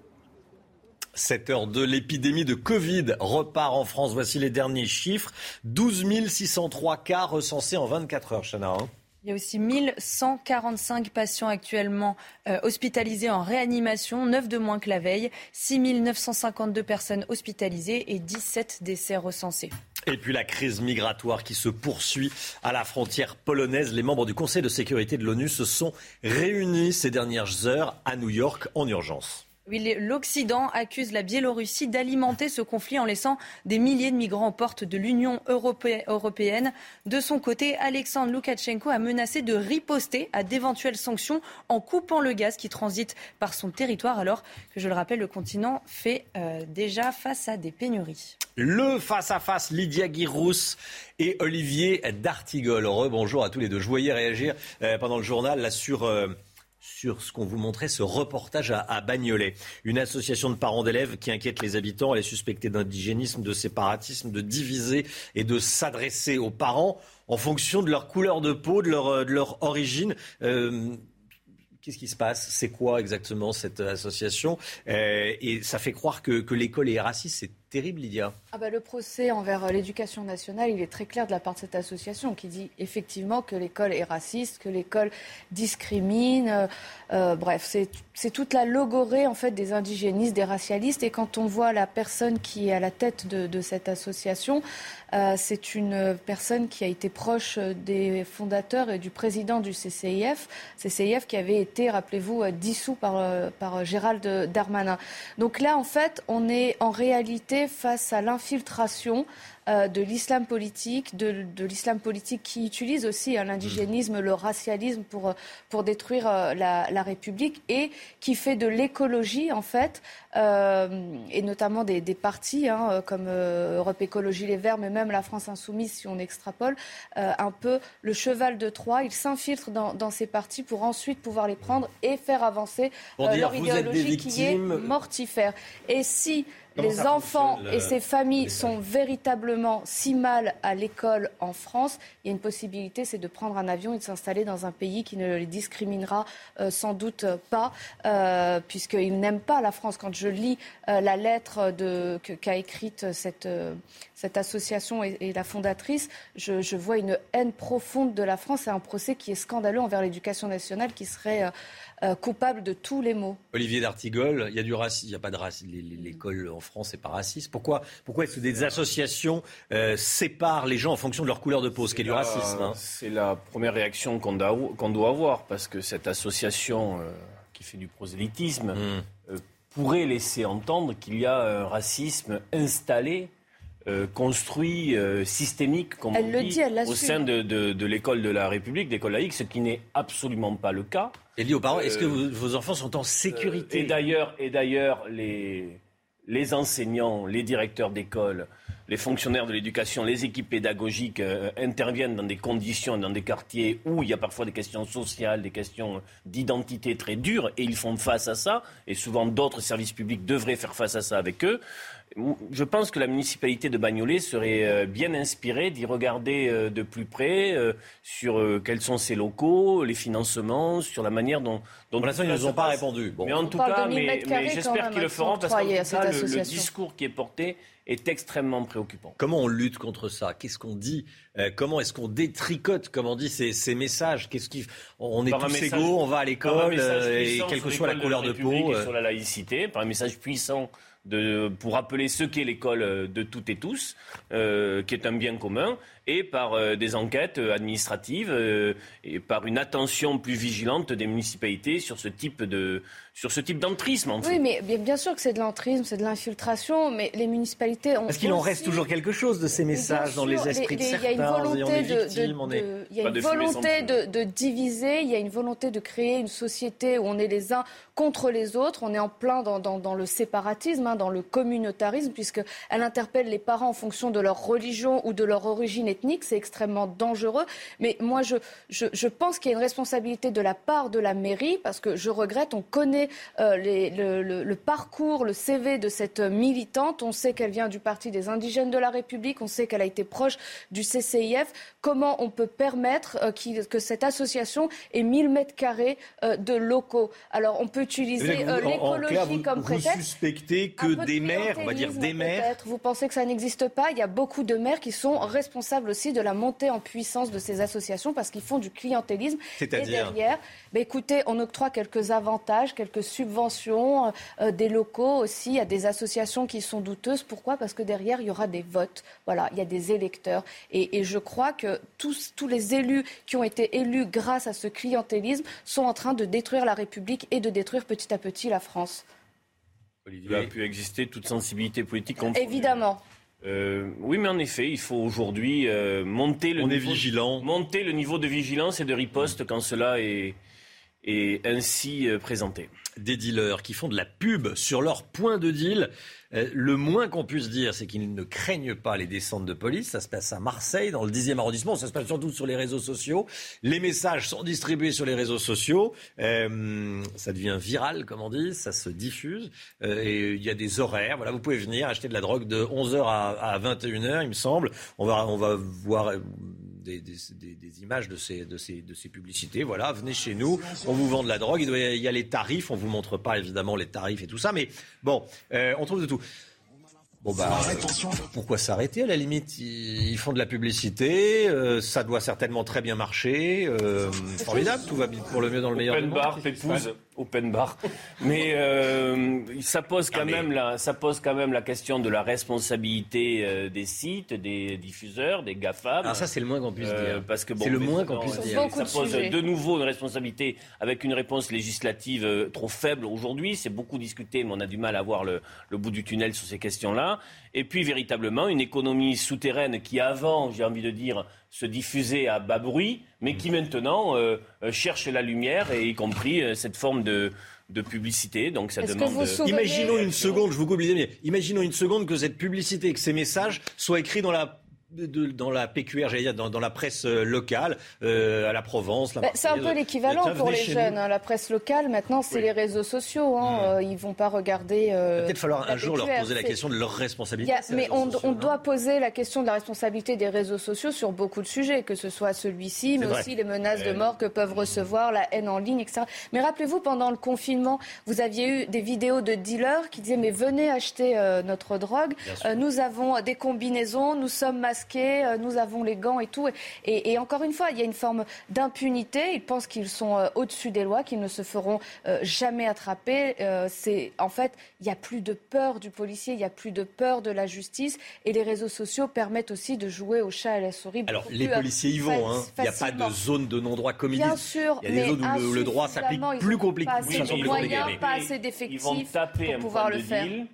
7 heures de l'épidémie de Covid repart en France. Voici les derniers chiffres. 12 603 cas recensés en 24 heures, Chana. Hein. Il y a aussi 1145 patients actuellement euh, hospitalisés en réanimation, 9 de moins que la veille, 6 952 personnes hospitalisées et 17 décès recensés. Et puis la crise migratoire qui se poursuit à la frontière polonaise. Les membres du Conseil de sécurité de l'ONU se sont réunis ces dernières heures à New York en urgence. L'Occident accuse la Biélorussie d'alimenter ce conflit en laissant des milliers de migrants aux portes de l'Union européenne. De son côté, Alexandre Loukachenko a menacé de riposter à d'éventuelles sanctions en coupant le gaz qui transite par son territoire, alors que, je le rappelle, le continent fait euh, déjà face à des pénuries. Le face-à-face, Lydia Guirous et Olivier D'Artigol. Rebonjour à tous les deux. Je voyais réagir euh, pendant le journal là, sur... Euh, sur ce qu'on vous montrait, ce reportage à, Bagnolet. Une association de parents d'élèves qui inquiète les habitants. Elle est suspectée d'indigénisme, de séparatisme, de diviser et de s'adresser aux parents en fonction de leur couleur de peau, de leur, de leur origine. Euh, qu'est-ce qui se passe? C'est quoi exactement cette association? Euh, Et ça fait croire que, l'école est raciste. Terrible, Lydia. Ah bah, le procès envers euh, l'éducation nationale, il est très clair de la part de cette association qui dit effectivement que l'école est raciste, que l'école discrimine. Euh, euh, bref, c'est toute la logorée en fait des indigénistes, des racialistes. Et quand on voit la personne qui est à la tête de, cette association, c'est une personne qui a été proche des fondateurs et du président du CCIF. CCIF qui avait été, rappelez-vous, dissous par, par Gérald Darmanin. Donc là, en fait, on est en réalité face à l'infiltration euh, de l'islam politique, de, l'islam politique qui utilise aussi hein, l'indigénisme, le racialisme pour, pour détruire euh, la, République et qui fait de l'écologie, en fait, euh, et notamment des, partis hein, comme Europe Écologie Les Verts, mais même la France Insoumise, si on extrapole, un peu le cheval de Troie. Ils s'infiltrent dans, ces partis pour ensuite pouvoir les prendre et faire avancer leur idéologie qui est mortifère. Et si les enfants et ces familles sont véritablement si mal à l'école en France, il y a une possibilité, c'est de prendre un avion et de s'installer dans un pays qui ne les discriminera euh, sans doute pas, euh, puisqu'ils n'aiment pas la France. Quand je lis euh, la lettre qu'a écrite cette, cette association et, la fondatrice, je, je, vois une haine profonde de la France et un procès qui est scandaleux envers l'éducation nationale qui serait euh, coupable de tous les maux. Olivier D'Artigol, il y a du racisme, il n'y a pas de racisme. L'école en France n'est pas raciste. Pourquoi, pourquoi est-ce que des associations euh, séparent les gens en fonction de leur couleur de peau, ce qui est du racisme hein? C'est la première réaction qu'on doit, avoir, parce que cette association euh, qui fait du prosélytisme hmm. pourrait laisser entendre qu'il y a un racisme installé construit, systémique, comme on dit, au sein de, de l'école de la République, l'école laïque, ce qui n'est absolument pas le cas. Et dit aux parents, est-ce que euh, vos, enfants sont en sécurité? et d'ailleurs, les, les enseignants, les directeurs d'école, les fonctionnaires de l'éducation, les équipes pédagogiques euh, interviennent dans des conditions, dans des quartiers où il y a parfois des questions sociales, des questions d'identité très dures, et ils font face à ça, et souvent d'autres services publics devraient faire face à ça avec eux je pense que la municipalité de Bagnolet serait euh, bien inspirée d'y regarder euh, de plus près euh, sur quels sont ses locaux, les financements, sur la manière dont. dont Pour l'instant, ils ne nous ont pas répondu. Mais en tout cas, mais, j'espère qu'ils le feront parce que le, discours qui est porté est extrêmement préoccupant. Comment on lutte contre ça? Qu'est-ce qu'on dit? Comment est-ce qu'on détricote, comme on dit, ces, ces messages? Qu'est-ce qui On est tous égaux, on va à l'école, et quelle que soit la couleur de, peau. Sur la laïcité, par un message puissant pour rappeler ce qu'est l'école euh, de toutes et tous, euh, qui est un bien commun, et par euh, des enquêtes administratives et par une attention plus vigilante des municipalités sur ce type de, sur ce type d'entrisme. En fait. Oui, mais bien, bien sûr que c'est de l'entrisme, c'est de l'infiltration, mais les municipalités ont. Parce qu'il en reste toujours quelque chose de ces messages dans les esprits de il y a certains. une volonté de, de- est- il y a une volonté de, de diviser, il y a une volonté de créer une société où on est les uns contre les autres. On est en plein dans, dans- dans le séparatisme, hein, dans le communautarisme, puisqu'elle interpelle les parents en fonction de leur religion ou de leur origine C'est extrêmement dangereux. Mais moi, je, je, je pense qu'il y a une responsabilité de la part de la mairie, parce que je regrette, on connaît euh, les- le, le- le parcours, le CV de cette militante. On sait qu'elle vient du Parti des indigènes de la République, on sait qu'elle a été proche du CCIF. Comment on peut permettre euh, que cette association ait 1000 mètres carrés euh, de locaux? Alors, on peut utiliser Vous- euh, l'écologie vous- comme vous prétexte. suspectez que des maires, on va dire des maires. Vous pensez que ça n'existe pas? Il y a beaucoup de maires qui sont responsables aussi de la montée en puissance de ces associations parce qu'ils font du clientélisme. Et C'est-à-dire derrière, ben écoutez, on octroie quelques avantages, quelques subventions, euh, des locaux aussi à des associations qui sont douteuses. Pourquoi? Parce que derrière, il y aura des votes. Voilà, il y a des électeurs. Et, et je crois que tous, tous les élus qui ont été élus grâce à ce clientélisme sont en train de détruire la République et de détruire petit à petit la France. Il a pu exister toute sensibilité politique contre. Évidemment. Euh, oui, mais en effet, il faut aujourd'hui euh, monter le On est niveau, vigilant. monter le niveau de vigilance et de riposte quand cela est, est ainsi euh, présenté. des dealers qui font de la pub sur leur point de deal. Euh, le moins qu'on puisse dire, c'est qu'ils ne craignent pas les descentes de police. Ça se passe à Marseille, dans le 10e arrondissement. Ça se passe surtout sur les réseaux sociaux. Les messages sont distribués sur les réseaux sociaux. Euh, ça devient viral, comme on dit. Ça se diffuse. Et il y a des horaires. Voilà, vous pouvez venir acheter de la drogue de 11h à, à 21h, il me semble. On va, on va voir des, des- des- des images de ces, de, ces, de ces publicités. Voilà, venez chez nous, on vous vend de la drogue. Il, y- a les tarifs, on vous montre pas évidemment les tarifs et tout ça, mais bon, euh, on trouve de tout. Bon bah, euh, pourquoi s'arrêter à la limite? Ils font de la publicité, euh, ça doit certainement très bien marcher, euh, formidable, tout va pour le mieux dans le meilleur. Open bar, Open bar. Mais euh, ça pose quand même la, ça pose quand même la question de la responsabilité euh, des sites, des diffuseurs, des GAFAM. Alors ça, c'est le moins qu'on puisse Euh, dire. Parce que bon, C'est le moins qu'on puisse dire. Ça de pose sujets. de nouveau une responsabilité avec une réponse législative euh, trop faible aujourd'hui. C'est beaucoup discuté, mais on a du mal à voir le, le bout du tunnel sur ces questions-là. Et puis véritablement une économie souterraine qui avant, j'ai envie de dire, se diffusait à bas bruit, mais qui maintenant euh, euh, cherche la lumière, et y compris euh, cette forme de, de publicité. Donc ça demande. vous de- souvenez- Imaginons une seconde, je vous coupe les amis, imaginons une seconde que cette publicité, que ces messages soient écrits dans la de- dans la PQR, j'allais dire, dans, dans la presse euh, locale, euh, à la Provence. Bah, c'est un peu l'équivalent Tiens, pour les jeunes. hein. La presse locale, maintenant, c'est les réseaux sociaux. Hein. Euh, ils vont pas regarder. euh, Peut-être falloir un jour leur poser la question de leur Il responsabilité. a- mais on, sociaux, on doit poser la question de la responsabilité des réseaux sociaux sur beaucoup de sujets, que ce soit celui-ci, mais vrai. aussi les menaces de Euh, mort que peuvent recevoir, la haine en ligne, etc. Mais rappelez-vous, pendant le confinement, vous aviez eu des vidéos de dealers qui disaient mais venez acheter euh, notre drogue. Euh, nous avons des combinaisons, nous sommes masqués, euh, nous avons les gants et tout. Et, et encore une fois, il y a une forme d'impunité. Ils pensent qu'ils sont euh, au-dessus des lois, qu'ils ne se feront euh, jamais attraper. Euh, c'est en fait, il n'y a plus de peur du policier, il n'y a plus de peur de la justice, et les réseaux sociaux permettent aussi de jouer au chat et à la souris. Alors, les policiers y vont. hein. Il n'y a pas de zone de non-droit comme ils Bien sûr, Il y a des mais zones où le, le droit s'applique plus compliqué. pas assez de plus moyens, pas assez d'effectifs taper pour pouvoir le de faire. deal,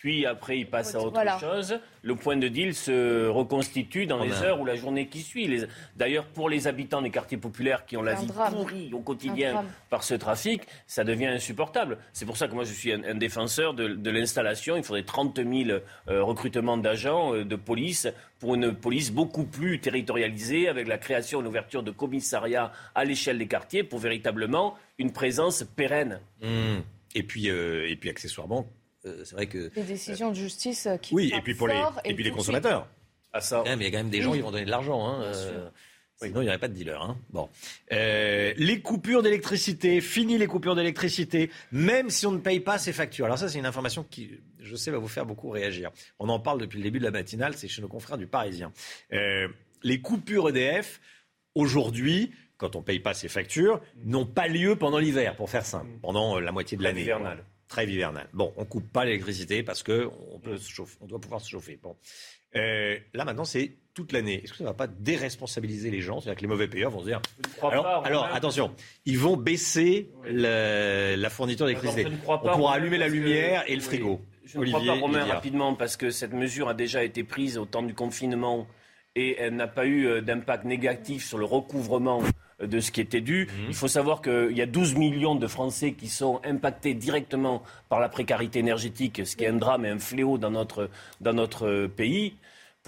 puis après ils passent à autre Voilà. chose. Le point de deal se reconstitue dans On les a- heures ou la journée qui suit. Les- D'ailleurs, pour les habitants des quartiers populaires qui ont la vie drame. pourrie au quotidien par ce trafic, ça devient insupportable. C'est pour ça que moi je suis un, un défenseur de, de l'installation. Il faudrait 30 000 euh, recrutements d'agents euh, de police pour une police beaucoup plus territorialisée, avec la création et l'ouverture de commissariats à l'échelle des quartiers pour véritablement une présence pérenne. Hum. Et puis, euh, et puis accessoirement, c'est vrai que Des décisions de justice euh, qui oui, et puis pour les et puis consommateurs. Ah ça. mais il y a quand même des gens qui vont donner de l'argent. Hein, euh. Sinon, il n'y aurait pas de dealer. Hein. Bon. Euh, les coupures d'électricité, fini les coupures d'électricité, même si on ne paye pas ses factures. Alors ça, c'est une information qui, je sais, va vous faire beaucoup réagir. On en parle depuis le début de la matinale, c'est chez nos confrères du Parisien. Euh, les coupures EDF, aujourd'hui, quand on ne paye pas ses factures, n'ont pas lieu pendant l'hiver, pour faire simple, pendant euh, la moitié de l'année. Trêve hivernale. Bon, on coupe pas l'électricité parce que on peut se chauffer, on doit pouvoir se chauffer. Bon, Euh, là maintenant c'est toute l'année. Est-ce que ça ne va pas déresponsabiliser les gens? C'est-à-dire que les mauvais payeurs vont se dire. Alors, pas, alors, vraiment. attention, ils vont baisser la fourniture d'électricité. Ne crois On pourra allumer la que- lumière et le oui, frigo. Je ne Olivier crois pas, Romain, rapidement, parce que cette mesure a déjà été prise au temps du confinement et elle n'a pas eu euh, d'impact négatif sur le recouvrement de ce qui était dû. Mhm. Il faut savoir qu'il y a 12 millions de Français qui sont impactés directement par la précarité énergétique, ce qui est un drame et un fléau dans notre, dans notre euh, pays.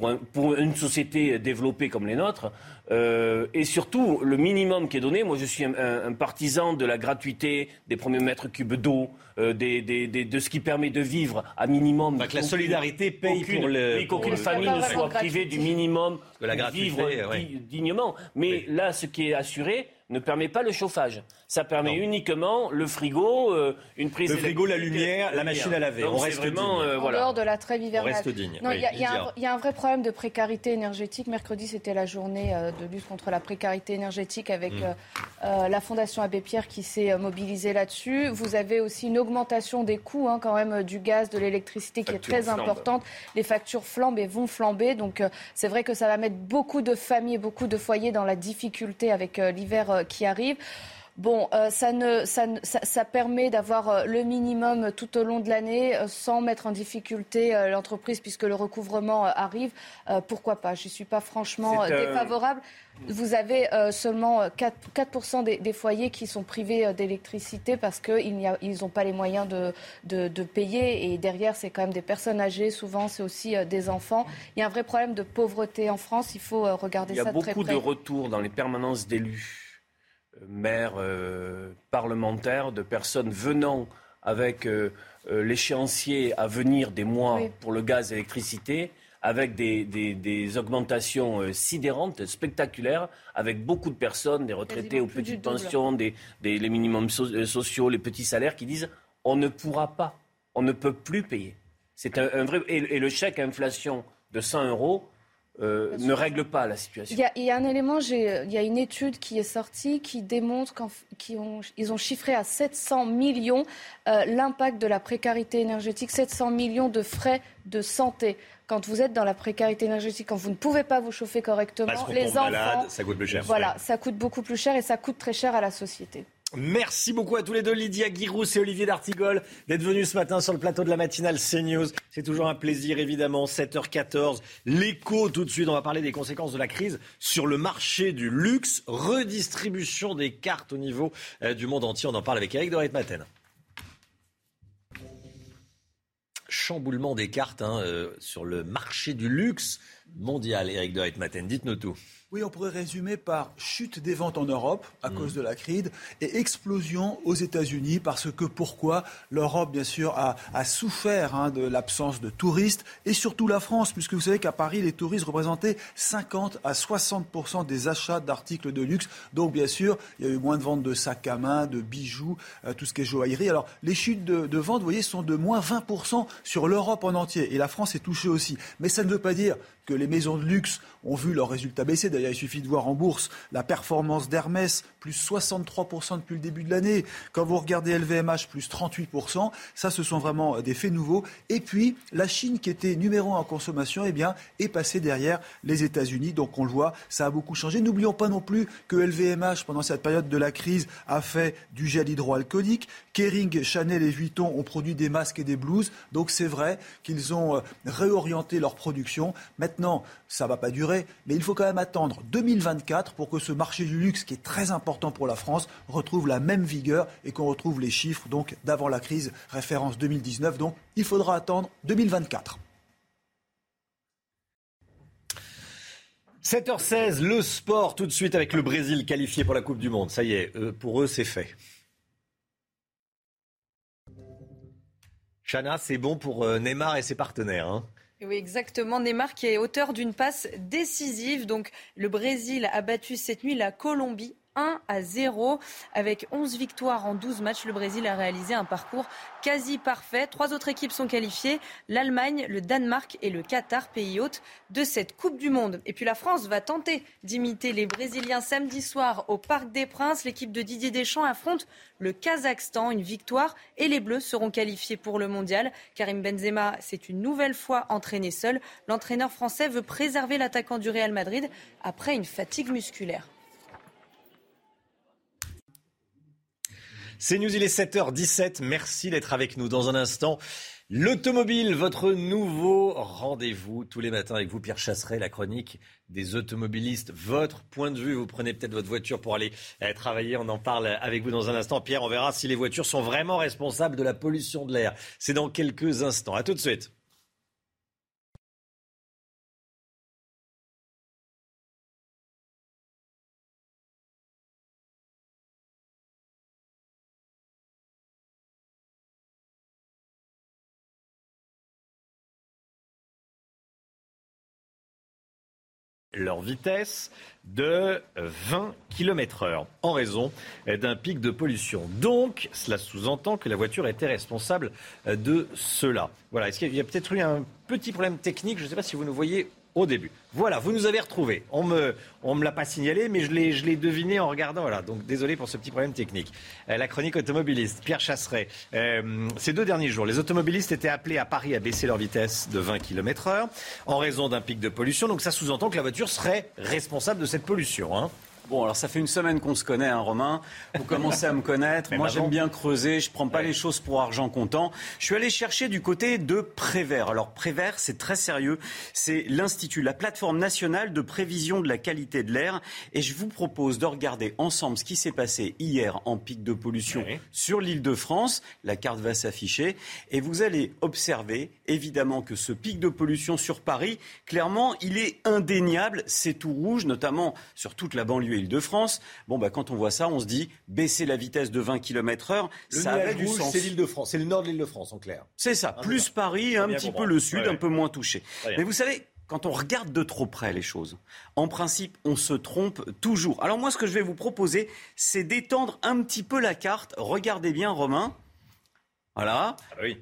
Pour, un- pour une société développée comme les nôtres, Euh, et surtout le minimum qui est donné. Moi, je suis un, un- un partisan de la gratuité des premiers mètres cubes d'eau, euh, des, des- des- de ce qui permet de vivre à minimum. que la solidarité paye Aucune- pour le- oui, qu'aucune famille ne soit privée du minimum la gratuité, vivre ouais. dignement. Mais là, ce qui est assuré ne permet pas le chauffage. Ça permet uniquement le frigo, euh, une prise Le frigo, la électrique, lumière, la machine à laver. Donc, On reste vraiment, digne. euh, en voilà. dehors de la trêve hivernale. reste digne, Non, il y, a- oui, y un- Lydia. il y a un vrai problème de précarité énergétique. Mercredi, c'était la journée euh, de lutte contre la précarité énergétique avec Mm. euh, euh, la Fondation Abbé Pierre qui s'est euh, mobilisée là-dessus. Vous avez aussi une augmentation des coûts hein, quand même euh, du gaz, de l'électricité qui est très importante. Les factures flambent et vont flamber. Donc euh, c'est vrai que ça va mettre beaucoup de familles et beaucoup de foyers dans la difficulté avec euh, l'hiver euh, qui arrive. Bon, euh, ça, ne, ça, ne- ça, ça permet d'avoir euh, le minimum tout au long de l'année euh, sans mettre en difficulté euh, l'entreprise puisque le recouvrement euh, arrive. Euh, pourquoi pas? Je ne suis pas franchement défavorable. Vous avez euh, seulement euh, 4, 4% des, des foyers qui sont privés euh, d'électricité parce qu'ils n'ont pas les moyens de, de, de payer. Et derrière, c'est quand même des personnes âgées. Souvent, c'est aussi euh, des enfants. Il y a un vrai problème de pauvreté en France. Il faut euh, regarder Il y a ça de très beaucoup près. de retours dans les permanences d'élus, maires, euh, parlementaires, de personnes venant avec euh, euh, l'échéancier à venir des mois Oui. pour le gaz et l'électricité, avec des, des- des augmentations sidérantes, spectaculaires, avec beaucoup de personnes, des retraités aux petites pensions, des, des- les minimums so- sociaux, les petits salaires, qui disent on ne pourra pas, on ne peut plus payer. C'est un, un vrai et, et le chèque inflation de 100 euros euh, ne règle pas la situation. Il y, a, il y a un élément, j'ai- il y a une étude qui est sortie qui démontre qu'ils ont, chiffré à 700 millions euh, l'impact de la précarité énergétique, 700 millions de frais de santé. Quand vous êtes dans la précarité énergétique, quand vous ne pouvez pas vous chauffer correctement, les enfants, malade, ça coûte plus cher. voilà, ça coûte beaucoup plus cher et ça coûte très cher à la société. Merci beaucoup à tous les deux, Lydia Guirous et Olivier D'Artigol, d'être venus ce matin sur le plateau de la matinale CNews. C'est toujours un plaisir, évidemment. 7h14. L'écho, tout de suite. On va parler des conséquences de la crise sur le marché du luxe. Redistribution des cartes au niveau euh, du monde entier. On en parle avec Eric Dorit Maten. Chamboulement des cartes hein, euh, sur le marché du luxe mondial. Eric Dorit Maten, dites-nous tout. Oui, on pourrait résumer par chute des ventes en Europe à Mm. cause de la crise et explosion aux États-Unis parce que pourquoi? L'Europe, bien sûr, a, a souffert hein, de l'absence de touristes et surtout la France, puisque vous savez qu'à Paris, les touristes représentaient 50 à 60 des achats d'articles de luxe. Donc, bien sûr, il y a eu moins de ventes de sacs à main, de bijoux, euh, tout ce qui est joaillerie. Alors, les chutes de, de ventes, vous voyez, sont de moins 20% sur l'Europe en entier et la France est touchée aussi. Mais ça ne veut pas dire que les maisons de luxe ont vu leurs résultats baisser. D'ailleurs, il suffit de voir en bourse la performance d'Hermès, plus 63% depuis le début de l'année. Quand vous regardez LVMH, plus 38%. Ça, ce sont vraiment des faits nouveaux. Et puis, la Chine, qui était numéro un en consommation, eh bien, est passée derrière les États-Unis. Donc, on le voit, ça a beaucoup changé. N'oublions pas non plus que LVMH, pendant cette période de la crise, a fait du gel hydroalcoolique. Kering, Chanel et Vuitton ont produit des masques et des blouses. Donc, c'est vrai qu'ils ont euh, réorienté leur production. Maintenant, ça va pas durer, mais il faut quand même attendre 2024 pour que ce marché du luxe, qui est très important pour la France, retrouve la même vigueur et qu'on retrouve les chiffres donc d'avant la crise, référence 2019. Donc, il faudra attendre 2024. 7h16, le sport tout de suite avec le Brésil qualifié pour la Coupe du Monde. Ça y est, euh, pour eux, c'est fait. Chana, c'est bon pour euh, Neymar et ses partenaires. hein? Oui, exactement. Neymar qui est auteur d'une passe décisive. Donc, le Brésil a battu cette nuit la Colombie 1 à 0. Avec 11 victoires en 12 matchs, le Brésil a réalisé un parcours quasi parfait. Trois autres équipes sont qualifiées, l'Allemagne, le Danemark et le Qatar, pays hôte de cette Coupe du Monde. Et puis la France va tenter d'imiter les Brésiliens samedi soir au Parc des Princes. L'équipe de Didier Deschamps affronte le Kazakhstan. Une victoire et les Bleus seront qualifiés pour le mondial. Karim Benzema s'est une nouvelle fois entraîné seul. L'entraîneur français veut préserver l'attaquant du Real Madrid après une fatigue musculaire. C'est News, il est 7h17. Merci d'être avec nous dans un instant. L'automobile, votre nouveau rendez-vous tous les matins avec vous, Pierre Chasseret, la chronique des automobilistes. Votre point de vue, vous prenez peut-être votre voiture pour aller euh, travailler. On en parle avec vous dans un instant. Pierre, on verra si les voitures sont vraiment responsables de la pollution de l'air. C'est dans quelques instants. À tout de suite. Vitesse de 20 km heure en raison d'un pic de pollution. Donc, cela sous-entend que la voiture était responsable de cela. Voilà. Est-ce qu'il y a peut-être eu un petit problème technique? Je ne sais pas si vous nous voyez au début. Voilà, vous nous avez retrouvés. On me, on me l'a pas signalé, mais je l'ai, je l'ai deviné en regardant. Voilà, donc désolé pour ce petit problème technique. Euh, la chronique automobiliste, Pierre Chasseret. Euh, ces deux derniers jours, les automobilistes étaient appelés à Paris à baisser leur vitesse de 20 km/h en raison d'un pic de pollution. Donc ça sous-entend que la voiture serait responsable de cette pollution. Hein. Bon, alors ça fait une semaine qu'on se connaît, hein, Romain. Vous commencez à me connaître. Moi, j'aime bien creuser. Je prends pas les choses pour argent comptant. Je suis allé chercher du côté de Prévert. Alors Prévert, c'est très sérieux. C'est l'institut, la plateforme nationale de prévision de la qualité de l'air. Et je vous propose de regarder ensemble ce qui s'est passé hier en pic de pollution sur l'île de France. La carte va s'afficher et vous allez observer évidemment que ce pic de pollution sur Paris, clairement, il est indéniable. C'est tout rouge, notamment sur toute la banlieue Île-de-France. Bon, bah, quand on voit ça, on se dit baisser la vitesse de 20 km heure, Le ça avait du sens. c'est l'île de France, c'est le nord de l'île de France en clair. C'est ça, Ah, plus. Paris, un petit peu le sud, Ouais, un peu moins touché. Mais vous savez, quand on regarde de trop près les choses, en principe, on se trompe toujours. Alors moi, ce que je vais vous proposer, c'est d'étendre un petit peu la carte. Regardez bien, Romain. Voilà. Ah oui.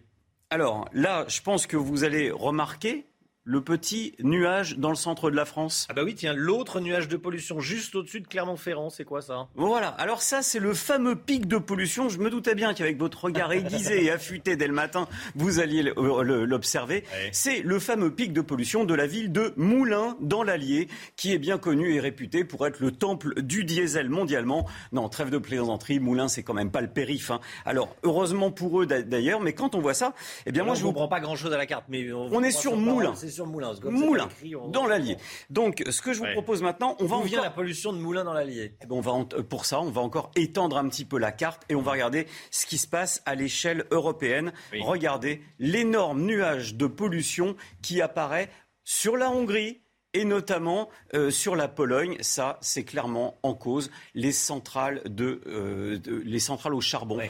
Alors là, je pense que vous allez remarquer le petit nuage dans le centre de la France. Ah bah oui, tiens, l'autre nuage de pollution juste au-dessus de Clermont-Ferrand, c'est quoi ça Voilà, alors ça c'est le fameux pic de pollution. Je me doutais bien qu'avec votre regard aiguisé et affûté dès le matin, vous alliez euh, l'observer. C'est le fameux pic de pollution de la ville de Moulins dans l'Allier, qui est bien connu et réputé pour être le temple du diesel mondialement. Non, trêve de plaisanterie, Moulins c'est quand même pas le périph. hein. Alors heureusement pour eux d'a- d'ailleurs, mais quand on voit ça, eh bien moi on je vous comprend pas grand-chose à la carte, mais on, on est sur Moulins. C'est sur Moulins. comme c'est Moulins, écrit, on- dans l'Allier. Donc, ce que je vous Ouais. propose maintenant, on va D'où vient encore- la pollution de Moulins dans l'Allier? Eh ben, on va en- euh, pour ça, on va encore étendre un petit peu la carte et on va regarder ce qui se passe à l'échelle européenne. Oui. Regardez l'énorme nuage de pollution qui apparaît sur la Hongrie et notamment euh, sur la Pologne. Ça, c'est clairement en cause les centrales, de, euh, de- les centrales au charbon.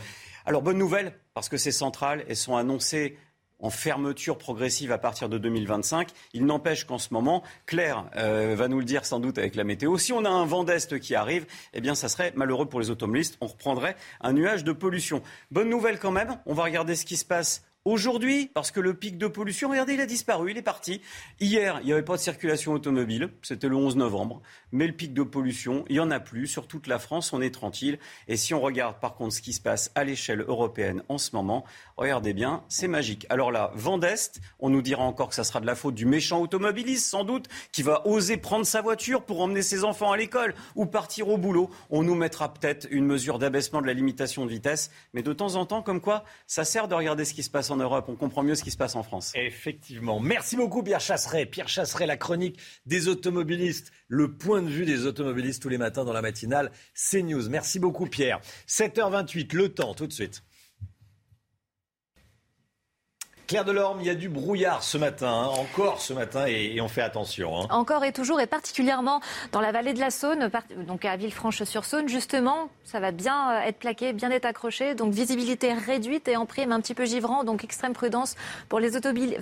Alors, bonne nouvelle, parce que ces centrales, elles sont annoncées en fermeture progressive à partir de 2025. Il n'empêche qu'en ce moment, Claire euh, va nous le dire sans doute avec la météo, si on a un vent d'Est qui arrive, eh bien ça serait malheureux pour les automobilistes. On reprendrait un nuage de pollution. Bonne nouvelle quand même, on va regarder ce qui se passe Aujourd'hui, parce que le pic de pollution, regardez, il a disparu, il est parti. Hier, il n'y avait pas de circulation automobile, c'était le 11 novembre, mais le pic de pollution, il n'y en a plus. Sur toute la France, on est tranquille. Et si on regarde par contre ce qui se passe à l'échelle européenne en ce moment, regardez bien, c'est magique. Alors là, vent d'Est, on nous dira encore que ça sera de la faute du méchant automobiliste, sans doute, qui va oser prendre sa voiture pour emmener ses enfants à l'école ou partir au boulot. On nous mettra peut-être une mesure d'abaissement de la limitation de vitesse, mais de temps en temps, comme quoi, ça sert de regarder ce qui se passe en Europe. On comprend mieux ce qui se passe en France. Effectivement. Merci beaucoup Pierre Chasseret. Pierre Chasseret, la chronique des automobilistes, le point de vue des automobilistes tous les matins dans la matinale CNews. Merci beaucoup Pierre. 7h28, le temps tout de suite. Claire Delorme, il y a du brouillard ce matin, hein, encore ce matin, et, on fait attention. Hein. Encore et toujours, et particulièrement dans la vallée de la Saône, donc à Villefranche-sur-Saône, justement, ça va bien euh, être plaqué, bien être accroché, donc visibilité réduite et en prime un petit peu givrant, donc extrême prudence pour les,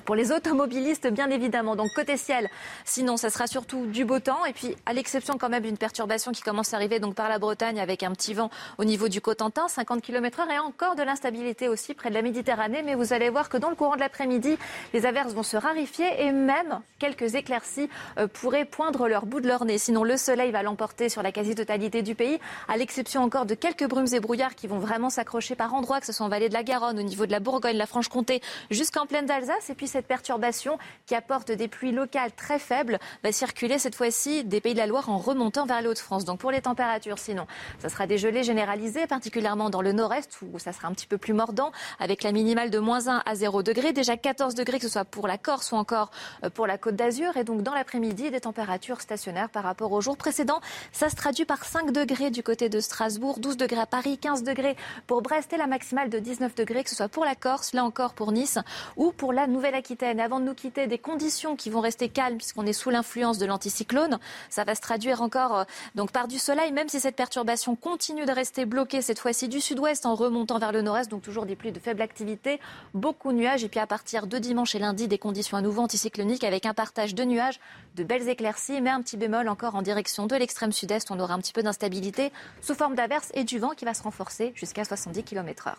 pour les automobilistes, bien évidemment. Donc côté ciel, sinon, ça sera surtout du beau temps, et puis à l'exception quand même d'une perturbation qui commence à arriver donc par la Bretagne avec un petit vent au niveau du Cotentin, 50 km/h, et encore de l'instabilité aussi près de la Méditerranée, mais vous allez voir que dans le courant l'après-midi, les averses vont se rarifier et même quelques éclaircies euh, pourraient poindre leur bout de leur nez. Sinon, le soleil va l'emporter sur la quasi-totalité du pays, à l'exception encore de quelques brumes et brouillards qui vont vraiment s'accrocher par endroits, que ce soit en vallée de la Garonne, au niveau de la Bourgogne, la Franche-Comté, jusqu'en plaine d'Alsace. Et puis cette perturbation qui apporte des pluies locales très faibles va circuler cette fois-ci des pays de la Loire en remontant vers les Hauts-de-France. Donc pour les températures, sinon, ça sera des gelées généralisées, particulièrement dans le nord-est où ça sera un petit peu plus mordant, avec la minimale de moins 1 à 0 degré. Déjà 14 degrés, que ce soit pour la Corse ou encore euh, pour la Côte d'Azur. Et donc, dans l'après-midi, des températures stationnaires par rapport au jour précédent. Ça se traduit par 5 degrés du côté de Strasbourg, 12 degrés à Paris, 15 degrés pour Brest et la maximale de 19 degrés, que ce soit pour la Corse, là encore pour Nice ou pour la Nouvelle-Aquitaine. Avant de nous quitter, des conditions qui vont rester calmes puisqu'on est sous l'influence de l'anticyclone. Ça va se traduire encore euh, donc par du soleil, même si cette perturbation continue de rester bloquée, cette fois-ci du sud-ouest en remontant vers le nord-est, donc toujours des pluies de faible activité, beaucoup de nuages et puis à partir de dimanche et lundi des conditions à nouveau anticycloniques avec un partage de nuages, de belles éclaircies, mais un petit bémol encore en direction de l'extrême sud-est. On aura un petit peu d'instabilité sous forme d'averses et du vent qui va se renforcer jusqu'à 70 km/h.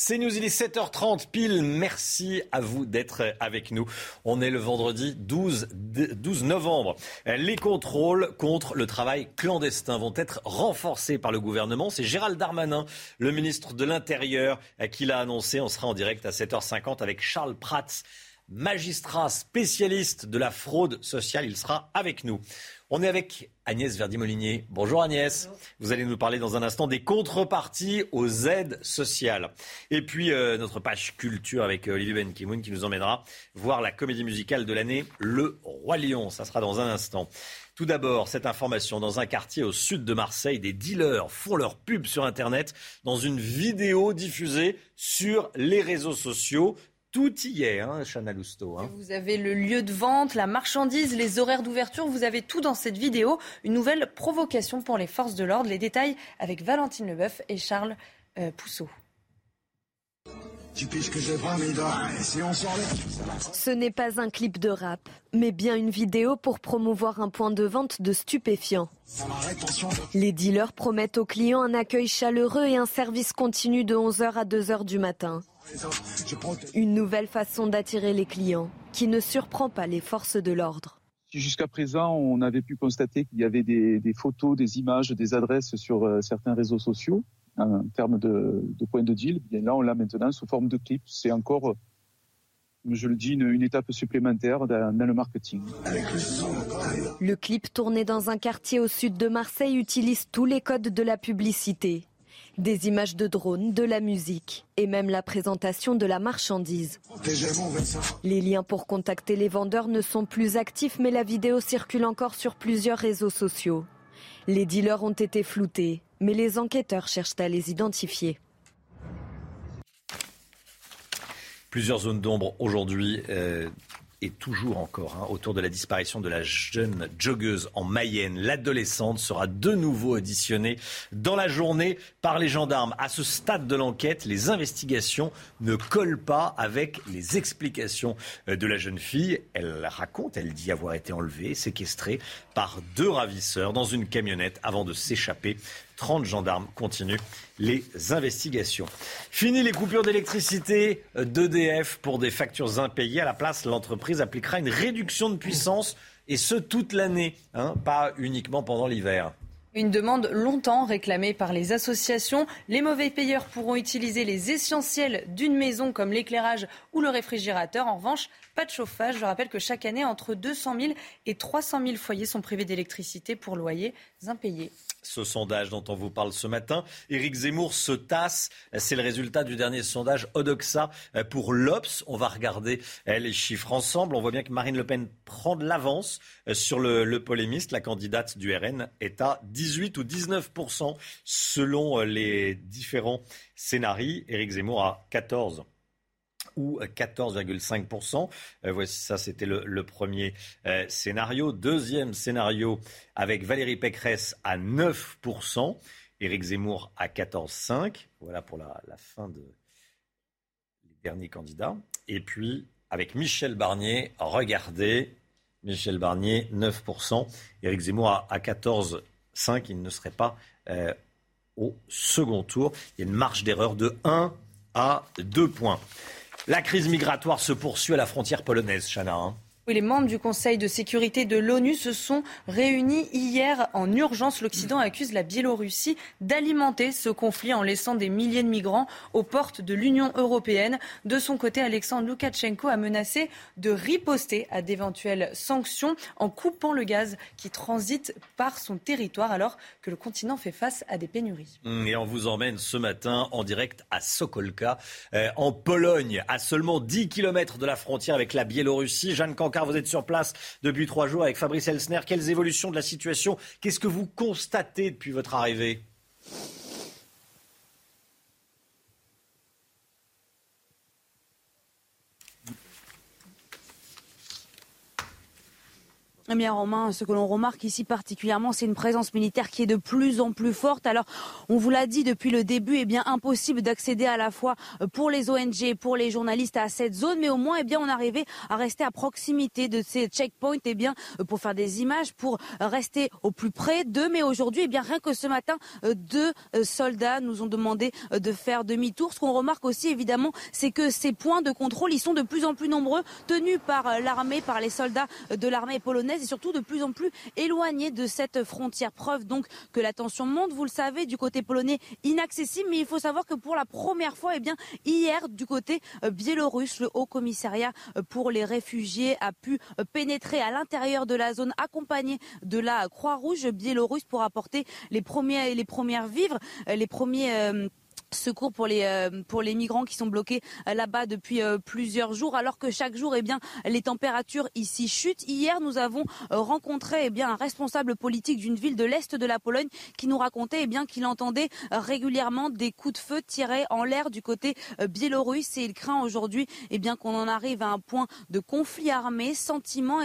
C'est News, il est 7h30 pile. Merci à vous d'être avec nous. On est le vendredi 12, 12 novembre. Les contrôles contre le travail clandestin vont être renforcés par le gouvernement. C'est Gérald Darmanin, le ministre de l'Intérieur, qui l'a annoncé. On sera en direct à 7h50 avec Charles Prats, magistrat spécialiste de la fraude sociale. Il sera avec nous. On est avec Agnès Verdi-Molinier. Bonjour Agnès. Vous allez nous parler dans un instant des contreparties aux aides sociales. Et puis euh, notre page culture avec euh, Olivier Benkimoun qui nous emmènera voir la comédie musicale de l'année Le Roi Lion. Ça sera dans un instant. Tout d'abord, cette information, dans un quartier au sud de Marseille, des dealers font leur pub sur Internet dans une vidéo diffusée sur les réseaux sociaux. Tout y est, hein, Chana Lousteau. Hein. Vous avez le lieu de vente, la marchandise, les horaires d'ouverture. Vous avez tout dans cette vidéo. Une nouvelle provocation pour les forces de l'ordre. Les détails avec Valentine Leboeuf et Charles euh, Pousseau. Ce n'est pas un clip de rap, mais bien une vidéo pour promouvoir un point de vente de stupéfiants. Les dealers promettent aux clients un accueil chaleureux et un service continu de 11h à 2h du matin. Une nouvelle façon d'attirer les clients qui ne surprend pas les forces de l'ordre. Jusqu'à présent, on avait pu constater qu'il y avait des, photos, des images, des adresses sur euh, certains réseaux sociaux en termes de, points de deal. Bien là, on l'a maintenant sous forme de clip. C'est encore, je le dis, une, étape supplémentaire dans, dans le marketing. Le clip tourné dans un quartier au sud de Marseille utilise tous les codes de la publicité. Des images de drones, de la musique et même la présentation de la marchandise. Les liens pour contacter les vendeurs ne sont plus actifs mais la vidéo circule encore sur plusieurs réseaux sociaux. Les dealers ont été floutés, mais les enquêteurs cherchent à les identifier. Plusieurs zones d'ombre aujourd'hui. Euh, et toujours encore hein, autour de la disparition de la jeune joggeuse en Mayenne. L'adolescente sera de nouveau auditionnée dans la journée par les gendarmes. À ce stade de l'enquête, les investigations ne collent pas avec les explications euh, de la jeune fille. Elle raconte, elle dit avoir été enlevée, séquestrée par deux ravisseurs dans une camionnette avant de s'échapper 30 gendarmes continuent les investigations. Fini les coupures d'électricité d'EDF pour des factures impayées. À la place, l'entreprise appliquera une réduction de puissance et ce toute l'année, hein, pas uniquement pendant l'hiver. Une demande longtemps réclamée par les associations. Les mauvais payeurs pourront utiliser les essentiels d'une maison comme l'éclairage ou le réfrigérateur. En revanche, pas de chauffage. Je rappelle que chaque année, entre 200 000 et 300 000 foyers sont privés d'électricité pour loyers impayés ce sondage dont on vous parle ce matin. Éric Zemmour se tasse. C'est le résultat du dernier sondage Odoxa pour l'Obs. On va regarder eh, les chiffres ensemble. On voit bien que Marine Le Pen prend de l'avance euh, sur le, polémiste. La candidate du RN est à 18 ou 19 selon euh, les différents scénarios. Éric Zemmour à 14 ou 14,5%. Euh, voici ça, c'était le, premier euh, scénario. Deuxième scénario avec Valérie Pécresse à 9%, Éric Zemmour à 14,5%. Voilà pour la, fin de les derniers candidats. Et puis avec Michel Barnier, regardez, Michel Barnier, 9%, Éric Zemmour à, à 14,5%. Il ne serait pas euh, au second tour. Il y a une marge d'erreur de 1 à 2 points. La crise migratoire se poursuit à la frontière polonaise, Chana. Hein. Oui, les membres du Conseil de sécurité de l'ONU se sont réunis hier en urgence. L'Occident accuse la Biélorussie d'alimenter ce conflit en laissant des milliers de migrants aux portes de l'Union européenne. De son côté, Alexandre Loukachenko a menacé de riposter à d'éventuelles sanctions en coupant le gaz qui transite par son territoire alors que le continent fait face à des pénuries. Et on vous emmène ce matin en direct à Sokolka, euh, en Pologne, à seulement 10 km de la frontière avec la Biélorussie. Vous êtes sur place depuis trois jours avec Fabrice Elsner. Quelles évolutions de la situation Qu'est-ce que vous constatez depuis votre arrivée? Eh bien, Romain, ce que l'on remarque ici particulièrement, c'est une présence militaire qui est de plus en plus forte. Alors, on vous l'a dit depuis le début, eh bien, impossible d'accéder à la fois pour les ONG, pour les journalistes à cette zone, mais au moins, eh bien, on arrivait à rester à proximité de ces checkpoints, eh bien, pour faire des images, pour rester au plus près d'eux. Mais aujourd'hui, eh bien, rien que ce matin, deux soldats nous ont demandé de faire demi-tour. Ce qu'on remarque aussi, évidemment, c'est que ces points de contrôle, ils sont de plus en plus nombreux, tenus par l'armée, par les soldats de l'armée polonaise et surtout de plus en plus éloignés de cette frontière. Preuve donc que la tension monte, vous le savez, du côté polonais inaccessible, mais il faut savoir que pour la première fois, eh bien, hier, du côté biélorusse, le Haut Commissariat pour les réfugiés a pu pénétrer à l'intérieur de la zone accompagné de la Croix-Rouge biélorusse pour apporter les premiers, les premières vivres, les premiers euh, secours pour les euh, pour les migrants qui sont bloqués euh, là-bas depuis euh, plusieurs jours alors que chaque jour eh bien les températures ici chutent hier nous avons rencontré eh un responsable politique d'une ville de l'est de la Pologne qui nous racontait eh qu'il entendait régulièrement des coups de feu tirés en l'air du côté biélorusse et il craint aujourd'hui qu'on en arrive à un point de conflit armé sentiment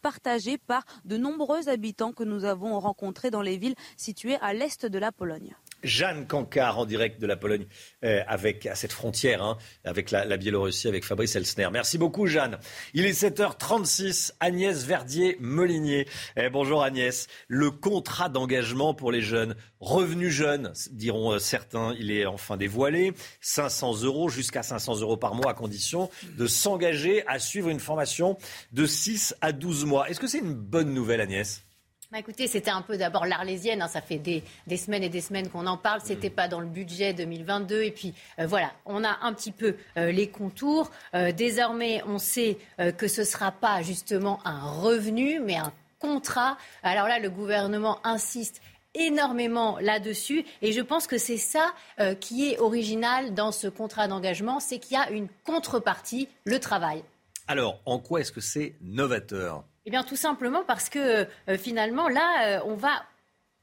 partagé par de nombreux habitants que nous avons rencontrés dans les villes situées à l'est de la Pologne. Jeanne Cancard en direct de la Pologne euh, avec à cette frontière hein, avec la, la, Biélorussie avec Fabrice Elsner. Merci beaucoup Jeanne. Il est 7h36 Agnès Verdier-Molinier. Eh, bonjour Agnès. Le contrat d'engagement pour les jeunes, revenus jeunes diront euh, certains, il est enfin dévoilé. 500 euros jusqu'à 500 euros par mois à condition de s'engager à suivre une formation de 6 à 12 mois. Est-ce que c'est une bonne nouvelle Agnès? Bah écoutez, c'était un peu d'abord l'arlésienne, hein, ça fait des, des, semaines et des semaines qu'on en parle, c'était pas dans le budget 2022, et puis euh, voilà, on a un petit peu euh, les contours. Euh, désormais, on sait que ce sera pas justement un revenu, mais un contrat. Alors là, le gouvernement insiste énormément là-dessus. Et je pense que c'est ça euh, qui est original dans ce contrat d'engagement, c'est qu'il y a une contrepartie, le travail. Alors, en quoi est-ce que c'est novateur? Eh bien, tout simplement parce que euh, finalement, là, euh, on va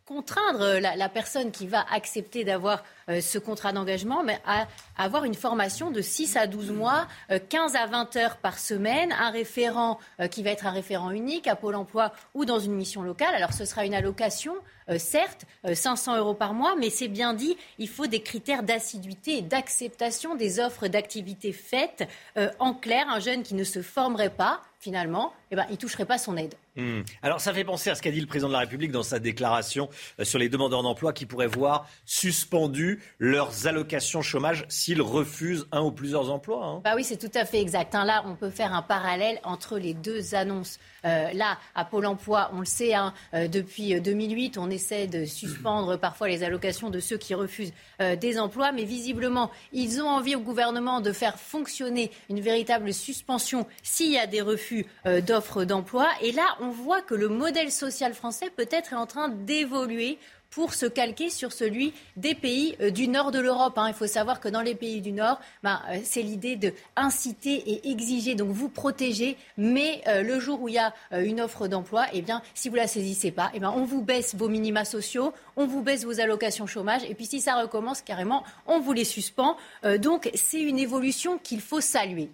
contraindre la, la, personne qui va accepter d'avoir euh, ce contrat d'engagement, mais à avoir une formation de 6 à 12 mois, euh, 15 à 20 heures par semaine, un référent euh, qui va être un référent unique à Pôle emploi ou dans une mission locale. Alors ce sera une allocation, certes, 500 euros par mois, mais c'est bien dit, il faut des critères d'assiduité et d'acceptation des offres d'activité faites. en clair, un jeune qui ne se formerait pas, finalement, eh ben, il ne toucherait pas son aide. Mmh. Alors ça fait penser à ce qu'a dit le président de la République dans sa déclaration sur les demandeurs d'emploi qui pourraient voir suspendu leurs allocations chômage s'ils refusent un ou plusieurs emplois. Hein. Bah oui, c'est tout à fait exact. Hein. Là, on peut faire un parallèle entre les deux annonces. Euh, là, à Pôle emploi, on le sait, hein, euh, depuis 2008, on essaie de suspendre parfois les allocations de ceux qui refusent euh, des emplois, mais visiblement, ils ont envie au gouvernement de faire fonctionner une véritable suspension s'il y a des refus d'offres d'emploi. Et là, on voit que le modèle social français peut-être est en train d'évoluer pour se calquer sur celui des pays euh, du nord de l'Europe. hein. Il faut savoir que dans les pays du nord, ben, euh, c'est l'idée de inciter et exiger, donc vous protéger, mais euh, le jour où il y a une offre d'emploi, eh bien, si vous la saisissez pas, eh bien, on vous baisse vos minima sociaux, on vous baisse vos allocations chômage, et puis si ça recommence carrément, on vous les suspend. Donc c'est une évolution qu'il faut saluer.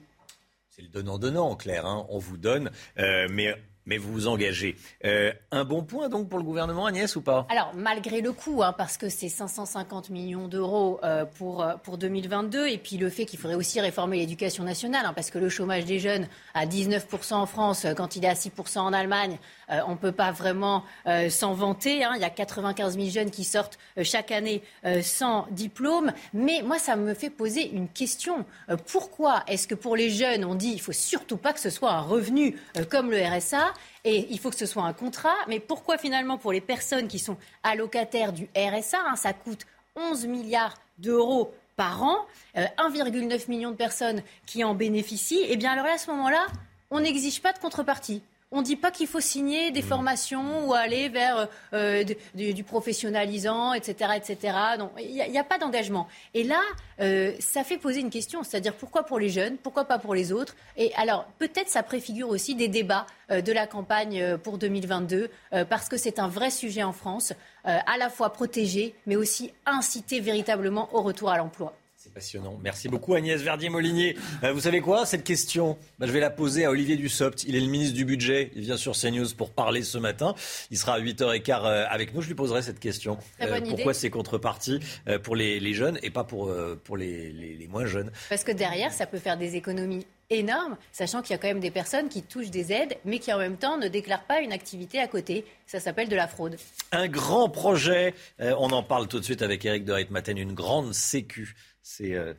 C'est le donnant-donnant, en clair. hein. On vous donne, mais, mais vous vous engagez. Euh, un bon point, donc, pour le gouvernement, Agnès, ou pas Alors, malgré le coût, hein, parce que c'est 550 millions d'euros euh, pour, euh, pour 2022, et puis le fait qu'il faudrait aussi réformer l'éducation nationale, hein, parce que le chômage des jeunes à 19% en France, euh, quand il est à 6% en Allemagne, euh, on ne peut pas vraiment euh, s'en vanter. hein. Il y a 95 000 jeunes qui sortent euh, chaque année sans diplôme. Mais moi, ça me fait poser une question. Pourquoi est-ce que pour les jeunes, on dit il faut surtout pas que ce soit un revenu comme le RSA et il faut que ce soit un contrat Mais pourquoi finalement pour les personnes qui sont allocataires du RSA, hein, ça coûte 11 milliards d'euros par an, euh, 1,9 million de personnes qui en bénéficient, et bien alors là, à ce moment-là, on n'exige pas de contrepartie. On ne dit pas qu'il faut signer des formations ou aller vers euh, du, du- professionnalisant, etc. etc. Non, il n'y a, pas d'engagement. Et là, euh, ça fait poser une question, c'est-à-dire pourquoi pour les jeunes, pourquoi pas pour les autres? Et alors, peut-être ça préfigure aussi des débats euh, de la campagne euh, pour 2022, euh, parce que c'est un vrai sujet en France, euh, à la fois protéger, mais aussi inciter véritablement au retour à l'emploi. C'est passionnant. Merci beaucoup Agnès Verdier-Molinier. Euh, vous savez quoi? Cette question, bah, je vais la poser à Olivier Dussopt. Il est le ministre du Budget. Il vient sur CNews pour parler ce matin. Il sera à 8h15 euh, avec nous. Je lui poserai cette question. Bonne pourquoi ces contreparties euh, pour les, les jeunes et pas pour, euh, pour les, les- les moins jeunes? Parce que derrière, ça peut faire des économies énormes, sachant qu'il y a quand même des personnes qui touchent des aides, mais qui en même temps ne déclarent pas une activité à côté. Ça s'appelle de la fraude. Un grand projet. Euh, on en parle tout de suite avec Eric de Ritmaten. Une grande sécu. C'est euh,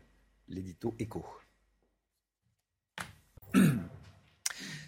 l'édito Echo.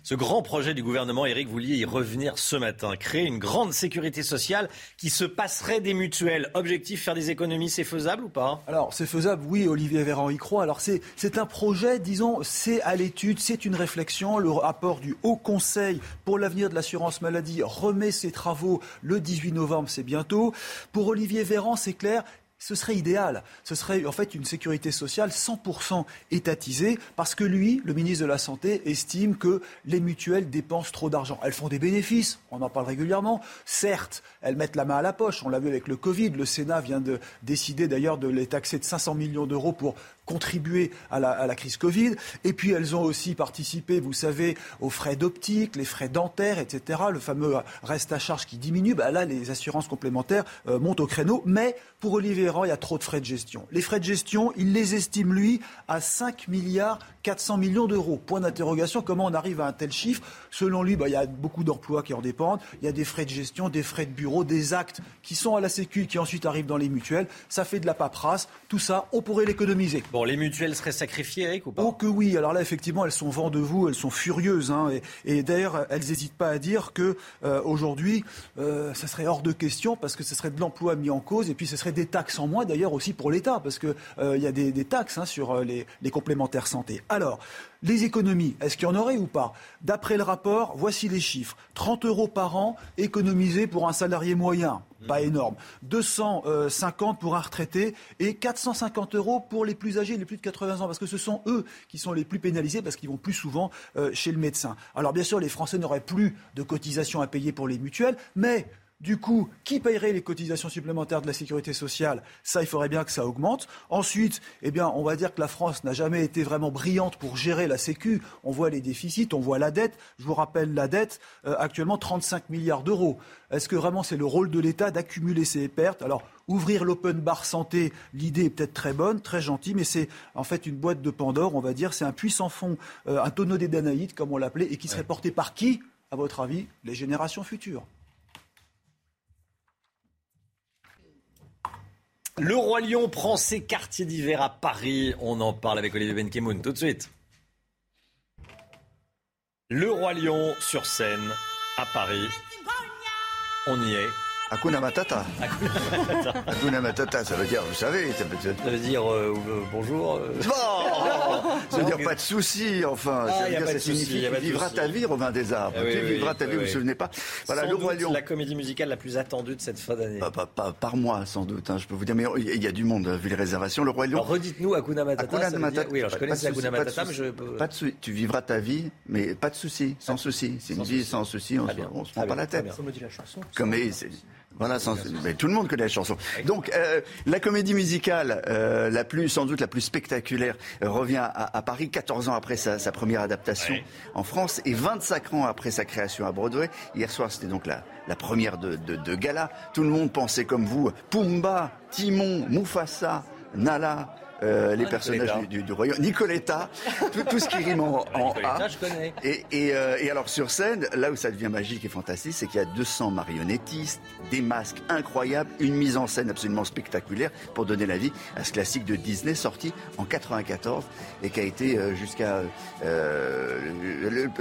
Ce grand projet du gouvernement, Eric, vous vouliez y revenir ce matin. Créer une grande sécurité sociale qui se passerait des mutuelles. Objectif, faire des économies, c'est faisable ou pas? Alors, c'est faisable, oui, Olivier Véran y croit. Alors, c'est, c'est un projet, disons, c'est à l'étude, c'est une réflexion. Le rapport du Haut Conseil pour l'avenir de l'assurance maladie remet ses travaux le 18 novembre, c'est bientôt. Pour Olivier Véran, c'est clair, ce serait idéal. Ce serait en fait une sécurité sociale 100% étatisée parce que lui, le ministre de la Santé, estime que les mutuelles dépensent trop d'argent. Elles font des bénéfices, on en parle régulièrement. Certes, elles mettent la main à la poche. On l'a vu avec le Covid. Le Sénat vient de décider d'ailleurs de les taxer de 500 millions d'euros pour contribuer à la, crise Covid. Et puis elles ont aussi participé, vous savez, aux frais d'optique, les frais dentaires, etc. Le fameux reste à charge qui diminue. Bah là, les assurances complémentaires euh, montent au créneau. Mais pour Olivier Il y a trop de frais de gestion. Les frais de gestion, il les estime, lui, à 5 milliards 400 millions d'euros. Point d'interrogation, comment on arrive à un tel chiffre Selon lui, bah, il y a beaucoup d'emplois qui en dépendent. Il y a des frais de gestion, des frais de bureau, des actes qui sont à la Sécu, qui ensuite arrivent dans les mutuelles. Ça fait de la paperasse. Tout ça, on pourrait l'économiser. Bon, les mutuelles seraient sacrifiées, Eric, ou pas Oh que oui, alors là effectivement elles sont vent debout, elles sont furieuses, hein, et, et d'ailleurs elles n'hésitent pas à dire que euh, aujourd'hui euh, ça serait hors de question parce que ce serait de l'emploi mis en cause et puis ce serait des taxes en moins d'ailleurs aussi pour l'État parce que euh, il y a des, des taxes hein, sur euh, les, les complémentaires santé. Alors les économies, est-ce qu'il y en aurait ou pas? D'après le rapport, voici les chiffres 30 euros par an économisés pour un salarié moyen. Pas énorme. 250 pour un retraité et 450 euros pour les plus âgés, les plus de 80 ans, parce que ce sont eux qui sont les plus pénalisés parce qu'ils vont plus souvent euh, chez le médecin. Alors bien sûr, les Français n'auraient plus de cotisations à payer pour les mutuelles, mais du coup, qui payerait les cotisations supplémentaires de la sécurité sociale? Ça, il faudrait bien que ça augmente. Ensuite, eh bien, on va dire que la France n'a jamais été vraiment brillante pour gérer la Sécu. On voit les déficits, on voit la dette. Je vous rappelle la dette, euh, actuellement 35 milliards d'euros. Est-ce que vraiment c'est le rôle de l'État d'accumuler ces pertes? Alors, ouvrir l'open bar santé, l'idée est peut-être très bonne, très gentille, mais c'est en fait une boîte de Pandore, on va dire. C'est un puissant fond, euh, un tonneau des Danaïdes, comme on l'appelait, et qui serait porté par qui, à votre avis Les générations futures. Le Roi Lion prend ses quartiers d'hiver à Paris. On en parle avec Olivier Benkemoun tout de suite. Le Roi Lion sur scène à Paris. On y est. Hakuna Matata. Hakuna Matata, ça veut dire, vous savez, ça veut dire. Ça veut dire euh, euh, bonjour. euh. Bon Ça veut dire pas de souci, enfin. Ah, ça veut y a dire pas ça de souci, signifie y a que pas tu vivras ta vie, Robin des Arbres. Ah oui, tu oui, vivras oui, ta vie, oui, vous vous oui. souvenez pas Voilà, Sans le Roi doute Lion. la comédie musicale la plus attendue de cette fin d'année. Pas, pas- pas- par mois, sans doute, hein, je peux vous dire. Mais il y a du monde, vu les réservations. Le Roi Lion. Alors redites-nous Hakuna Matata. Hakuna ça veut dire- Matata. Oui, alors je connais Hakuna Matata, mais je Pas de souci. Tu vivras ta vie, mais pas de souci, sans souci. C'est une Sans vie souci. sans souci. On, se- prend pas la tête. bien. Ça me dit la chanson. Comme voilà, sans- mais tout le monde connaît la chanson. Donc euh, la comédie musicale euh, la plus, sans doute la plus spectaculaire, euh, revient à, à Paris 14 ans après sa, sa première adaptation en France et 25 ans après sa création à Broadway. Hier soir, c'était donc la, la première de, de, de gala. Tout le monde pensait comme vous, Pumba, Timon, Mufasa, Nala. Euh, les personnages du, du, du royaume, Nicoletta, tout, tout ce qui rime en, A. je connais. Et, et, euh, et alors sur scène, là où ça devient magique et fantastique, c'est qu'il y a 200 marionnettistes, des masques incroyables, une mise en scène absolument spectaculaire pour donner la vie à ce classique de Disney sorti en 94 et qui a été euh, jusqu'à euh,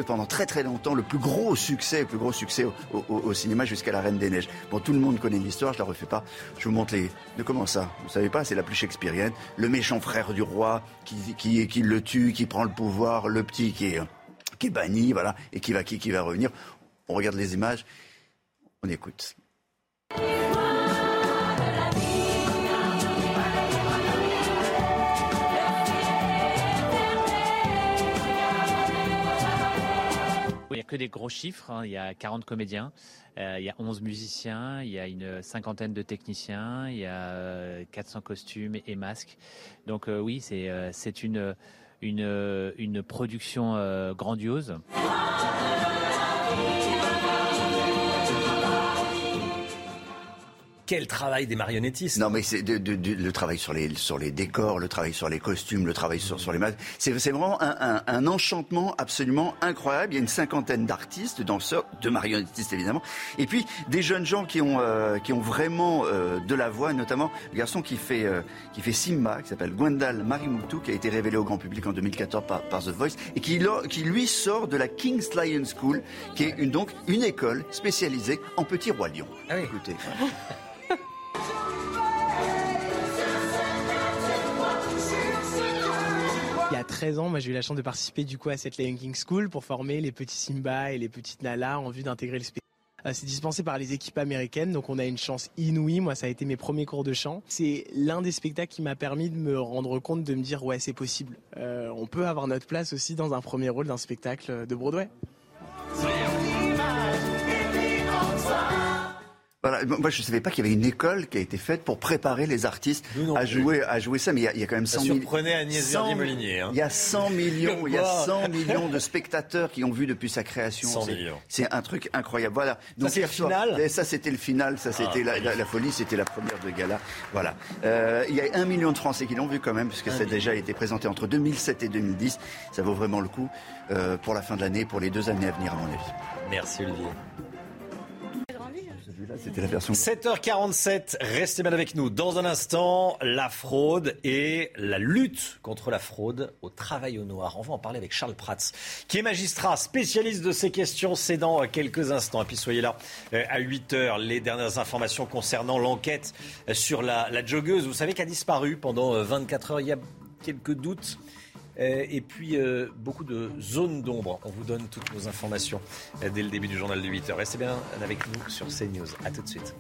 pendant très très longtemps le plus gros succès, le plus gros succès au, au- au cinéma jusqu'à la Reine des Neiges. Bon, tout le monde connaît l'histoire, je la refais pas. Je vous montre les. De comment ça Vous savez pas C'est la plus shakespearienne. Le méchant frère du roi qui, le tue, qui prend le pouvoir, le petit qui est qui est banni, voilà, et qui va qui, qui va revenir. On regarde les images, on écoute. Il n'y a que des gros chiffres. hein. Il y a 40 comédiens, euh, il y a 11 musiciens, il y a une cinquantaine de techniciens, il y a euh, 400 costumes et, masques. Donc euh, oui, c'est euh, une, une, une production euh, grandiose. Quel travail des marionnettistes Non, mais c'est de- de- de- le travail sur les, sur les décors, le travail sur les costumes, le travail sur, sur les masques. C'est c'est vraiment un, un- un enchantement absolument incroyable. Il y a une cinquantaine d'artistes, danseurs, de marionnettistes évidemment, et puis des jeunes gens qui ont, euh, qui ont vraiment euh, de la voix, notamment le garçon qui fait, euh, qui fait Simba, qui s'appelle Gwendal Marimutu, qui a été révélé au grand public en 2014 par, par The Voice, et qui, qui lui sort de la King's Lion School, qui est une, donc une école spécialisée en petits rois lions. Écoutez. Il y 13 ans, moi j'ai eu la chance de participer du coup à cette Lion King School pour former les petits Simba et les petites Nala en vue d'intégrer le spectacle. Euh, C'est dispensé par les équipes américaines, donc on a une chance inouïe. Moi, ça a été mes premiers cours de chant. C'est l'un des spectacles qui m'a permis de me rendre compte, de me dire ouais, c'est possible. Euh, on peut avoir notre place aussi dans un premier rôle d'un spectacle de Broadway. Voilà, moi je ne savais pas qu'il y avait une école qui a été faite pour préparer les artistes non à jouer, à jouer ça, mais il y a, il y a quand même Ça 100 millions. surprenait Agnès 100 Verdier-Molinier, hein. Il y a 100 millions, il y a quoi. 100 millions de spectateurs qui ont vu depuis sa création. 100 C'est- millions. C'est un truc incroyable. Voilà. c'est hier le soir- final ça c'était le final, ça c'était Ah, la, la- la folie, c'était la première de gala. Voilà. Euh, il y a un million de Français qui l'ont vu quand même, puisque ça a déjà été présenté entre 2007 et 2010. Ça vaut vraiment le coup euh, pour la fin de l'année, pour les deux années à venir à mon avis. Merci Olivier. C'était la version. 7h47, restez bien avec nous. Dans un instant, la fraude et la lutte contre la fraude au travail au noir. On va en parler avec Charles Prats, qui est magistrat, spécialiste de ces questions. C'est dans quelques instants. Et puis soyez là euh, à 8h. Les dernières informations concernant l'enquête euh, sur la, la joggeuse. Vous savez qu'elle a disparu pendant euh, 24 heures. Il y a quelques doutes. Euh, Et puis, euh, beaucoup de zones d'ombre. On vous donne toutes nos informations euh, dès le début du journal de 8h. Restez bien avec nous sur CNews. À tout de suite.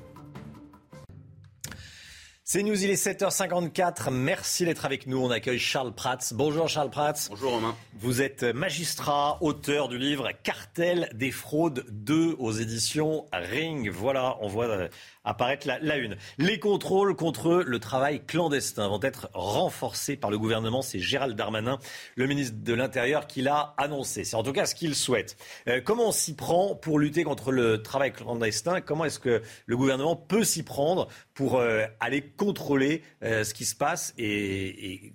CNews, il est 7h54. Merci d'être avec nous. On accueille Charles Prats. Bonjour Charles Prats. Bonjour Romain. Vous êtes magistrat, auteur du livre Cartel des fraudes 2 aux éditions Ring. Voilà, on voit apparaître la, une. Les contrôles contre le travail clandestin vont être renforcés par le gouvernement. C'est Gérald Darmanin, le ministre de l'Intérieur, qui l'a annoncé. C'est en tout cas ce qu'il souhaite. Euh, comment on s'y prend pour lutter contre le travail clandestin? Comment est-ce que le gouvernement peut s'y prendre pour euh, aller contrôler euh, ce qui se passe et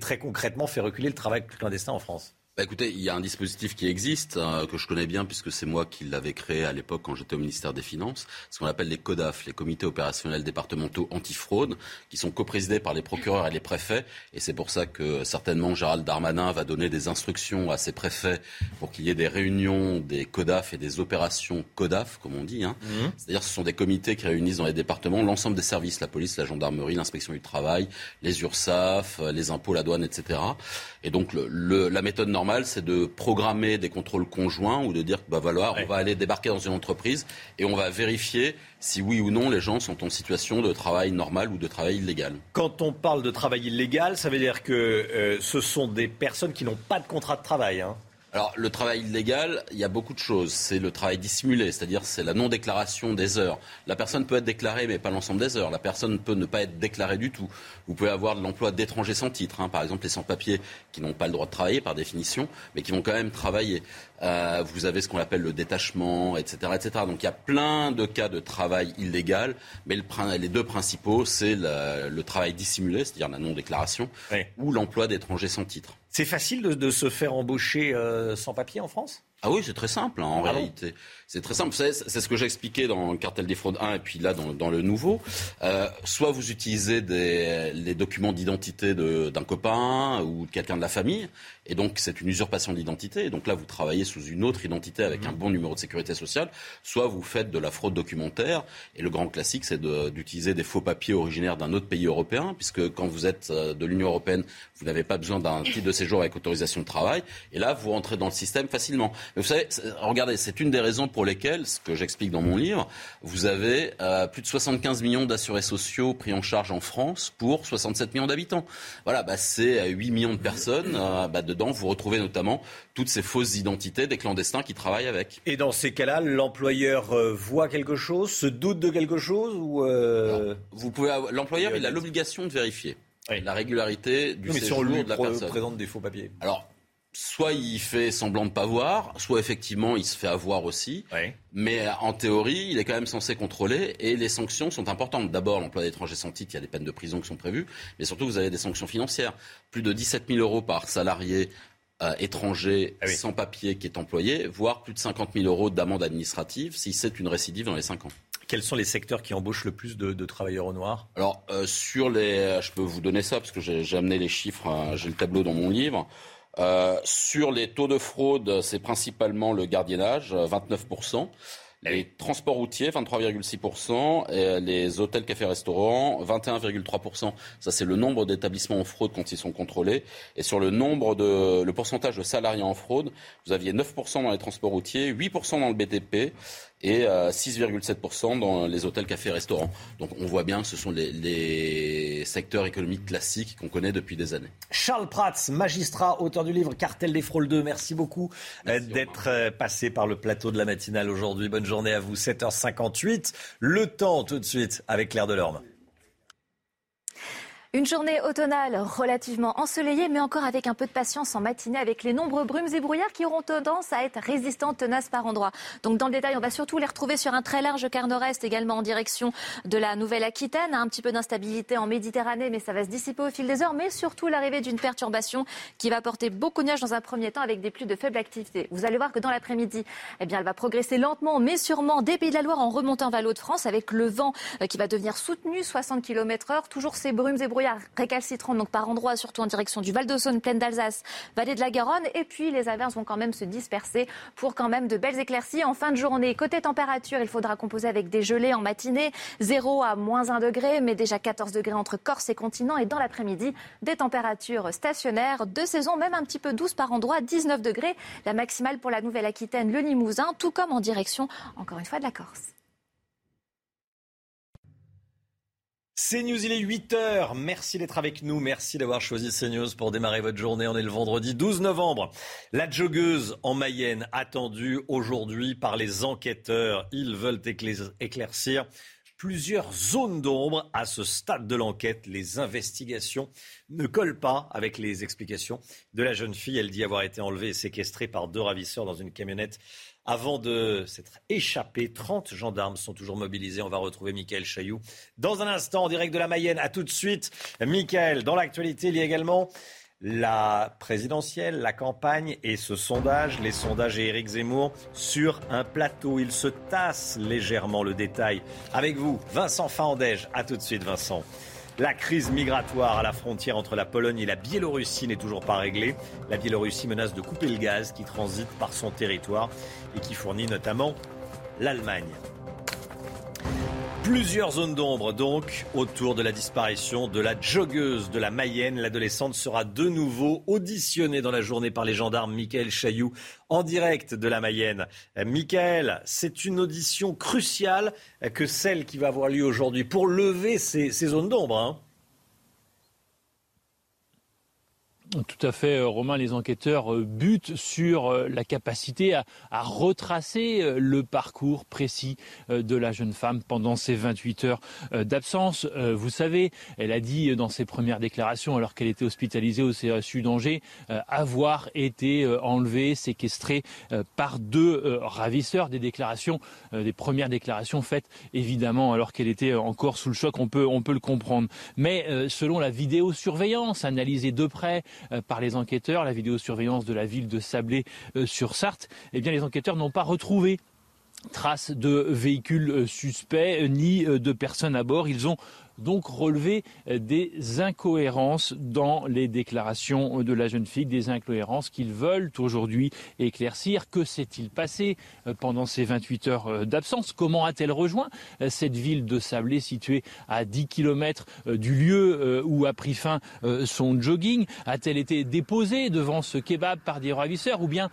très concrètement faire reculer le travail clandestin en France? Bah écoutez, il y a un dispositif qui existe, euh, que je connais bien, puisque c'est moi qui l'avais créé à l'époque quand j'étais au ministère des Finances, ce qu'on appelle les CODAF, les comités opérationnels départementaux antifraude, qui sont coprésidés par les procureurs et les préfets. Et c'est pour ça que certainement Gérald Darmanin va donner des instructions à ses préfets pour qu'il y ait des réunions des CODAF et des opérations CODAF, comme on dit. Hein. Mhm. C'est-à-dire ce sont des comités qui réunissent dans les départements l'ensemble des services, la police, la gendarmerie, l'inspection du travail, les URSAF, les impôts, la douane, etc. Et donc le, le, la méthode normale, c'est de programmer des contrôles conjoints ou de dire que bah, voilà, on va aller débarquer dans une entreprise et on va vérifier si oui ou non les gens sont en situation de travail normal ou de travail illégal. Quand on parle de travail illégal, ça veut dire que euh, ce sont des personnes qui n'ont pas de contrat de travail. Hein. Alors, le travail illégal, il y a beaucoup de choses. C'est le travail dissimulé, c'est-à-dire c'est la non-déclaration des heures. La personne peut être déclarée, mais pas l'ensemble des heures. La personne peut ne pas être déclarée du tout. Vous pouvez avoir de l'emploi d'étrangers sans titre, hein. par exemple les sans-papiers qui n'ont pas le droit de travailler par définition, mais qui vont quand même travailler. Euh, vous avez ce qu'on appelle le détachement, etc., etc. Donc il y a plein de cas de travail illégal, mais le, les deux principaux, c'est le, le, travail dissimulé, c'est-à-dire la non-déclaration, oui. ou l'emploi d'étrangers sans titre. C'est facile de, se faire embaucher euh, sans papier en France? Ah oui, c'est très simple hein, en ah réalité. Bon c'est très simple. C'est ce que j'ai expliqué dans le cartel des fraudes 1 et puis là dans, dans le nouveau. Euh, soit vous utilisez des, les documents d'identité d'un copain ou de quelqu'un de la famille, et donc c'est une usurpation d'identité. Donc là, vous travaillez sous une autre identité avec mmh. un bon numéro de sécurité sociale. Soit vous faites de la fraude documentaire. Et le grand classique, c'est d'utiliser des faux papiers originaires d'un autre pays européen, puisque quand vous êtes euh, de l'Union européenne, vous n'avez pas besoin d'un titre de séjour avec autorisation de travail. Et là, vous rentrez dans le système facilement. Mais vous savez, regardez, c'est une des raisons pour lesquelles, ce que j'explique dans mon livre, vous avez euh, plus de 75 millions d'assurés sociaux pris en charge en France pour 67 millions d'habitants. Voilà, bah, c'est 8 millions de personnes. Euh, bah, dedans, vous retrouvez notamment toutes ces fausses identités des clandestins qui travaillent avec. Et dans ces cas-là, l'employeur euh, voit quelque chose, se doute de quelque chose ou euh... Vous pouvez l'employeur, il a l'obligation de vérifier oui. la régularité du oui, mais séjour si on lui de la personne. présente des faux papiers. Alors soit il fait semblant de pas voir, soit effectivement il se fait avoir aussi. Oui. Mais en théorie, il est quand même censé contrôler et les sanctions sont importantes. D'abord, l'emploi d'étrangers sans titre, il y a des peines de prison qui sont prévues, mais surtout vous avez des sanctions financières. Plus de 17 000 euros par salarié euh, étranger Ah oui. sans papier qui est employé, voire plus de 50 000 euros d'amende administrative si c'est une récidive dans les 5 ans. Quels sont les secteurs qui embauchent le plus de, de travailleurs au noir? Alors, euh, sur les. Je peux vous donner ça parce que j'ai amené les chiffres, j'ai le tableau dans mon livre. Euh, sur les taux de fraude, c'est principalement le gardiennage, euh, 29%. Les transports routiers, 23,6%. Et les hôtels, cafés, restaurants, 21,3%. Ça, c'est le nombre d'établissements en fraude quand ils sont contrôlés. Et sur le nombre de, le pourcentage de salariés en fraude, vous aviez 9% dans les transports routiers, 8% dans le BTP et euh, 6,7% dans les hôtels, cafés, restaurants. Donc on voit bien que ce sont les, les secteurs économiques classiques qu'on connaît depuis des années. Charles Prats, magistrat, auteur du livre Cartel des fraudes 2. Merci beaucoup euh, d'être euh, passé par le plateau de la matinale aujourd'hui. Bonne journée à vous. 7h58. Le temps tout de suite avec Claire Delorme. Une journée automnale relativement ensoleillée, mais encore avec un peu de patience en matinée, avec les nombreux brumes et brouillards qui auront tendance à être résistants, tenaces par endroits. Donc dans le détail, on va surtout les retrouver sur un très large quart nord-est, également en direction de la Nouvelle-Aquitaine. Un petit peu d'instabilité en Méditerranée, mais ça va se dissiper au fil des heures. Mais surtout l'arrivée d'une perturbation qui va porter beaucoup de nuages dans un premier temps, avec des pluies de faible activité. Vous allez voir que dans l'après-midi, eh bien, elle va progresser lentement, mais sûrement des Pays de la Loire en remontant vers l'eau de France, avec le vent euh, qui va devenir soutenu, 60 km/h. Toujours ces brumes et brouillards récalcitrants, donc par endroits, surtout en direction du Val d'Ausone, plaine d'Alsace, vallée de la Garonne. Et puis les averses vont quand même se disperser pour quand même de belles éclaircies en fin de journée. Côté température, il faudra composer avec des gelées en matinée, 0 à moins 1 degré, mais déjà 14 degrés entre Corse et continent. Et dans l'après-midi, des températures stationnaires de saison, même un petit peu douces par endroits, 19 degrés. La maximale pour la Nouvelle-Aquitaine, le Limousin, tout comme en direction, encore une fois, de la Corse. CNews, il est 8h. Merci d'être avec nous. Merci d'avoir choisi CNews pour démarrer votre journée. On est le vendredi 12 novembre. La joggeuse en Mayenne attendue aujourd'hui par les enquêteurs. Ils veulent éclaircir plusieurs zones d'ombre à ce stade de l'enquête. Les investigations ne collent pas avec les explications de la jeune fille. Elle dit avoir été enlevée et séquestrée par deux ravisseurs dans une camionnette avant de s'être échappé. 30 gendarmes sont toujours mobilisés. On va retrouver Michael Chailloux dans un instant en direct de la Mayenne. À tout de suite. Michael, dans l'actualité, il y a également la présidentielle, la campagne et ce sondage, les sondages et Éric Zemmour sur un plateau. Il se tasse légèrement le détail. Avec vous, Vincent Fandège. A tout de suite, Vincent. La crise migratoire à la frontière entre la Pologne et la Biélorussie n'est toujours pas réglée. La Biélorussie menace de couper le gaz qui transite par son territoire et qui fournit notamment l'Allemagne. Plusieurs zones d'ombre donc autour de la disparition de la joggeuse de la Mayenne. L'adolescente sera de nouveau auditionnée dans la journée par les gendarmes Michael Chailloux en direct de la Mayenne. Michael, c'est une audition cruciale que celle qui va avoir lieu aujourd'hui pour lever ces, zones d'ombre. Hein. Tout à fait, euh, Romain. Les enquêteurs euh, butent sur euh, la capacité à, retracer le parcours précis de la jeune femme pendant ces 28 heures d'absence. Vous savez, elle a dit dans ses premières déclarations, alors qu'elle était hospitalisée au CSU d'Angers, avoir été enlevée, séquestrée par deux ravisseurs. Des déclarations, des premières déclarations faites évidemment alors qu'elle était encore sous le choc. On peut, le comprendre. Mais selon la vidéosurveillance analysée de près par les enquêteurs, la vidéosurveillance de la ville de Sablé-sur-Sarthe, euh, eh bien les enquêteurs n'ont pas retrouvé trace de véhicules euh, suspects ni de personnes à bord. Ils ont donc relever euh, des incohérences dans les déclarations de la jeune fille, des incohérences qu'ils veulent aujourd'hui éclaircir. Que s'est-il passé euh, pendant ces 28 heures euh, d'absence? Comment a-t-elle rejoint cette ville de Sablé située à 10 km du lieu où a pris fin son jogging? A-t-elle été déposée devant ce kebab par des ravisseurs ou bien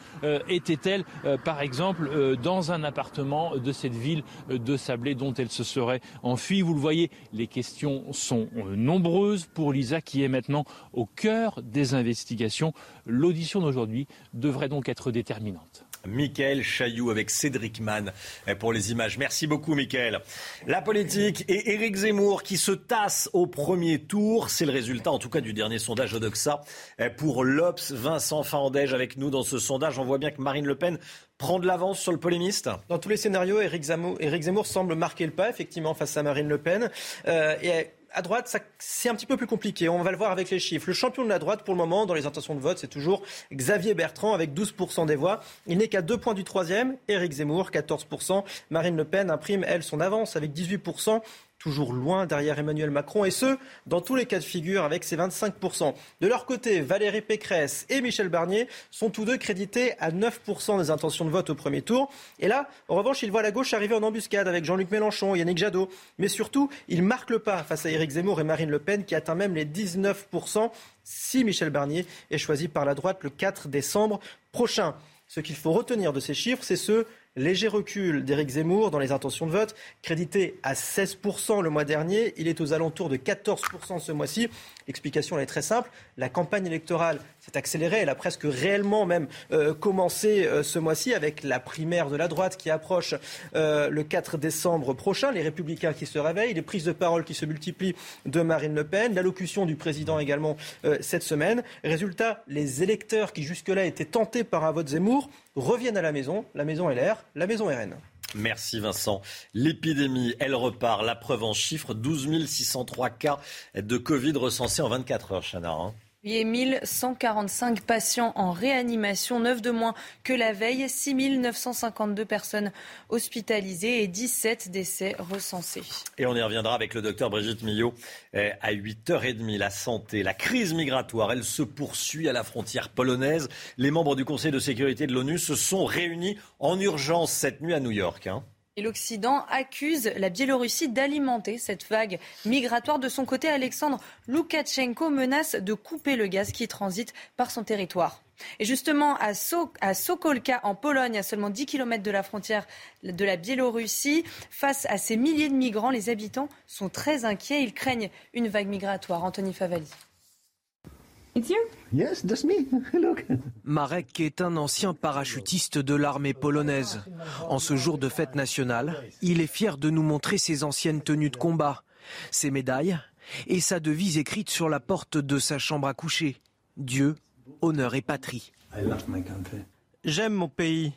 était-elle par exemple dans un appartement de cette ville de Sablé dont elle se serait enfuie? Vous le voyez, les questions questions sont euh, nombreuses pour Lisa qui est maintenant au cœur des investigations. L'audition d'aujourd'hui devrait donc être déterminante. Michael Chailloux avec Cédric Mann pour les images. Merci beaucoup, Michael. La politique et Éric Zemmour qui se tassent au premier tour. C'est le résultat, en tout cas, du dernier sondage Odoxa pour l'Obs. Vincent Fandège avec nous dans ce sondage. On voit bien que Marine Le Pen prend de l'avance sur le polémiste Dans tous les scénarios, Éric Zemmour, semble marquer le pas, effectivement, face à Marine Le Pen. Euh, à droite, c'est un petit peu plus compliqué. On va le voir avec les chiffres. Le champion de la droite, pour le moment, dans les intentions de vote, c'est toujours Xavier Bertrand avec 12% des voix. Il n'est qu'à deux points du troisième. Éric Zemmour, 14%. Marine Le Pen imprime, elle, son avance avec 18% toujours loin derrière Emmanuel Macron, et ce, dans tous les cas de figure, avec ses 25%. De leur côté, Valérie Pécresse et Michel Barnier sont tous deux crédités à 9% des intentions de vote au premier tour. Et là, en revanche, ils voient la gauche arriver en embuscade avec Jean-Luc Mélenchon, Yannick Jadot. Mais surtout, ils marquent le pas face à Éric Zemmour et Marine Le Pen, qui atteint même les 19% si Michel Barnier est choisi par la droite le 4 décembre prochain. Ce qu'il faut retenir de ces chiffres, c'est ce Léger recul d'Éric Zemmour dans les intentions de vote, crédité à 16% le mois dernier. Il est aux alentours de 14% ce mois-ci. L'explication est très simple. La campagne électorale s'est accélérée. Elle a presque réellement même euh, commencé euh, ce mois-ci avec la primaire de la droite qui approche euh, le 4 décembre prochain. Les républicains qui se réveillent, les prises de parole qui se multiplient de Marine Le Pen, l'allocution du président également cette semaine. Résultat, les électeurs qui jusque-là étaient tentés par un vote Zemmour reviennent à la maison. La maison est l'air, la maison reine. Merci Vincent. L'épidémie, elle repart. La preuve en chiffres, 12 603 cas de Covid recensés en 24 heures, Chana. Hein. A 1145 patients en réanimation, 9 de moins que la veille, 6952 personnes hospitalisées et 17 décès recensés. Et on y reviendra avec le docteur Brigitte Millot eh, à 8h30. La santé, la crise migratoire, elle se poursuit à la frontière polonaise. Les membres du Conseil de sécurité de l'ONU se sont réunis en urgence cette nuit à New York. Hein. Et l'Occident accuse la Biélorussie d'alimenter cette vague migratoire. De son côté, Alexandre Loukachenko menace de couper le gaz qui transite par son territoire. Et justement, à, Sokolka, en Pologne, à seulement 10 km de la frontière de la Biélorussie, face à ces milliers de migrants, les habitants sont très inquiets. Ils craignent une vague migratoire. Anthony Favali. Yes, that's me. Look. Marek est un ancien parachutiste de l'armée polonaise. En ce jour de fête nationale, il est fier de nous montrer ses anciennes tenues de combat, ses médailles et sa devise écrite sur la porte de sa chambre à coucher. Dieu, honneur et patrie. J'aime mon pays.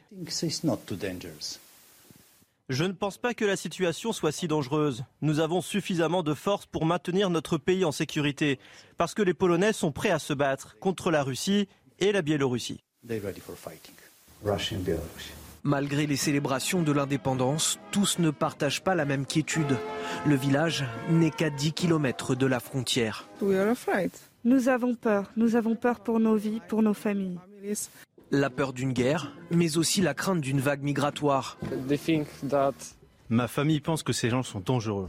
Je ne pense pas que la situation soit si dangereuse. Nous avons suffisamment de force pour maintenir notre pays en sécurité, parce que les Polonais sont prêts à se battre contre la Russie et la Biélorussie. Malgré les célébrations de l'indépendance, tous ne partagent pas la même quiétude. Le village n'est qu'à 10 km de la frontière. Nous avons peur. Nous avons peur pour nos vies, pour nos familles. La peur d'une guerre, mais aussi la crainte d'une vague migratoire. Ma famille pense que ces gens sont dangereux.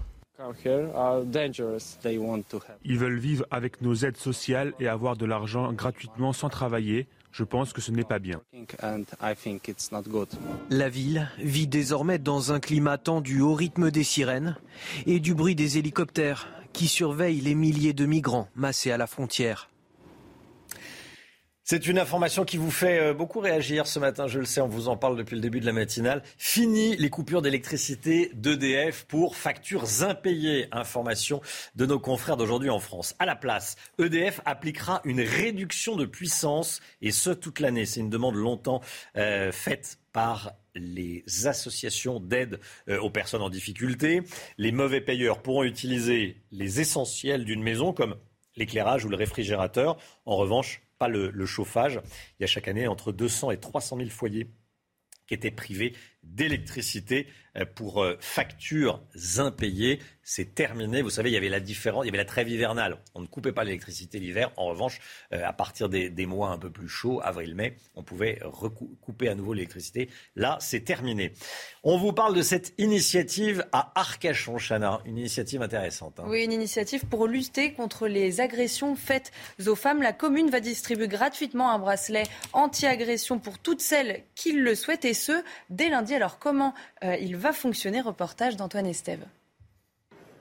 Ils veulent vivre avec nos aides sociales et avoir de l'argent gratuitement sans travailler. Je pense que ce n'est pas bien. La ville vit désormais dans un climat tendu au rythme des sirènes et du bruit des hélicoptères qui surveillent les milliers de migrants massés à la frontière. C'est une information qui vous fait euh, beaucoup réagir ce matin, je le sais, on vous en parle depuis le début de la matinale. Fini les coupures d'électricité d'EDF pour factures impayées. Information de nos confrères d'aujourd'hui en France. À la place, EDF appliquera une réduction de puissance et ce toute l'année. C'est une demande longtemps euh, faite par les associations d'aide euh, aux personnes en difficulté. Les mauvais payeurs pourront utiliser les essentiels d'une maison comme l'éclairage ou le réfrigérateur. En revanche, pas le, chauffage. Il y a chaque année entre 200 et 300 000 foyers qui étaient privés d'électricité euh, pour euh, factures impayées. C'est terminé. Vous savez, il y avait la différence, il y avait la trêve hivernale. On ne coupait pas l'électricité l'hiver. En revanche, euh, à partir des, mois un peu plus chauds, avril-mai, on pouvait recouper à nouveau l'électricité. Là, c'est terminé. On vous parle de cette initiative à Arcachon, Chana. Une initiative intéressante. Hein. Oui, une initiative pour lutter contre les agressions faites aux femmes. La commune va distribuer gratuitement un bracelet anti-agression pour toutes celles qui le souhaitent et ce, dès lundi. Alors comment euh, il va fonctionner Reportage d'Antoine Estève?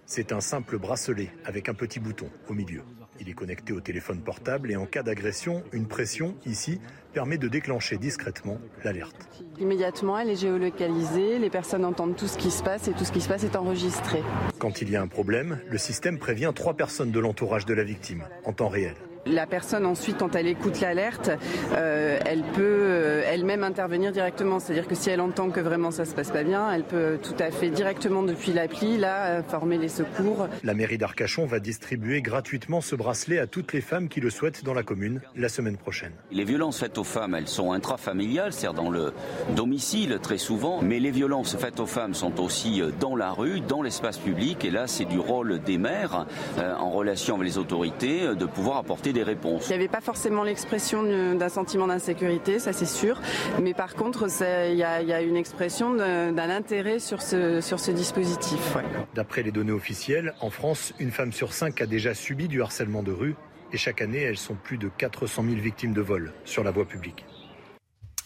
C'est un simple bracelet avec un petit bouton au milieu. Il est connecté au téléphone portable et en cas d'agression, une pression ici permet de déclencher discrètement l'alerte. Immédiatement, elle est géolocalisée, les personnes entendent tout ce qui se passe et tout ce qui se passe est enregistré. Quand il y a un problème, le système prévient trois personnes de l'entourage de la victime en temps réel. La personne ensuite, quand elle écoute l'alerte, euh, elle peut euh, elle-même intervenir directement. C'est-à-dire que si elle entend que vraiment ça se passe pas bien, elle peut tout à fait directement depuis l'appli là former les secours. La mairie d'Arcachon va distribuer gratuitement ce bracelet à toutes les femmes qui le souhaitent dans la commune la semaine prochaine. Les violences faites aux femmes, elles sont intrafamiliales, c'est-à-dire dans le domicile très souvent, mais les violences faites aux femmes sont aussi dans la rue, dans l'espace public, et là c'est du rôle des maires euh, en relation avec les autorités de pouvoir apporter des réponses. Il n'y avait pas forcément l'expression d'un sentiment d'insécurité, ça c'est sûr, mais par contre il y, y, a une expression d'un intérêt sur ce, sur ce dispositif. Ouais. D'après les données officielles, en France, une femme sur cinq a déjà subi du harcèlement de rue et chaque année, elles sont plus de 400 000 victimes de vol sur la voie publique.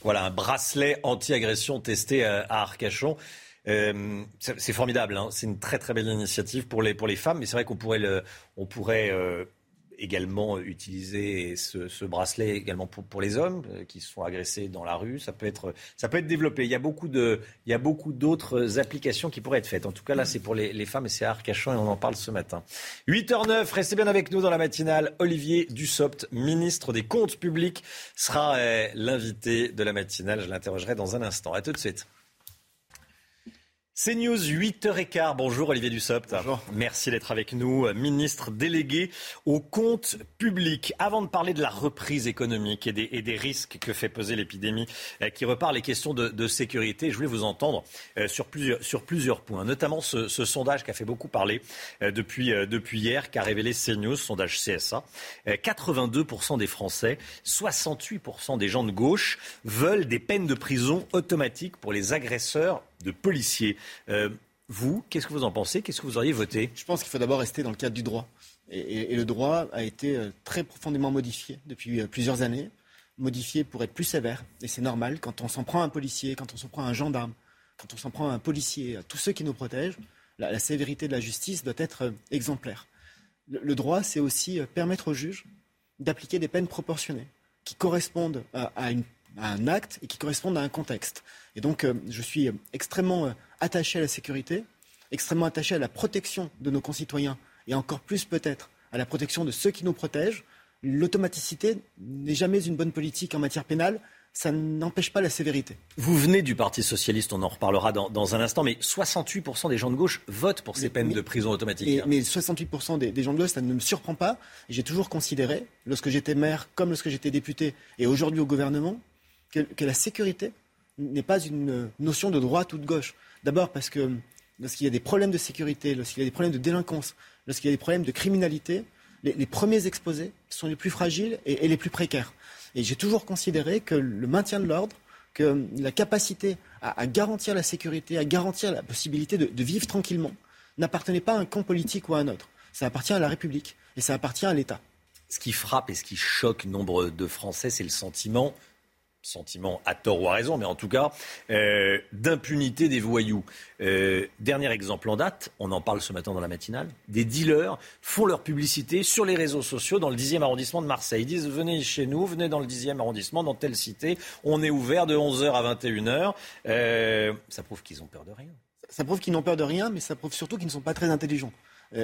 Voilà un bracelet anti-agression testé à Arcachon. Euh, c'est formidable, hein. c'est une très très belle initiative pour les, pour les femmes, mais c'est vrai qu'on pourrait, le, on pourrait euh, également utiliser ce, ce, bracelet également pour, pour les hommes euh, qui se font agresser dans la rue. Ça peut être, ça peut être développé. Il y a beaucoup de, il y a beaucoup d'autres applications qui pourraient être faites. En tout cas, là, c'est pour les, les, femmes et c'est à Arcachon et on en parle ce matin. 8h09, restez bien avec nous dans la matinale. Olivier Dussopt, ministre des Comptes publics, sera euh, l'invité de la matinale. Je l'interrogerai dans un instant. À tout de suite. C'est News 8h15. Bonjour Olivier Dussopt. Bonjour. Merci d'être avec nous, ministre délégué au compte public. Avant de parler de la reprise économique et des, et des risques que fait peser l'épidémie euh, qui repart les questions de, de, sécurité, je voulais vous entendre euh, sur, plusieurs, sur plusieurs points, notamment ce, ce, sondage qui a fait beaucoup parler euh, depuis, depuis hier, qu'a révélé CNews, sondage CSA. 82% des Français, 68% des gens de gauche veulent des peines de prison automatiques pour les agresseurs de policiers. Euh, vous, qu'est-ce que vous en pensez? Qu'est-ce que vous auriez voté? Je pense qu'il faut d'abord rester dans le cadre du droit. Et, le droit a été euh, très profondément modifié depuis euh, plusieurs années, modifié pour être plus sévère. Et c'est normal, quand on s'en prend à un policier, quand on s'en prend à un gendarme, quand on s'en prend à un policier, à tous ceux qui nous protègent, la, sévérité de la justice doit être exemplaire. Le, le droit, c'est aussi permettre aux juges d'appliquer des peines proportionnées, qui correspondent à, à une à un acte et qui correspondent à un contexte. Et donc, euh, je suis extrêmement euh, attaché à la sécurité, extrêmement attaché à la protection de nos concitoyens et encore plus peut-être à la protection de ceux qui nous protègent. L'automaticité n'est jamais une bonne politique en matière pénale, ça n'empêche pas la sévérité. Vous venez du Parti socialiste, on en reparlera dans, un instant, mais 68% des gens de gauche votent pour ces peines de prison automatique. mais 68% des, gens de gauche, ça ne me surprend pas. J'ai toujours considéré, lorsque j'étais maire comme lorsque j'étais député, et aujourd'hui au gouvernement, que, la sécurité n'est pas une notion de droite ou de gauche. D'abord parce que lorsqu'il y a des problèmes de sécurité, lorsqu'il y a des problèmes de délinquance, lorsqu'il y a des problèmes de criminalité, les, premiers exposés sont les plus fragiles et les plus précaires. Et j'ai toujours considéré que le maintien de l'ordre, que la capacité à, garantir la sécurité, à garantir la possibilité de, vivre tranquillement, n'appartenait pas à un camp politique ou à un autre. Ça appartient à la République et ça appartient à l'État. Ce qui frappe et ce qui choque nombre de Français, c'est le sentiment sentiment à tort ou à raison, mais en tout cas, euh, d'impunité des voyous. Euh, dernier exemple en date, on en parle ce matin dans la matinale, des dealers font leur publicité sur les réseaux sociaux dans le 10e arrondissement de Marseille. Ils disent venez chez nous, venez dans le 10e arrondissement, dans telle cité, on est ouvert de 11h à 21h. Euh, ça prouve qu'ils ont peur de rien. Ça prouve qu'ils n'ont peur de rien, mais ça prouve surtout qu'ils ne sont pas très intelligents.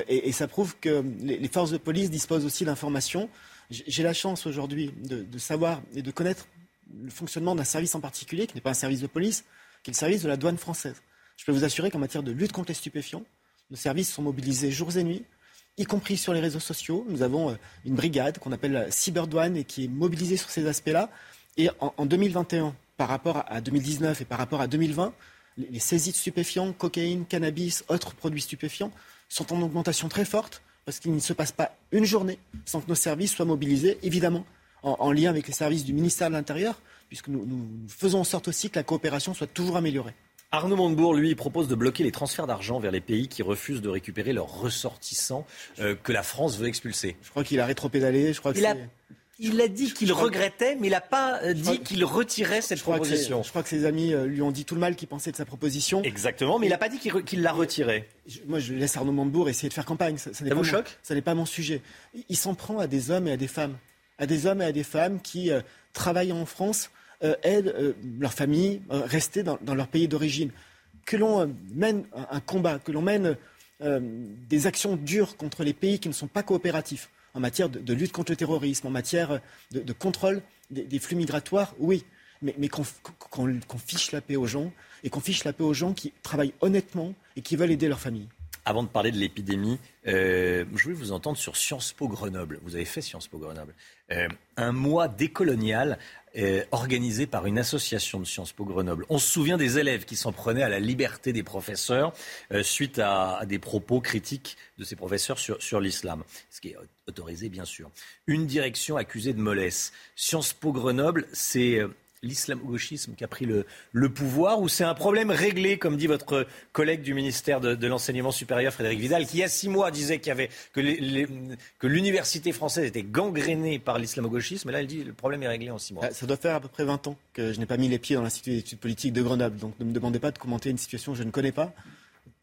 Et, ça prouve que les, forces de police disposent aussi d'informations. J'ai la chance aujourd'hui de savoir et de connaître le fonctionnement d'un service en particulier, qui n'est pas un service de police, qui est le service de la douane française. Je peux vous assurer qu'en matière de lutte contre les stupéfiants, nos services sont mobilisés jours et nuits, y compris sur les réseaux sociaux. Nous avons euh, une brigade qu'on appelle la cyberdouane et qui est mobilisée sur ces aspects-là. Et en, 2021, par rapport à 2019 et par rapport à 2020, les, saisies de stupéfiants, cocaïne, cannabis, autres produits stupéfiants, sont en augmentation très forte parce qu'il ne se passe pas une journée sans que nos services soient mobilisés, évidemment, en, lien avec les services du ministère de l'Intérieur, puisque nous, faisons en sorte aussi que la coopération soit toujours améliorée. Arnaud Montebourg, lui, propose de bloquer les transferts d'argent vers les pays qui refusent de récupérer leurs ressortissants euh, que la France veut expulser. Je crois qu'il a rétropédalé. Je crois que il a dit qu'il regrettait, mais il n'a pas euh, dit qu'il retirait cette proposition. je crois que ses amis euh, lui ont dit tout le mal qu'il pensait de sa proposition. Exactement, mais il n'a pas dit qu'il l'a retirée. Moi, je laisse Arnaud Montebourg essayer de faire campagne. Ça, ça, vous choque? Ça n'est pas mon sujet. Il s'en prend à des hommes et à des femmes à des hommes et à des femmes qui, euh, travaillent en France, euh, aident euh, leur famille à rester dans, leur pays d'origine. Que l'on mène un, combat, que l'on mène des actions dures contre les pays qui ne sont pas coopératifs en matière de, lutte contre le terrorisme, en matière de, contrôle des, flux migratoires, oui. Mais, qu'on fiche la paix aux gens et qu'on fiche la paix aux gens qui travaillent honnêtement et qui veulent aider leur famille. Avant de parler de l'épidémie, euh, je voulais vous entendre sur Sciences Po Grenoble. Vous avez fait Sciences Po Grenoble. Euh, un mois décolonial euh, organisé par une association de Sciences Po Grenoble. On se souvient des élèves qui s'en prenaient à la liberté des professeurs suite à, des propos critiques de ces professeurs sur, sur l'islam, ce qui est autorisé bien sûr. Une direction accusée de mollesse. Sciences Po Grenoble, c'est l'islamo-gauchisme qui a pris le, pouvoir ou c'est un problème réglé, comme dit votre collègue du ministère de, l'Enseignement supérieur, Frédéric Vidal, qui il y a six mois disait que, l'université française était gangrénée par l'islamo-gauchisme. Là, elle dit que le problème est réglé en six mois. Ah, ça doit faire à peu près 20 ans que je n'ai pas mis les pieds dans l'Institut d'études politiques de Grenoble. Donc ne me demandez pas de commenter une situation que je ne connais pas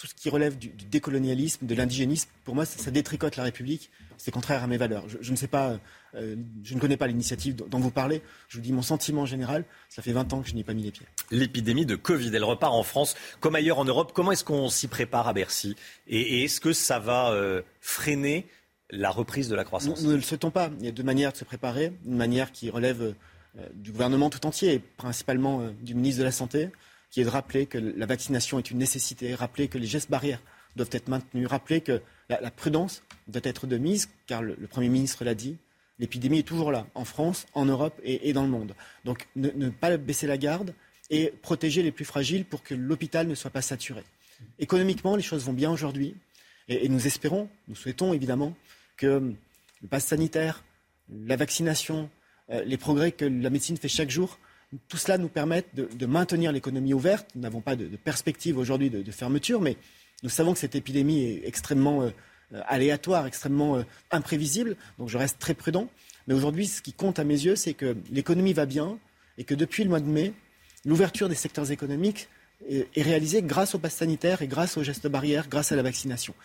tout ce qui relève du, décolonialisme, de l'indigénisme, pour moi, ça, détricote la République. C'est contraire à mes valeurs. Je, ne sais pas, euh, je ne connais pas l'initiative dont vous parlez. Je vous dis mon sentiment général. Ça fait 20 ans que je n'y ai pas mis les pieds. L'épidémie de Covid, elle repart en France comme ailleurs en Europe. Comment est-ce qu'on s'y prépare à Bercy? Et, est-ce que ça va euh, freiner la reprise de la croissance? Nous, ne le souhaitons pas. Il y a deux manières de se préparer. Une manière qui relève euh, du gouvernement tout entier, et principalement du ministre de la Santé qui est de rappeler que la vaccination est une nécessité, rappeler que les gestes barrières doivent être maintenus, rappeler que la, prudence doit être de mise, car le, Premier ministre l'a dit, l'épidémie est toujours là, en France, en Europe et, dans le monde. Donc ne, pas baisser la garde et protéger les plus fragiles pour que l'hôpital ne soit pas saturé. Économiquement, les choses vont bien aujourd'hui et, nous espérons, nous souhaitons évidemment que le pass sanitaire, la vaccination, euh, les progrès que la médecine fait chaque jour tout cela nous permet de, maintenir l'économie ouverte. Nous n'avons pas de, perspective aujourd'hui de, fermeture, mais nous savons que cette épidémie est extrêmement euh, aléatoire, extrêmement euh, imprévisible. Donc je reste très prudent. Mais aujourd'hui, ce qui compte à mes yeux, c'est que l'économie va bien et que depuis le mois de mai, l'ouverture des secteurs économiques est, réalisée grâce au pass sanitaire et grâce aux gestes barrières, grâce à la vaccination.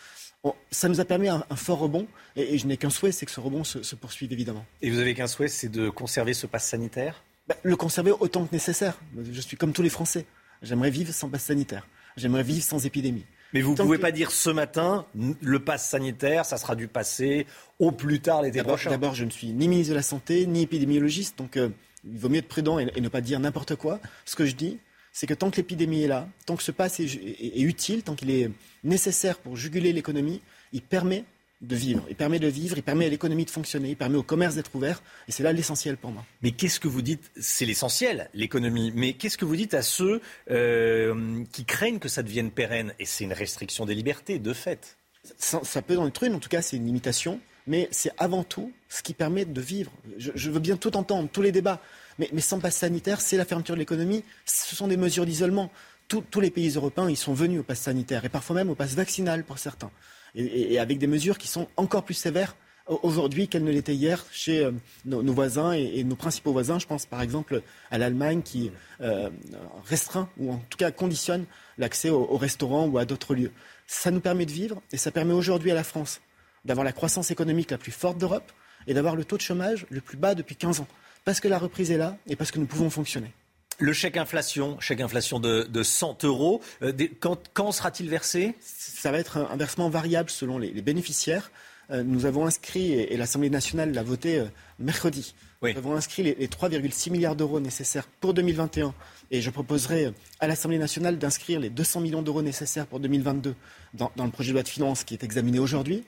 ça nous a permis un, fort rebond et, je n'ai qu'un souhait, c'est que ce rebond se, se poursuive évidemment. Et vous avez qu'un souhait, c'est de conserver ce pass sanitaire? Bah, le conserver autant que nécessaire. Je suis comme tous les Français. J'aimerais vivre sans passe sanitaire. J'aimerais vivre sans épidémie. Mais vous ne pouvez pas dire ce matin, le pass sanitaire, ça sera dû passer au plus tard l'été prochain. D'abord, je ne suis ni ministre de la Santé, ni épidémiologiste. Donc, euh, il vaut mieux être prudent et, ne pas dire n'importe quoi. Ce que je dis, c'est que tant que l'épidémie est là, tant que ce pass est, est utile, tant qu'il est nécessaire pour juguler l'économie, il permet de vivre. Il permet de vivre, il permet à l'économie de fonctionner, il permet au commerce d'être ouvert. Et c'est là l'essentiel pour moi. Mais qu'est-ce que vous dites? C'est l'essentiel, l'économie. Mais qu'est-ce que vous dites à ceux euh, qui craignent que ça devienne pérenne? Et c'est une restriction des libertés, de fait. Ça, peut en être une, en tout cas, c'est une limitation. Mais c'est avant tout ce qui permet de vivre. Je, veux bien tout entendre, tous les débats. Mais, sans passe sanitaire, c'est la fermeture de l'économie. Ce sont des mesures d'isolement. tous les pays européens, ils sont venus au pass sanitaire et parfois même au pass vaccinal pour certains et, avec des mesures qui sont encore plus sévères aujourd'hui qu'elles ne l'étaient hier chez euh, nos, voisins et, nos principaux voisins. Je pense par exemple à l'Allemagne qui euh, restreint ou en tout cas conditionne l'accès aux, restaurants ou à d'autres lieux. Ça nous permet de vivre et ça permet aujourd'hui à la France d'avoir la croissance économique la plus forte d'Europe et d'avoir le taux de chômage le plus bas depuis 15 ans. Parce que la reprise est là et parce que nous pouvons fonctionner. Le chèque inflation, chèque inflation de, 100 euros, euh, quand, sera-t-il versé? Ça va être un, versement variable selon les, bénéficiaires. Euh, nous avons inscrit, et, l'Assemblée nationale l'a voté euh, mercredi, nous avons inscrit les, 3,6 milliards d'euros nécessaires pour 2021. Et je proposerai à l'Assemblée nationale d'inscrire les 200 millions d'euros nécessaires pour 2022 dans, dans le projet de loi de finances qui est examiné aujourd'hui.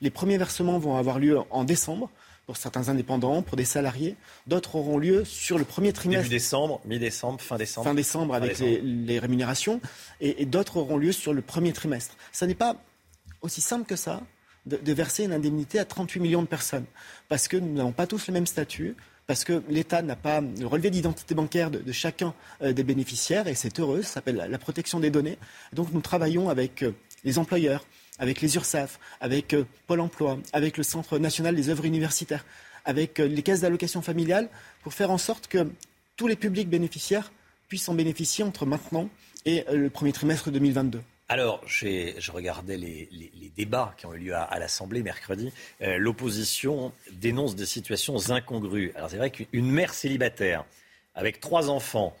Les premiers versements vont avoir lieu en décembre pour certains indépendants, pour des salariés. D'autres auront lieu sur le premier trimestre. Début décembre, mi-décembre, fin décembre. Fin décembre avec Les, rémunérations. Et, d'autres auront lieu sur le premier trimestre. Ce n'est pas aussi simple que ça de, verser une indemnité à 38 millions de personnes. Parce que nous n'avons pas tous le même statut. Parce que l'État n'a pas le relevé d'identité bancaire de, chacun euh, des bénéficiaires, et c'est heureux, ça s'appelle la, protection des données. Donc nous travaillons avec euh, les employeurs, avec les URSAF, avec euh, Pôle emploi, avec le Centre national des œuvres universitaires, avec euh, les caisses d'allocation familiale, pour faire en sorte que tous les publics bénéficiaires puissent en bénéficier entre maintenant et euh, le premier trimestre 2022. Alors, je regardais les, débats qui ont eu lieu à, l'Assemblée mercredi. L'opposition dénonce des situations incongrues. Alors, c'est vrai qu'une mère célibataire avec trois enfants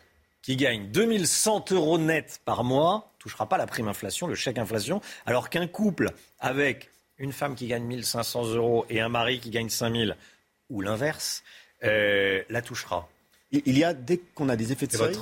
qui gagne 2100 euros net par mois touchera pas la prime inflation, le chèque inflation, alors qu'un couple avec une femme qui gagne 1500 euros et un mari qui gagne 5000, ou l'inverse, euh, la touchera. Il y a, dès qu'on a des effets de seuil...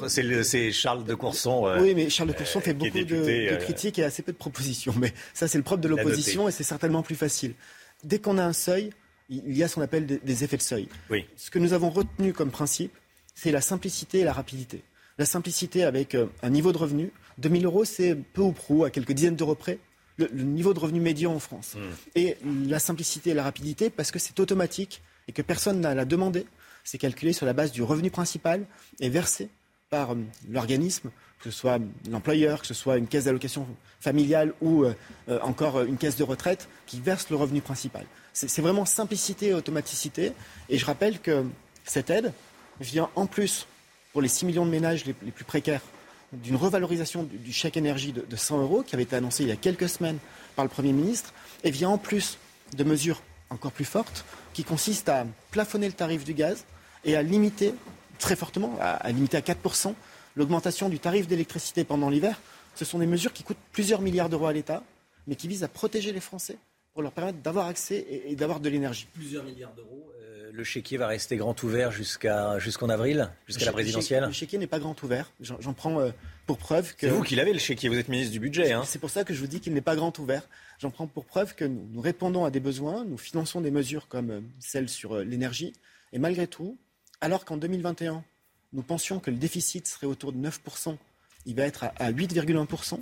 C'est Charles de Courson. Euh, oui, mais Charles de Courson fait beaucoup de, critiques et assez peu de propositions. Mais ça, c'est le propre de l'opposition et c'est certainement plus facile. Dès qu'on a un seuil, il y a ce qu'on appelle des, effets de seuil. Oui. Ce que nous avons retenu comme principe, c'est la simplicité et la rapidité. La simplicité avec euh, un niveau de revenu 2000 euros, c'est peu ou prou, à quelques dizaines d'euros près, le, niveau de revenu médian en France. Hmm. Et la simplicité et la rapidité, parce que c'est automatique et que personne n'a la demander. C'est calculé sur la base du revenu principal et versé par euh, l'organisme, que ce soit l'employeur, que ce soit une caisse d'allocation familiale ou euh, encore une caisse de retraite qui verse le revenu principal. C'est vraiment simplicité et automaticité. Et je rappelle que cette aide vient en plus pour les 6 millions de ménages les plus précaires d'une revalorisation du, chèque énergie de, 100 euros qui avait été annoncé il y a quelques semaines par le Premier ministre et vient en plus de mesures encore plus fortes qui consistent à plafonner le tarif du gaz et à limiter très fortement, à, limiter à 4% l'augmentation du tarif d'électricité pendant l'hiver. Ce sont des mesures qui coûtent plusieurs milliards d'euros à l'État, mais qui visent à protéger les Français pour leur permettre d'avoir accès et d'avoir de l'énergie. Plusieurs milliards d'euros le chéquier va rester grand ouvert jusqu'à jusqu'en avril, jusqu'à la présidentielle Le chéquier n'est pas grand ouvert. J'en prends euh, pour preuve que. C'est vous qui l'avez le chéquier, vous êtes ministre du budget. Hein. C'est pour ça que je vous dis qu'il n'est pas grand ouvert. J'en prends pour preuve que nous, répondons à des besoins, nous finançons des mesures comme euh, celle sur euh, l'énergie. Et malgré tout, alors qu'en 2021, nous pensions que le déficit serait autour de 9%, il va être à 8,1%.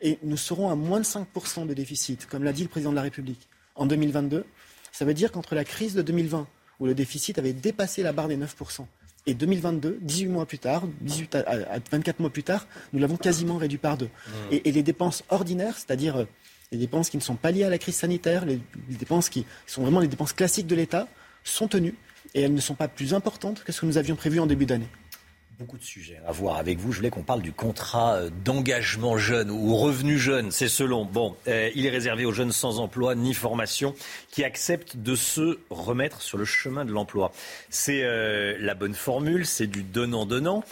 Et nous serons à moins de 5% de déficit, comme l'a dit le président de la République, en 2022. Ça veut dire qu'entre la crise de 2020 où le déficit avait dépassé la barre des 9%. Et 2022, 18 mois plus tard, 18 à, 24 mois plus tard, nous l'avons quasiment réduit par deux. Mmh. Et, les dépenses ordinaires, c'est-à-dire euh, les dépenses qui ne sont pas liées à la crise sanitaire, les, dépenses qui sont vraiment les dépenses classiques de l'État, sont tenues et elles ne sont pas plus importantes que ce que nous avions prévu en début d'année beaucoup de sujets à voir avec vous. Je voulais qu'on parle du contrat euh, d'engagement jeune ou revenu jeune. C'est selon. Bon, euh, il est réservé aux jeunes sans emploi ni formation qui acceptent de se remettre sur le chemin de l'emploi. C'est euh, la bonne formule, c'est du donnant-donnant.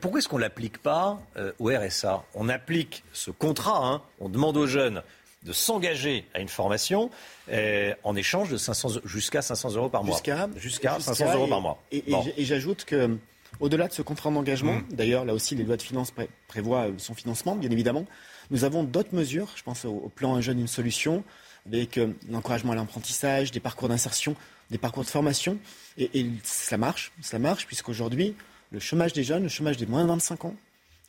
pourquoi est-ce qu'on ne l'applique pas au RSA On applique ce contrat, hein. on demande aux jeunes de s'engager à une formation euh, en échange de 500 jusqu'à 500 euros par mois. Jusqu'à jusqu'à 500 euros par mois. Et, j'ajoute que au-delà de ce contrat d'engagement, mmh. d'ailleurs là aussi les lois de finances prévoient son financement, bien évidemment, nous avons d'autres mesures. Je pense au, plan Un jeune une solution avec l'encouragement à l'apprentissage, des parcours d'insertion, des parcours de formation. Et, et ça marche, ça marche puisqu'aujourd'hui le chômage des jeunes, le chômage des moins de 25 ans,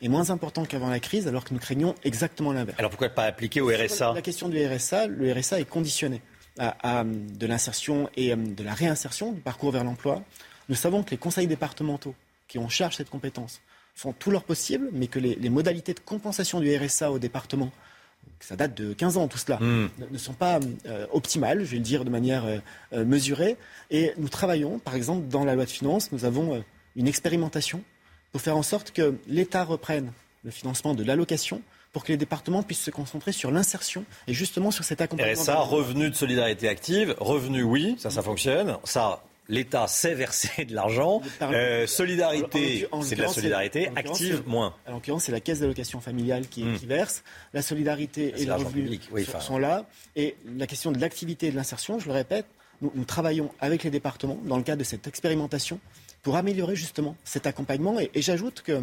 est moins important qu'avant la crise, alors que nous craignons exactement l'inverse. Alors pourquoi pas appliquer au RSA La question du RSA, le RSA est conditionné à, de l'insertion et euh, de la réinsertion du parcours vers l'emploi. Nous savons que les conseils départementaux qui ont charge cette compétence font tout leur possible, mais que les, modalités de compensation du RSA au département, ça date de 15 ans tout cela, hmm. ne, sont pas euh, optimales, je vais le dire de manière euh, mesurée. Et nous travaillons, par exemple, dans la loi de finances, nous avons une expérimentation pour faire en sorte que l'État reprenne le financement de l'allocation pour que les départements puissent se concentrer sur l'insertion et justement sur cet accompagnement. RSA, revenu de solidarité active, revenu oui, ça ça fonctionne, ça l'État sait verser de l'argent. Euh, solidarité, c'est de la solidarité. Active, moins. En l'occurrence, c'est la caisse d'allocation familiale qui, hmm. verse. La solidarité et le revenu sont, là. Et la question de l'activité et de l'insertion, je le répète, nous, travaillons avec les départements dans le cadre de cette expérimentation pour améliorer justement cet accompagnement. Et, j'ajoute que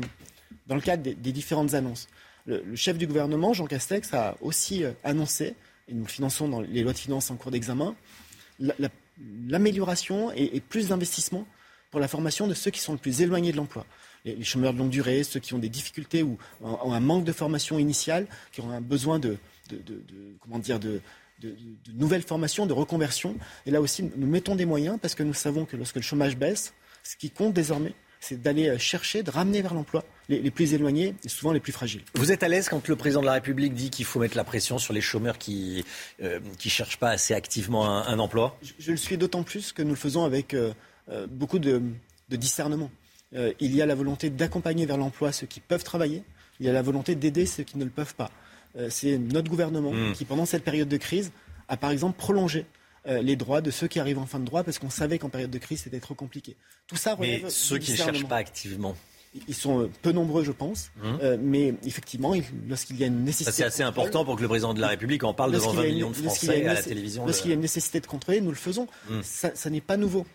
dans le cadre des, différentes annonces, le, chef du gouvernement, Jean Castex, a aussi euh, annoncé, et nous le finançons dans les lois de finances en cours d'examen, l'amélioration et, plus d'investissement pour la formation de ceux qui sont le plus éloignés de l'emploi. Les, chômeurs de longue durée, ceux qui ont des difficultés ou ont un manque de formation initiale, qui ont un besoin de, comment dire, de, nouvelles formations, de reconversion. Et là aussi, nous mettons des moyens parce que nous savons que lorsque le chômage baisse, ce qui compte désormais, c'est d'aller euh, chercher, de ramener vers l'emploi les, plus éloignés et souvent les plus fragiles. Vous êtes à l'aise quand le président de la République dit qu'il faut mettre la pression sur les chômeurs qui ne euh, cherchent pas assez activement un, emploi? Je, le suis d'autant plus que nous le faisons avec euh, beaucoup de, discernement. il y a la volonté d'accompagner vers l'emploi ceux qui peuvent travailler, il y a la volonté d'aider ceux qui ne le peuvent pas. c'est notre gouvernement hmm. qui, pendant cette période de crise, a par exemple prolongé euh, les droits de ceux qui arrivent en fin de droit parce qu'on savait qu'en période de crise c'était trop compliqué. Tout ça Mais ceux qui ne cherchent pas activement ils sont euh, peu nombreux, je pense, hum. euh, mais effectivement, lorsqu'il y a une nécessité. C'est assez important pour que le président de la République en parle devant 20 millions de Français à la télévision. Lorsqu'il y a une nécessité de contrôler, nous le faisons. Hum. Ça, ça n'est pas nouveau.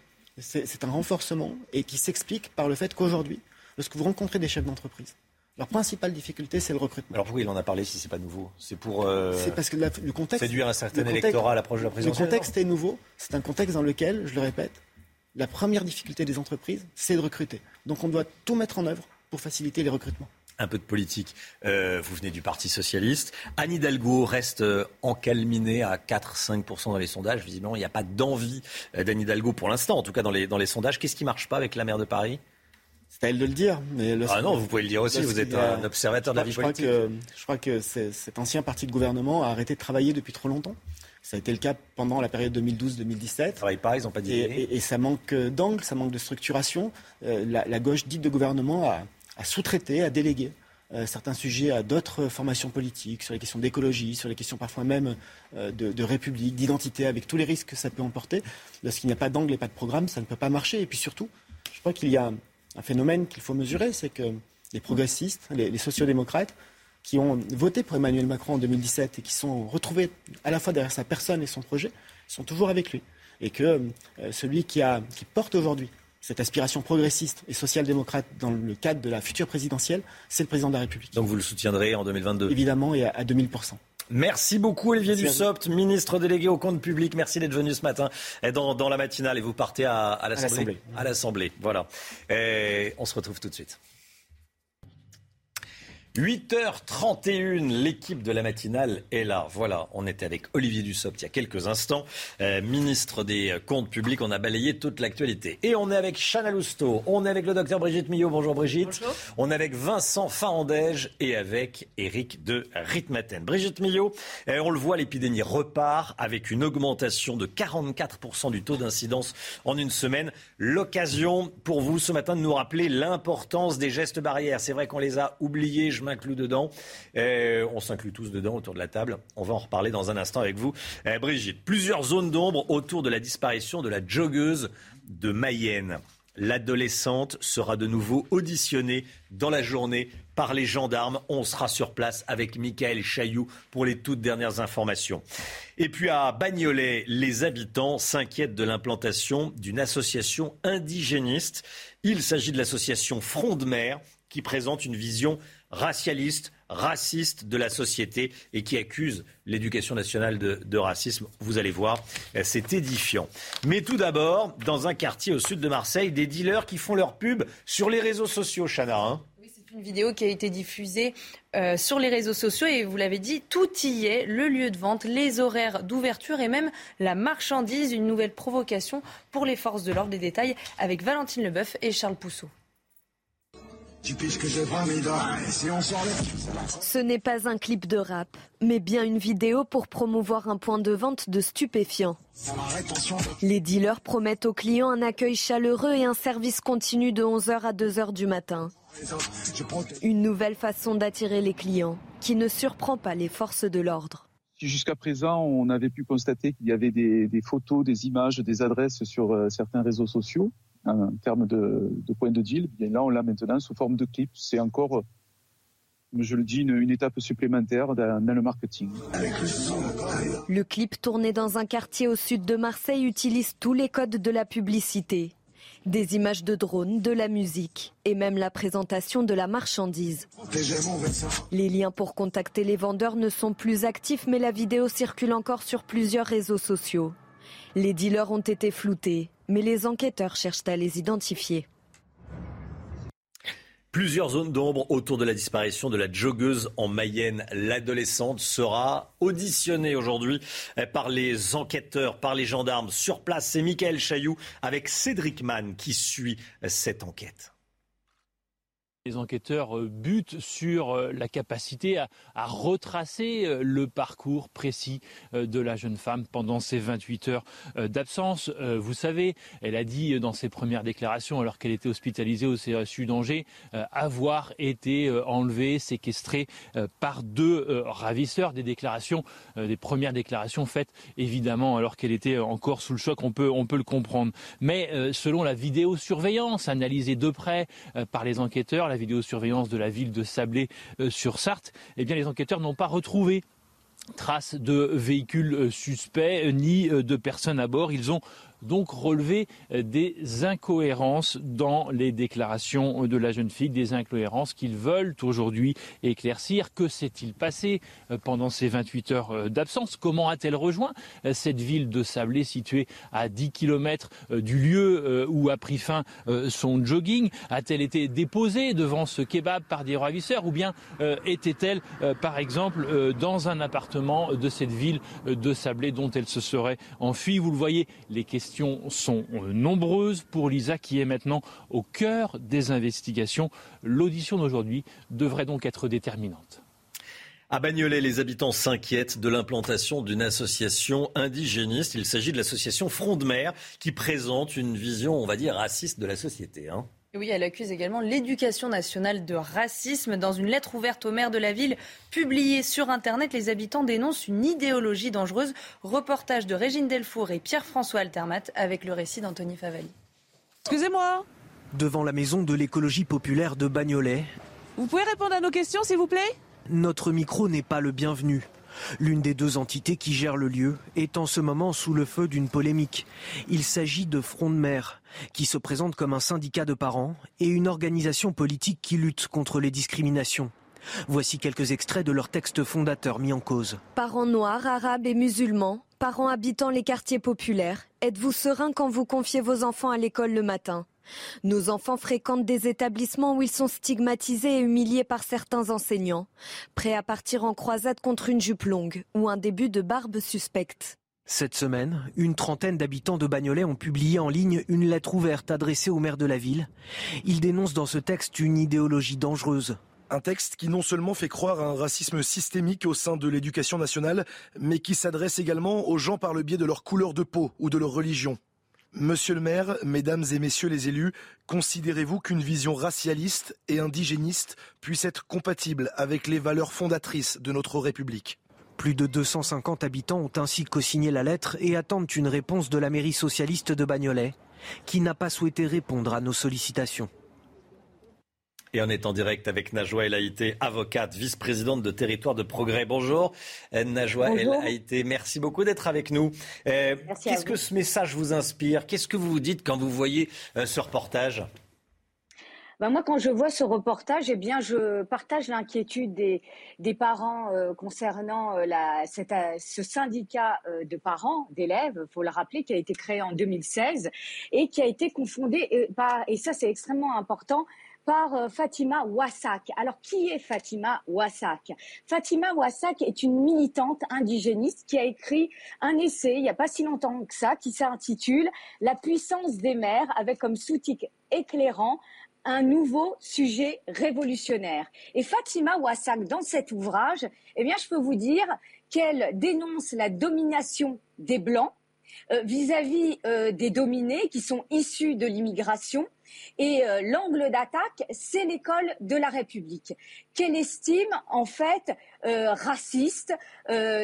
C'est un renforcement et qui s'explique par le fait qu'aujourd'hui, lorsque vous rencontrez des chefs d'entreprise, leur principale difficulté, c'est le recrutement. Alors pourquoi il en a parlé si c'est pas nouveau C'est pour euh, parce que le contexte, séduire un certain électorat à l'approche de la présidentielle. Le contexte est nouveau. C'est un contexte dans lequel, je le répète, la première difficulté des entreprises, c'est de recruter. Donc on doit tout mettre en œuvre pour faciliter les recrutements. Un peu de politique. Euh, vous venez du Parti socialiste. Anne Hidalgo reste euh, encalminée à 4-5% dans les sondages. Visiblement, il n'y a pas d'envie d'Anne Hidalgo pour l'instant, en tout cas dans les, dans les sondages. Qu'est-ce qui ne marche pas avec la maire de Paris? C'est à elle de le dire. Mais ah non, vous pouvez le dire aussi, vous êtes un observateur de la vie je politique. Crois que, je crois que cet ancien parti de gouvernement a arrêté de travailler depuis trop longtemps. Ça a été le cas pendant la période 2012-2017. Travaille pas, ils n'ont pas dit. Et, et, ça manque d'angle, ça manque de structuration. Euh, la, gauche dite de gouvernement a, sous-traité, a délégué euh, certains sujets à d'autres formations politiques, sur les questions d'écologie, sur les questions parfois même euh, de, de, république, d'identité, avec tous les risques que ça peut emporter. Lorsqu'il n'y a pas d'angle et pas de programme, ça ne peut pas marcher. Et puis surtout, je crois qu'il y a un phénomène qu'il faut mesurer, c'est que les progressistes, les, les sociodémocrates, qui ont voté pour Emmanuel Macron en 2017 et qui sont retrouvés à la fois derrière sa personne et son projet, sont toujours avec lui. Et que euh, celui qui, a, qui porte aujourd'hui cette aspiration progressiste et social-démocrate dans le cadre de la future présidentielle, c'est le président de la République. Donc vous le soutiendrez en 2022 Évidemment, et à, à 2000%. Merci beaucoup Olivier Dussopt, ministre délégué au compte public. Merci d'être venu ce matin dans, dans la matinale et vous partez à, à l'Assemblée. À l'Assemblée, voilà. Et on se retrouve tout de suite. 8h31, l'équipe de la matinale est là. Voilà, on était avec Olivier Dussopt il y a quelques instants, euh, ministre des Comptes publics. On a balayé toute l'actualité. Et on est avec Chana Lousteau, on est avec le docteur Brigitte Millot. Bonjour Brigitte. Bonjour. On est avec Vincent Farandège et avec Eric de Ritmaten. Brigitte Millot, euh, on le voit, l'épidémie repart avec une augmentation de 44% du taux d'incidence en une semaine. L'occasion pour vous ce matin de nous rappeler l'importance des gestes barrières. C'est vrai qu'on les a oubliés inclus dedans. Euh, on s'inclut tous dedans autour de la table. On va en reparler dans un instant avec vous. Euh, Brigitte, plusieurs zones d'ombre autour de la disparition de la joggeuse de Mayenne. L'adolescente sera de nouveau auditionnée dans la journée par les gendarmes. On sera sur place avec Michael Chailloux pour les toutes dernières informations. Et puis à Bagnolet, les habitants s'inquiètent de l'implantation d'une association indigéniste. Il s'agit de l'association Front de mer qui présente une vision racialiste, raciste de la société et qui accuse l'éducation nationale de, racisme. Vous allez voir, c'est édifiant. Mais tout d'abord, dans un quartier au sud de Marseille, des dealers qui font leur pub sur les réseaux sociaux, Chana. Hein. c'est une vidéo qui a été diffusée euh, sur les réseaux sociaux et vous l'avez dit, tout y est, le lieu de vente, les horaires d'ouverture et même la marchandise, une nouvelle provocation pour les forces de l'ordre. Des détails avec Valentine Leboeuf et Charles Pousseau. Ce n'est pas un clip de rap, mais bien une vidéo pour promouvoir un point de vente de stupéfiants. Les dealers promettent aux clients un accueil chaleureux et un service continu de 11h à 2h du matin. Une nouvelle façon d'attirer les clients qui ne surprend pas les forces de l'ordre. Jusqu'à présent, on avait pu constater qu'il y avait des, photos, des images, des adresses sur euh, certains réseaux sociaux en termes de, de point de deal, bien là, on l'a maintenant sous forme de clip. C'est encore, je le dis, une, étape supplémentaire dans, dans, le marketing. Le clip tourné dans un quartier au sud de Marseille utilise tous les codes de la publicité. Des images de drones, de la musique et même la présentation de la marchandise. Les liens pour contacter les vendeurs ne sont plus actifs, mais la vidéo circule encore sur plusieurs réseaux sociaux. Les dealers ont été floutés, mais les enquêteurs cherchent à les identifier. Plusieurs zones d'ombre autour de la disparition de la joggeuse en Mayenne. L'adolescente sera auditionnée aujourd'hui par les enquêteurs, par les gendarmes sur place. C'est Michael Chailloux avec Cédric Mann qui suit cette enquête les enquêteurs euh, butent sur euh, la capacité à, retracer euh, le parcours précis de la jeune femme pendant ces 28 heures d'absence. Vous savez, elle a dit dans ses premières déclarations, alors qu'elle était hospitalisée au CSU d'Angers, avoir été enlevée, séquestrée par deux ravisseurs. Des déclarations, des premières déclarations faites évidemment alors qu'elle était encore sous le choc. On peut, on peut le comprendre. Mais selon la vidéosurveillance analysée de près par les enquêteurs, vidéosurveillance de la ville de Sablé-sur-Sarthe, euh, eh bien les enquêteurs n'ont pas retrouvé trace de véhicules euh, suspects euh, ni de personnes à bord. Ils ont donc relever euh, des incohérences dans les déclarations de la jeune fille, des incohérences qu'ils veulent aujourd'hui éclaircir. Que s'est-il passé euh, pendant ces 28 heures euh, d'absence? Comment a-t-elle rejoint cette ville de Sablé située à 10 km du lieu où a pris fin son jogging? A-t-elle été déposée devant ce kebab par des ravisseurs ou bien était-elle par exemple dans un appartement de cette ville de Sablé dont elle se serait enfuie? Vous le voyez, les questions questions sont euh, nombreuses pour Lisa qui est maintenant au cœur des investigations. L'audition d'aujourd'hui devrait donc être déterminante. À Bagnolet, les habitants s'inquiètent de l'implantation d'une association indigéniste. Il s'agit de l'association Front de mer qui présente une vision, on va dire, raciste de la société. Hein. Oui, elle accuse également l'éducation nationale de racisme. Dans une lettre ouverte au maire de la ville, publiée sur Internet, les habitants dénoncent une idéologie dangereuse. Reportage de Régine Delfour et Pierre-François Altermat avec le récit d'Anthony Favali. Excusez-moi. Devant la maison de l'écologie populaire de Bagnolet. Vous pouvez répondre à nos questions, s'il vous plaît? Notre micro n'est pas le bienvenu. L'une des deux entités qui gèrent le lieu est en ce moment sous le feu d'une polémique. Il s'agit de Front de mer, qui se présente comme un syndicat de parents et une organisation politique qui lutte contre les discriminations. Voici quelques extraits de leur texte fondateur mis en cause. Parents noirs, arabes et musulmans, parents habitant les quartiers populaires, êtes-vous sereins quand vous confiez vos enfants à l'école le matin? Nos enfants fréquentent des établissements où ils sont stigmatisés et humiliés par certains enseignants, prêts à partir en croisade contre une jupe longue ou un début de barbe suspecte. Cette semaine, une trentaine d'habitants de Bagnolet ont publié en ligne une lettre ouverte adressée au maire de la ville. Ils dénoncent dans ce texte une idéologie dangereuse. Un texte qui non seulement fait croire à un racisme systémique au sein de l'éducation nationale, mais qui s'adresse également aux gens par le biais de leur couleur de peau ou de leur religion. Monsieur le maire, mesdames et messieurs les élus, considérez-vous qu'une vision racialiste et indigéniste puisse être compatible avec les valeurs fondatrices de notre République? Plus de 250 habitants ont ainsi co-signé la lettre et attendent une réponse de la mairie socialiste de Bagnolet. qui n'a pas souhaité répondre à nos sollicitations. Et on est en direct avec Najwa El Haïté, avocate, vice-présidente de Territoire de Progrès. Bonjour euh, Najwa El Haïté, merci beaucoup d'être avec nous. Euh, Qu'est-ce que ce message vous inspire? Qu'est-ce que vous vous dites quand vous voyez euh, ce reportage? Ben moi, quand je vois ce reportage, eh bien, je partage l'inquiétude des, des parents euh, concernant euh, la, cette, euh, ce syndicat de parents, d'élèves, faut le rappeler, qui a été créé en 2016 et qui a été confondé par, et ça c'est extrêmement important, par Fatima Wassak. Alors, qui est Fatima Wassak Fatima Wassak est une militante indigéniste qui a écrit un essai il n'y a pas si longtemps que ça, qui s'intitule La puissance des mères, avec comme sous-titre éclairant un nouveau sujet révolutionnaire. Et Fatima Wassak, dans cet ouvrage, eh bien, je peux vous dire qu'elle dénonce la domination des Blancs euh, vis-à-vis euh, des dominés qui sont issus de l'immigration. Et euh, l'angle d'attaque, c'est l'école de la République, qu'elle estime en fait raciste,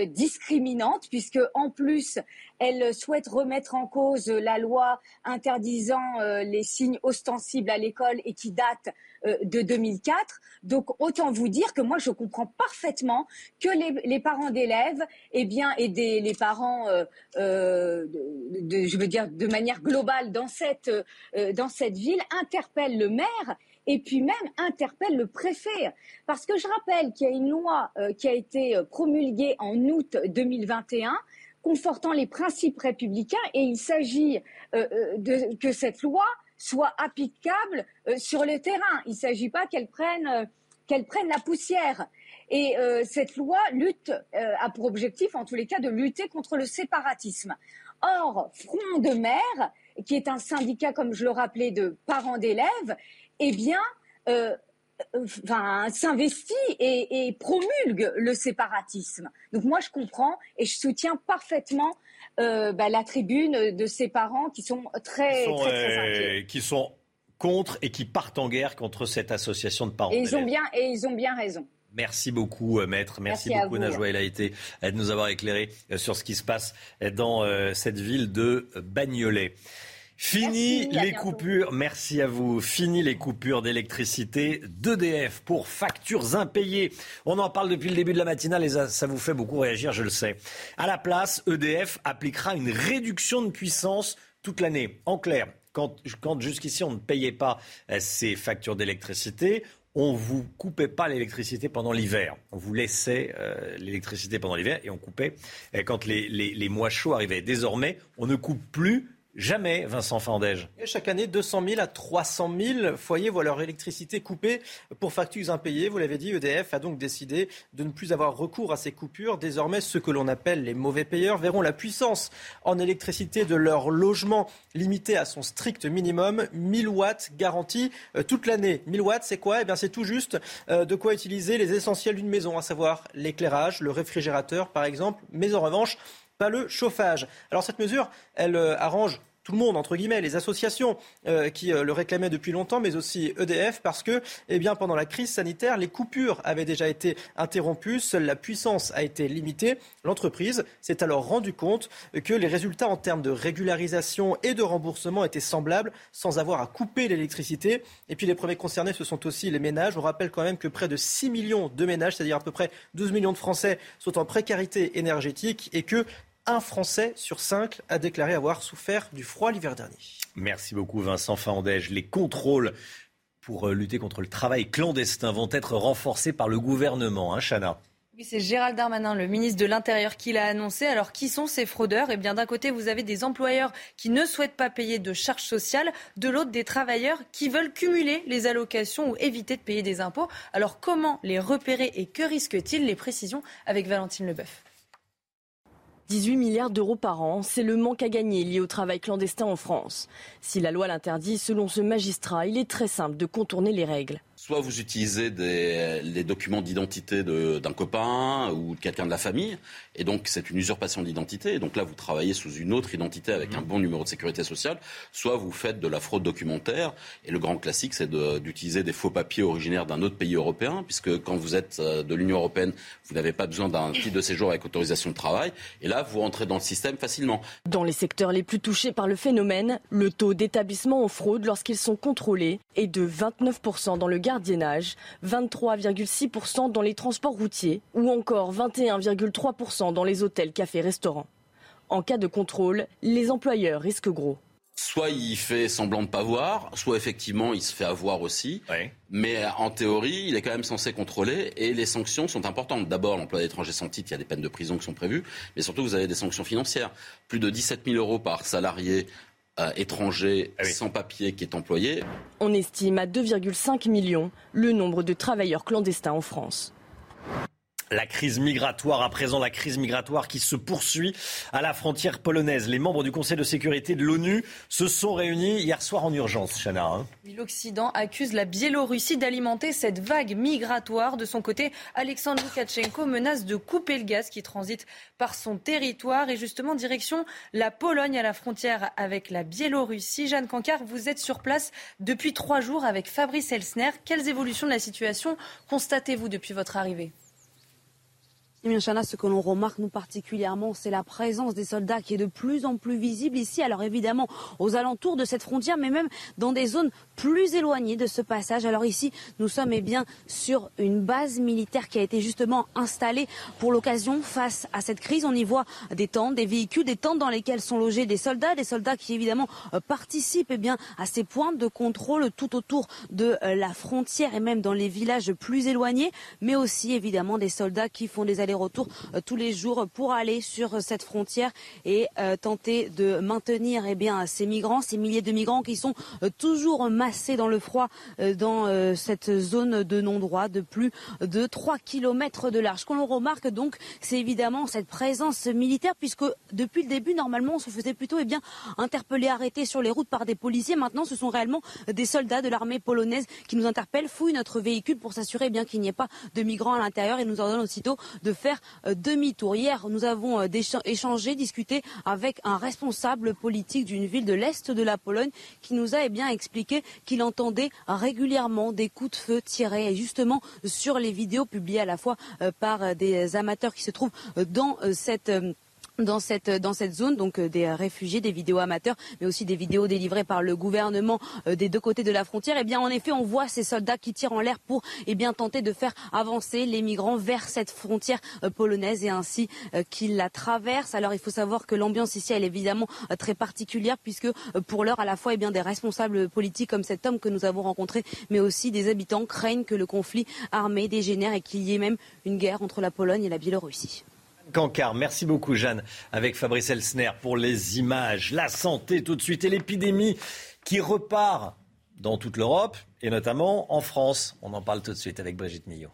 discriminante, puisque en plus elle souhaite remettre en cause la loi interdisant les signes ostensibles à l'école et qui date euh, de 2004. Donc autant vous dire que moi je comprends parfaitement que les, parents d'élèves, eh bien, et les parents, euh, euh, de, je veux dire de manière globale dans cette dans cette ville interpellent le maire et puis même interpellent le préfet. Parce que je rappelle qu'il y a une loi qui a été promulguée en août 2021 confortant les principes républicains et il s'agit de, que cette loi soit applicable euh, sur le terrain. Il ne s'agit pas euh, qu'elle prenne la poussière. Et euh, cette loi lutte, a pour objectif, en tous les cas, de lutter contre le séparatisme. Or, Front de Mer, qui est un syndicat, comme je le rappelais, de parents d'élèves, eh bien, s'investit et, promulgue le séparatisme. Donc moi, je comprends et je soutiens parfaitement euh, bah, la tribune de ses parents qui sont très, très, très, euh, qui sont contre et qui partent en guerre contre cette association de parents. Et ils ont bien et ils ont bien raison. Merci beaucoup, euh, maître. Merci, beaucoup, Najwa El Haïté, de nous avoir éclairé sur ce qui se passe dans cette ville de Bagnolet. Fini les coupures, merci à vous. Fini les coupures d'électricité d'EDF pour factures impayées. On en parle depuis le début de la matinale et ça, vous fait beaucoup réagir, je le sais. À la place, EDF appliquera une réduction de puissance toute l'année. En clair, quand, jusqu'ici on ne payait pas euh, ces factures d'électricité, on ne vous coupait pas l'électricité pendant l'hiver. On vous laissait euh, l'électricité pendant l'hiver et on coupait euh, quand les mois chauds arrivaient. Désormais, on ne coupe plus Jamais, Vincent Fandège. chaque année, 200 000 à 300 000 foyers voient leur électricité coupée pour factures impayées. Vous l'avez dit, EDF a donc décidé de ne plus avoir recours à ces coupures. Désormais, ceux que l'on appelle les mauvais payeurs verront la puissance en électricité de leur logement limitée à son strict minimum, 1000 watts garantie euh, toute l'année. 1000 watts, c'est quoi? Eh bien, c'est tout juste euh, de quoi utiliser les essentiels d'une maison, à savoir l'éclairage, le réfrigérateur, par exemple. Mais en revanche, le chauffage. Alors cette mesure, elle euh, arrange tout le monde, entre guillemets, les associations euh, qui euh, le réclamaient depuis longtemps, mais aussi EDF, parce que, eh bien, pendant la crise sanitaire, les coupures avaient déjà été interrompues, seule la puissance a été limitée. L'entreprise s'est alors rendu compte que les résultats en termes de régularisation et de remboursement étaient semblables, sans avoir à couper l'électricité. Et puis les premiers concernés, ce sont aussi les ménages. On rappelle quand même que près de 6 millions de ménages, c'est-à-dire à peu près 12 millions de Français, sont en précarité énergétique et que un Français sur cinq a déclaré avoir souffert du froid l'hiver dernier. Merci beaucoup Vincent Fandège. Les contrôles pour euh, lutter contre le travail clandestin vont être renforcés par le gouvernement, hein, Chana oui, c'est Gérald Darmanin, le ministre de l'Intérieur, qui l'a annoncé. Alors, qui sont ces fraudeurs? Eh bien, d'un côté, vous avez des employeurs qui ne souhaitent pas payer de charges sociales, de l'autre, des travailleurs qui veulent cumuler les allocations ou éviter de payer des impôts. Alors, comment les repérer et que risquent-ils? Les précisions avec Valentine Leboeuf. 18 milliards d'euros par an, c'est le manque à gagner lié au travail clandestin en France. Si la loi l'interdit, selon ce magistrat, il est très simple de contourner les règles. Soit vous utilisez des, les documents d'identité d'un copain ou de quelqu'un de la famille, et donc c'est une usurpation d'identité, et donc là vous travaillez sous une autre identité avec mmh. un bon numéro de sécurité sociale, soit vous faites de la fraude documentaire, et le grand classique c'est d'utiliser des faux papiers originaires d'un autre pays européen, puisque quand vous êtes euh, de l'Union européenne, vous n'avez pas besoin d'un titre de séjour avec autorisation de travail, et là vous rentrez dans le système facilement. Dans les secteurs les plus touchés par le phénomène, le taux d'établissement en fraude lorsqu'ils sont contrôlés est de 29% dans le gardiennage, 23,6% dans les transports routiers ou encore 21,3% dans les hôtels, cafés, restaurants. En cas de contrôle, les employeurs risquent gros. Soit il fait semblant de pas voir, soit effectivement il se fait avoir aussi. Mais en théorie, il est quand même censé contrôler et les sanctions sont importantes. D'abord, l'emploi d'étrangers sans titre, il y a des peines de prison qui sont prévues, mais surtout vous avez des sanctions financières. Plus de 17 000 euros par salarié euh, étranger ah sans papier qui est employé. On estime à 2,5 millions le nombre de travailleurs clandestins en France. La crise migratoire, à présent la crise migratoire qui se poursuit à la frontière polonaise. Les membres du Conseil de sécurité de l'ONU se sont réunis hier soir en urgence, Chana. Hein. L'Occident accuse la Biélorussie d'alimenter cette vague migratoire. De son côté, Alexandre Loukachenko menace de couper le gaz qui transite par son territoire et justement direction la Pologne à la frontière avec la Biélorussie. Jeanne Cancard, vous êtes sur place depuis trois jours avec Fabrice Elsner. Quelles évolutions de la situation constatez-vous depuis votre arrivée? Eh ce que l'on remarque nous particulièrement, c'est la présence des soldats qui est de plus en plus visible ici. Alors évidemment, aux alentours de cette frontière, mais même dans des zones plus éloignées de ce passage. Alors ici, nous sommes eh bien sur une base militaire qui a été justement installée pour l'occasion face à cette crise. On y voit des tentes, des véhicules, des tentes dans lesquelles sont logés des soldats, des soldats qui évidemment euh, participent eh bien à ces points de contrôle tout autour de euh, la frontière et même dans les villages plus éloignés, mais aussi évidemment des soldats qui font des allers retour euh, tous les jours pour aller sur cette frontière et euh, tenter de maintenir eh bien, ces migrants, ces milliers de migrants qui sont euh, toujours massés dans le froid dans cette zone de non-droit de plus de 3 km de large. Ce qu'on remarque donc, c'est évidemment cette présence militaire puisque depuis le début, normalement, on se faisait plutôt eh bien, interpeller, arrêter sur les routes par des policiers. Maintenant, ce sont réellement des soldats de l'armée polonaise qui nous interpellent, fouillent notre véhicule pour s'assurer eh qu'il n'y ait pas de migrants à l'intérieur et nous ordonnent aussitôt de faire euh, demi-tour. Hier, nous avons euh, échangé, discuté avec un responsable politique d'une ville de l'Est de la Pologne qui nous a eh bien expliqué qu'il entendait régulièrement des coups de feu tirés justement sur les vidéos publiées à la fois euh, par des amateurs qui se trouvent dans cette dans cette, dans cette zone, donc euh, des réfugiés, des vidéos amateurs, mais aussi des vidéos délivrées par le gouvernement euh, des deux côtés de la frontière. Eh bien, en effet, on voit ces soldats qui tirent en l'air pour, eh tenter de faire avancer les migrants vers cette frontière euh, polonaise et ainsi qu'ils la traversent. Alors, il faut savoir que l'ambiance ici, elle est évidemment très particulière puisque, pour l'heure, à la fois, eh des responsables politiques comme cet homme que nous avons rencontré, mais aussi des habitants craignent que le conflit armé dégénère et qu'il y ait même une guerre entre la Pologne et la Biélorussie. Cancard. Merci beaucoup, Jeanne, avec Fabrice Elsner pour les images. La santé, tout de suite, et l'épidémie qui repart dans toute l'Europe et notamment en France. On en parle tout de suite avec Brigitte Millot.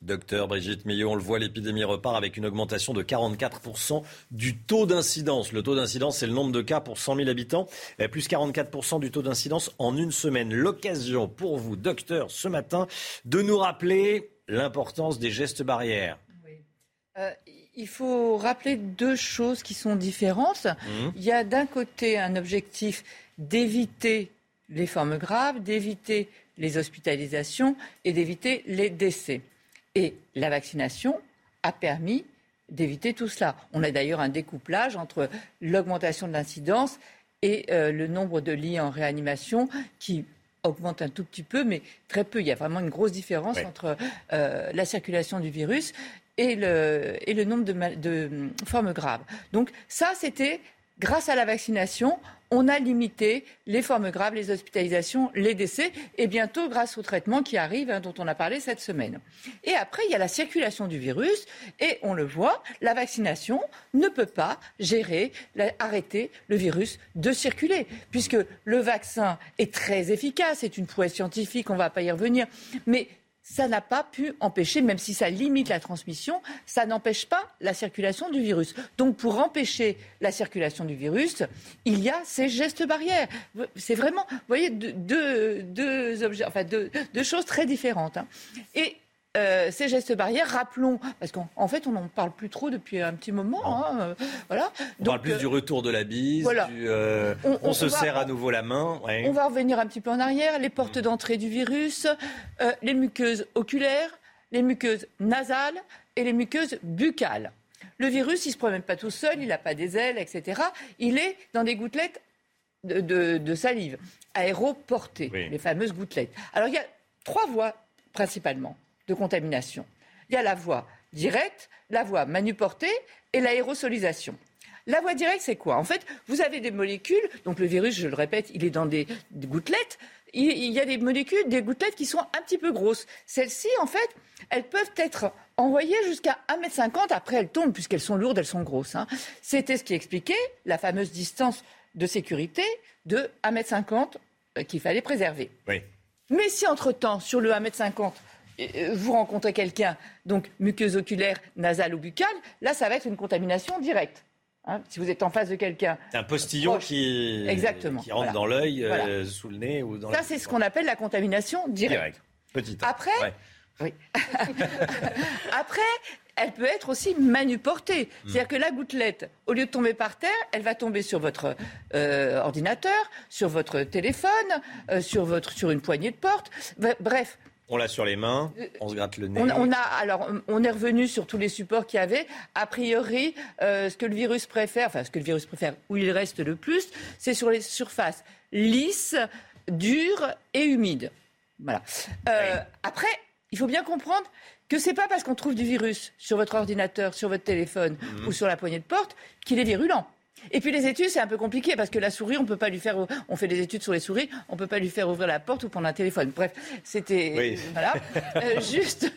Docteur Brigitte Millot, on le voit, l'épidémie repart avec une augmentation de 44% du taux d'incidence. Le taux d'incidence, c'est le nombre de cas pour 100 000 habitants, plus 44% du taux d'incidence en une semaine. L'occasion pour vous, docteur, ce matin, de nous rappeler l'importance des gestes barrières. Euh, il faut rappeler deux choses qui sont différentes. Mmh. Il y a d'un côté un objectif d'éviter les formes graves, d'éviter les hospitalisations et d'éviter les décès. Et la vaccination a permis d'éviter tout cela. On a d'ailleurs un découplage entre l'augmentation de l'incidence et euh, le nombre de lits en réanimation qui augmente un tout petit peu, mais très peu. Il y a vraiment une grosse différence entre euh, la circulation du virus et le, et le nombre de, de formes graves. Donc ça, c'était grâce à la vaccination, on a limité les formes graves, les hospitalisations, les décès, et bientôt grâce au traitement qui arrive, hein, dont on a parlé cette semaine. Et après, il y a la circulation du virus, et on le voit, la vaccination ne peut pas gérer, arrêter le virus de circuler, puisque le vaccin est très efficace, c'est une prouesse scientifique, on ne va pas y revenir, mais ça n'a pas pu empêcher, même si ça limite la transmission, ça n'empêche pas la circulation du virus. Donc pour empêcher la circulation du virus, il y a ces gestes barrières. C'est vraiment, vous voyez, deux, deux, choses très différentes. Hein. Euh, ces gestes barrières, rappelons, parce qu'en fait, on n'en parle plus trop depuis un petit moment. Hein, euh, voilà. On parle plus du retour de la bise, euh, on, se serre à nouveau la main. On va revenir un petit peu en arrière. Les portes mm. d'entrée du virus, les muqueuses oculaires, les muqueuses nasales et les muqueuses buccales. Le virus, il ne se promène pas tout seul, il n'a pas des ailes, etc. Il est dans des gouttelettes de, salive, aéroportées, les fameuses gouttelettes. Alors, il y a trois voies principalement de contamination. Il y a la voie directe, la voie manuportée et l'aérosolisation. La voie directe, c'est quoi? En fait, vous avez des molécules, donc le virus, je le répète, il est dans des, gouttelettes. Il, y a des molécules, des gouttelettes qui sont un petit peu grosses. Celles-ci, en fait, elles peuvent être envoyées jusqu'à 1,50 m. Après, elles tombent, puisqu'elles sont lourdes, elles sont grosses. Hein. C'était ce qui expliquait la fameuse distance de sécurité de 1,50 m euh, qu'il fallait préserver. Mais si, entre-temps, sur le 1,50 m, euh, vous rencontrez quelqu'un, donc muqueuse oculaire, nasale ou buccale, là, ça va être une contamination directe. Hein, si vous êtes en face de quelqu'un. C'est un postillon qui, qui rentre dans l'œil, euh, sous le nez ou dans Ça, c'est ce qu'on appelle la contamination directe. Petite. Après, oui. Après, elle peut être aussi manuportée. Hmm. C'est-à-dire que la gouttelette, au lieu de tomber par terre, elle va tomber sur votre euh, ordinateur, sur votre téléphone, sur, votre, sur une poignée de porte. Bref, on l'a sur les mains, on se gratte le nez. On, a, alors, on est revenu sur tous les supports qu'il y avait. A priori, euh, ce que le virus préfère, enfin, ce que le virus préfère, où il reste le plus, c'est sur les surfaces lisses, dures et humides. Voilà. Euh, après, il faut bien comprendre que c'est pas parce qu'on trouve du virus sur votre ordinateur, sur votre téléphone mhm. ou sur la poignée de porte qu'il est virulent. Et puis les études, c'est un peu compliqué parce que la souris, on peut pas lui faire. On fait des études sur les souris, on peut pas lui faire ouvrir la porte ou prendre un téléphone. Bref, c'était voilà. Euh, juste,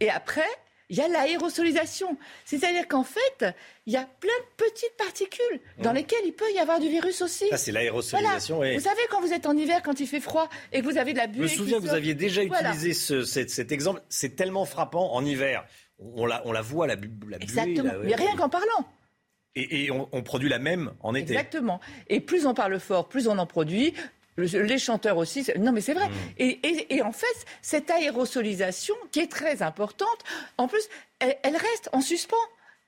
et après, il y a l'aérosolisation. C'est-à-dire qu'en fait, il y a plein de petites particules dans mmh. lesquelles il peut y avoir du virus aussi. Ça, c'est l'aérosolisation. Vous savez, quand vous êtes en hiver, quand il fait froid et que vous avez de la buée. Je me souviens que vous aviez déjà utilisé cet, exemple. C'est tellement frappant en hiver. On la, on la voit, la, la buée. Exactement. Mais rien qu'en parlant. Et, on, produit la même en été. Exactement. Et plus on parle fort, plus on en produit. Les chanteurs aussi. Non, mais c'est vrai. Mmh. Et, en fait, cette aérosolisation, qui est très importante, en plus, elle reste en suspens,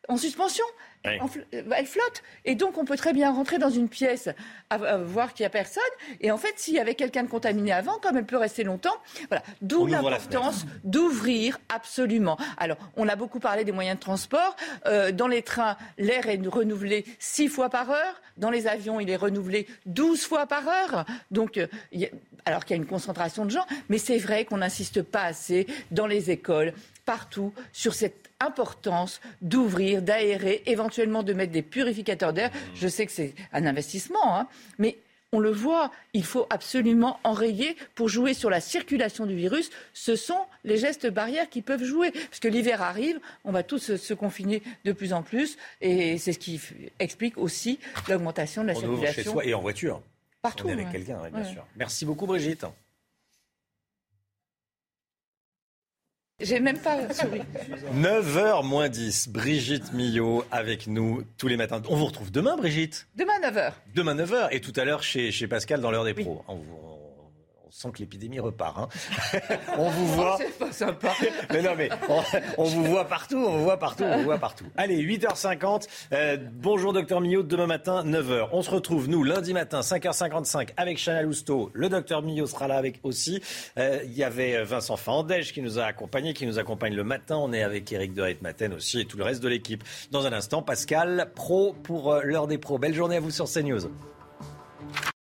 en suspension. Euh, elle flotte. Et donc, on peut très bien rentrer dans une pièce, à, voir qu'il n'y a personne. Et en fait, s'il y avait quelqu'un de contaminé avant, comme elle peut rester longtemps, voilà. D'où l'importance d'ouvrir absolument. Alors, on a beaucoup parlé des moyens de transport. Euh, dans les trains, l'air est renouvelé six fois par heure. Dans les avions, il est renouvelé 12 fois par heure. Donc, euh, alors qu'il y a une concentration de gens. Mais c'est vrai qu'on n'insiste pas assez dans les écoles, partout, sur cette importance d'ouvrir, d'aérer, éventuellement de mettre des purificateurs d'air. Je sais que c'est un investissement, hein, mais on le voit, il faut absolument enrayer pour jouer sur la circulation du virus. Ce sont les gestes barrières qui peuvent jouer. Parce que l'hiver arrive, on va tous se, confiner de plus en plus. Et c'est ce qui explique aussi l'augmentation de la circulation. chez soi et en voiture. Partout. On est avec quelqu'un, bien sûr. Merci beaucoup, Brigitte. J'ai même pas souri. 9h moins 10, Brigitte Millot avec nous tous les matins. On vous retrouve demain, Brigitte? Demain 9h. Demain 9h et tout à l'heure chez, chez Pascal dans l'heure des pros sent que l'épidémie repart. Hein. on vous voit. c'est pas sympa. mais non, mais on, vous voit partout, on vous voit partout, on vous voit partout. Allez, 8h50. Euh, bonjour, docteur Millot. Demain matin, 9h. On se retrouve, nous, lundi matin, 5h55, avec Chanel Lousteau. Le docteur Millot sera là avec aussi. Euh, il y avait Vincent Fandège qui nous a accompagnés, qui nous accompagne le matin. On est avec Eric de Maten aussi et tout le reste de l'équipe. Dans un instant, Pascal, pro pour euh, l'heure des pros. Belle journée à vous sur CNews.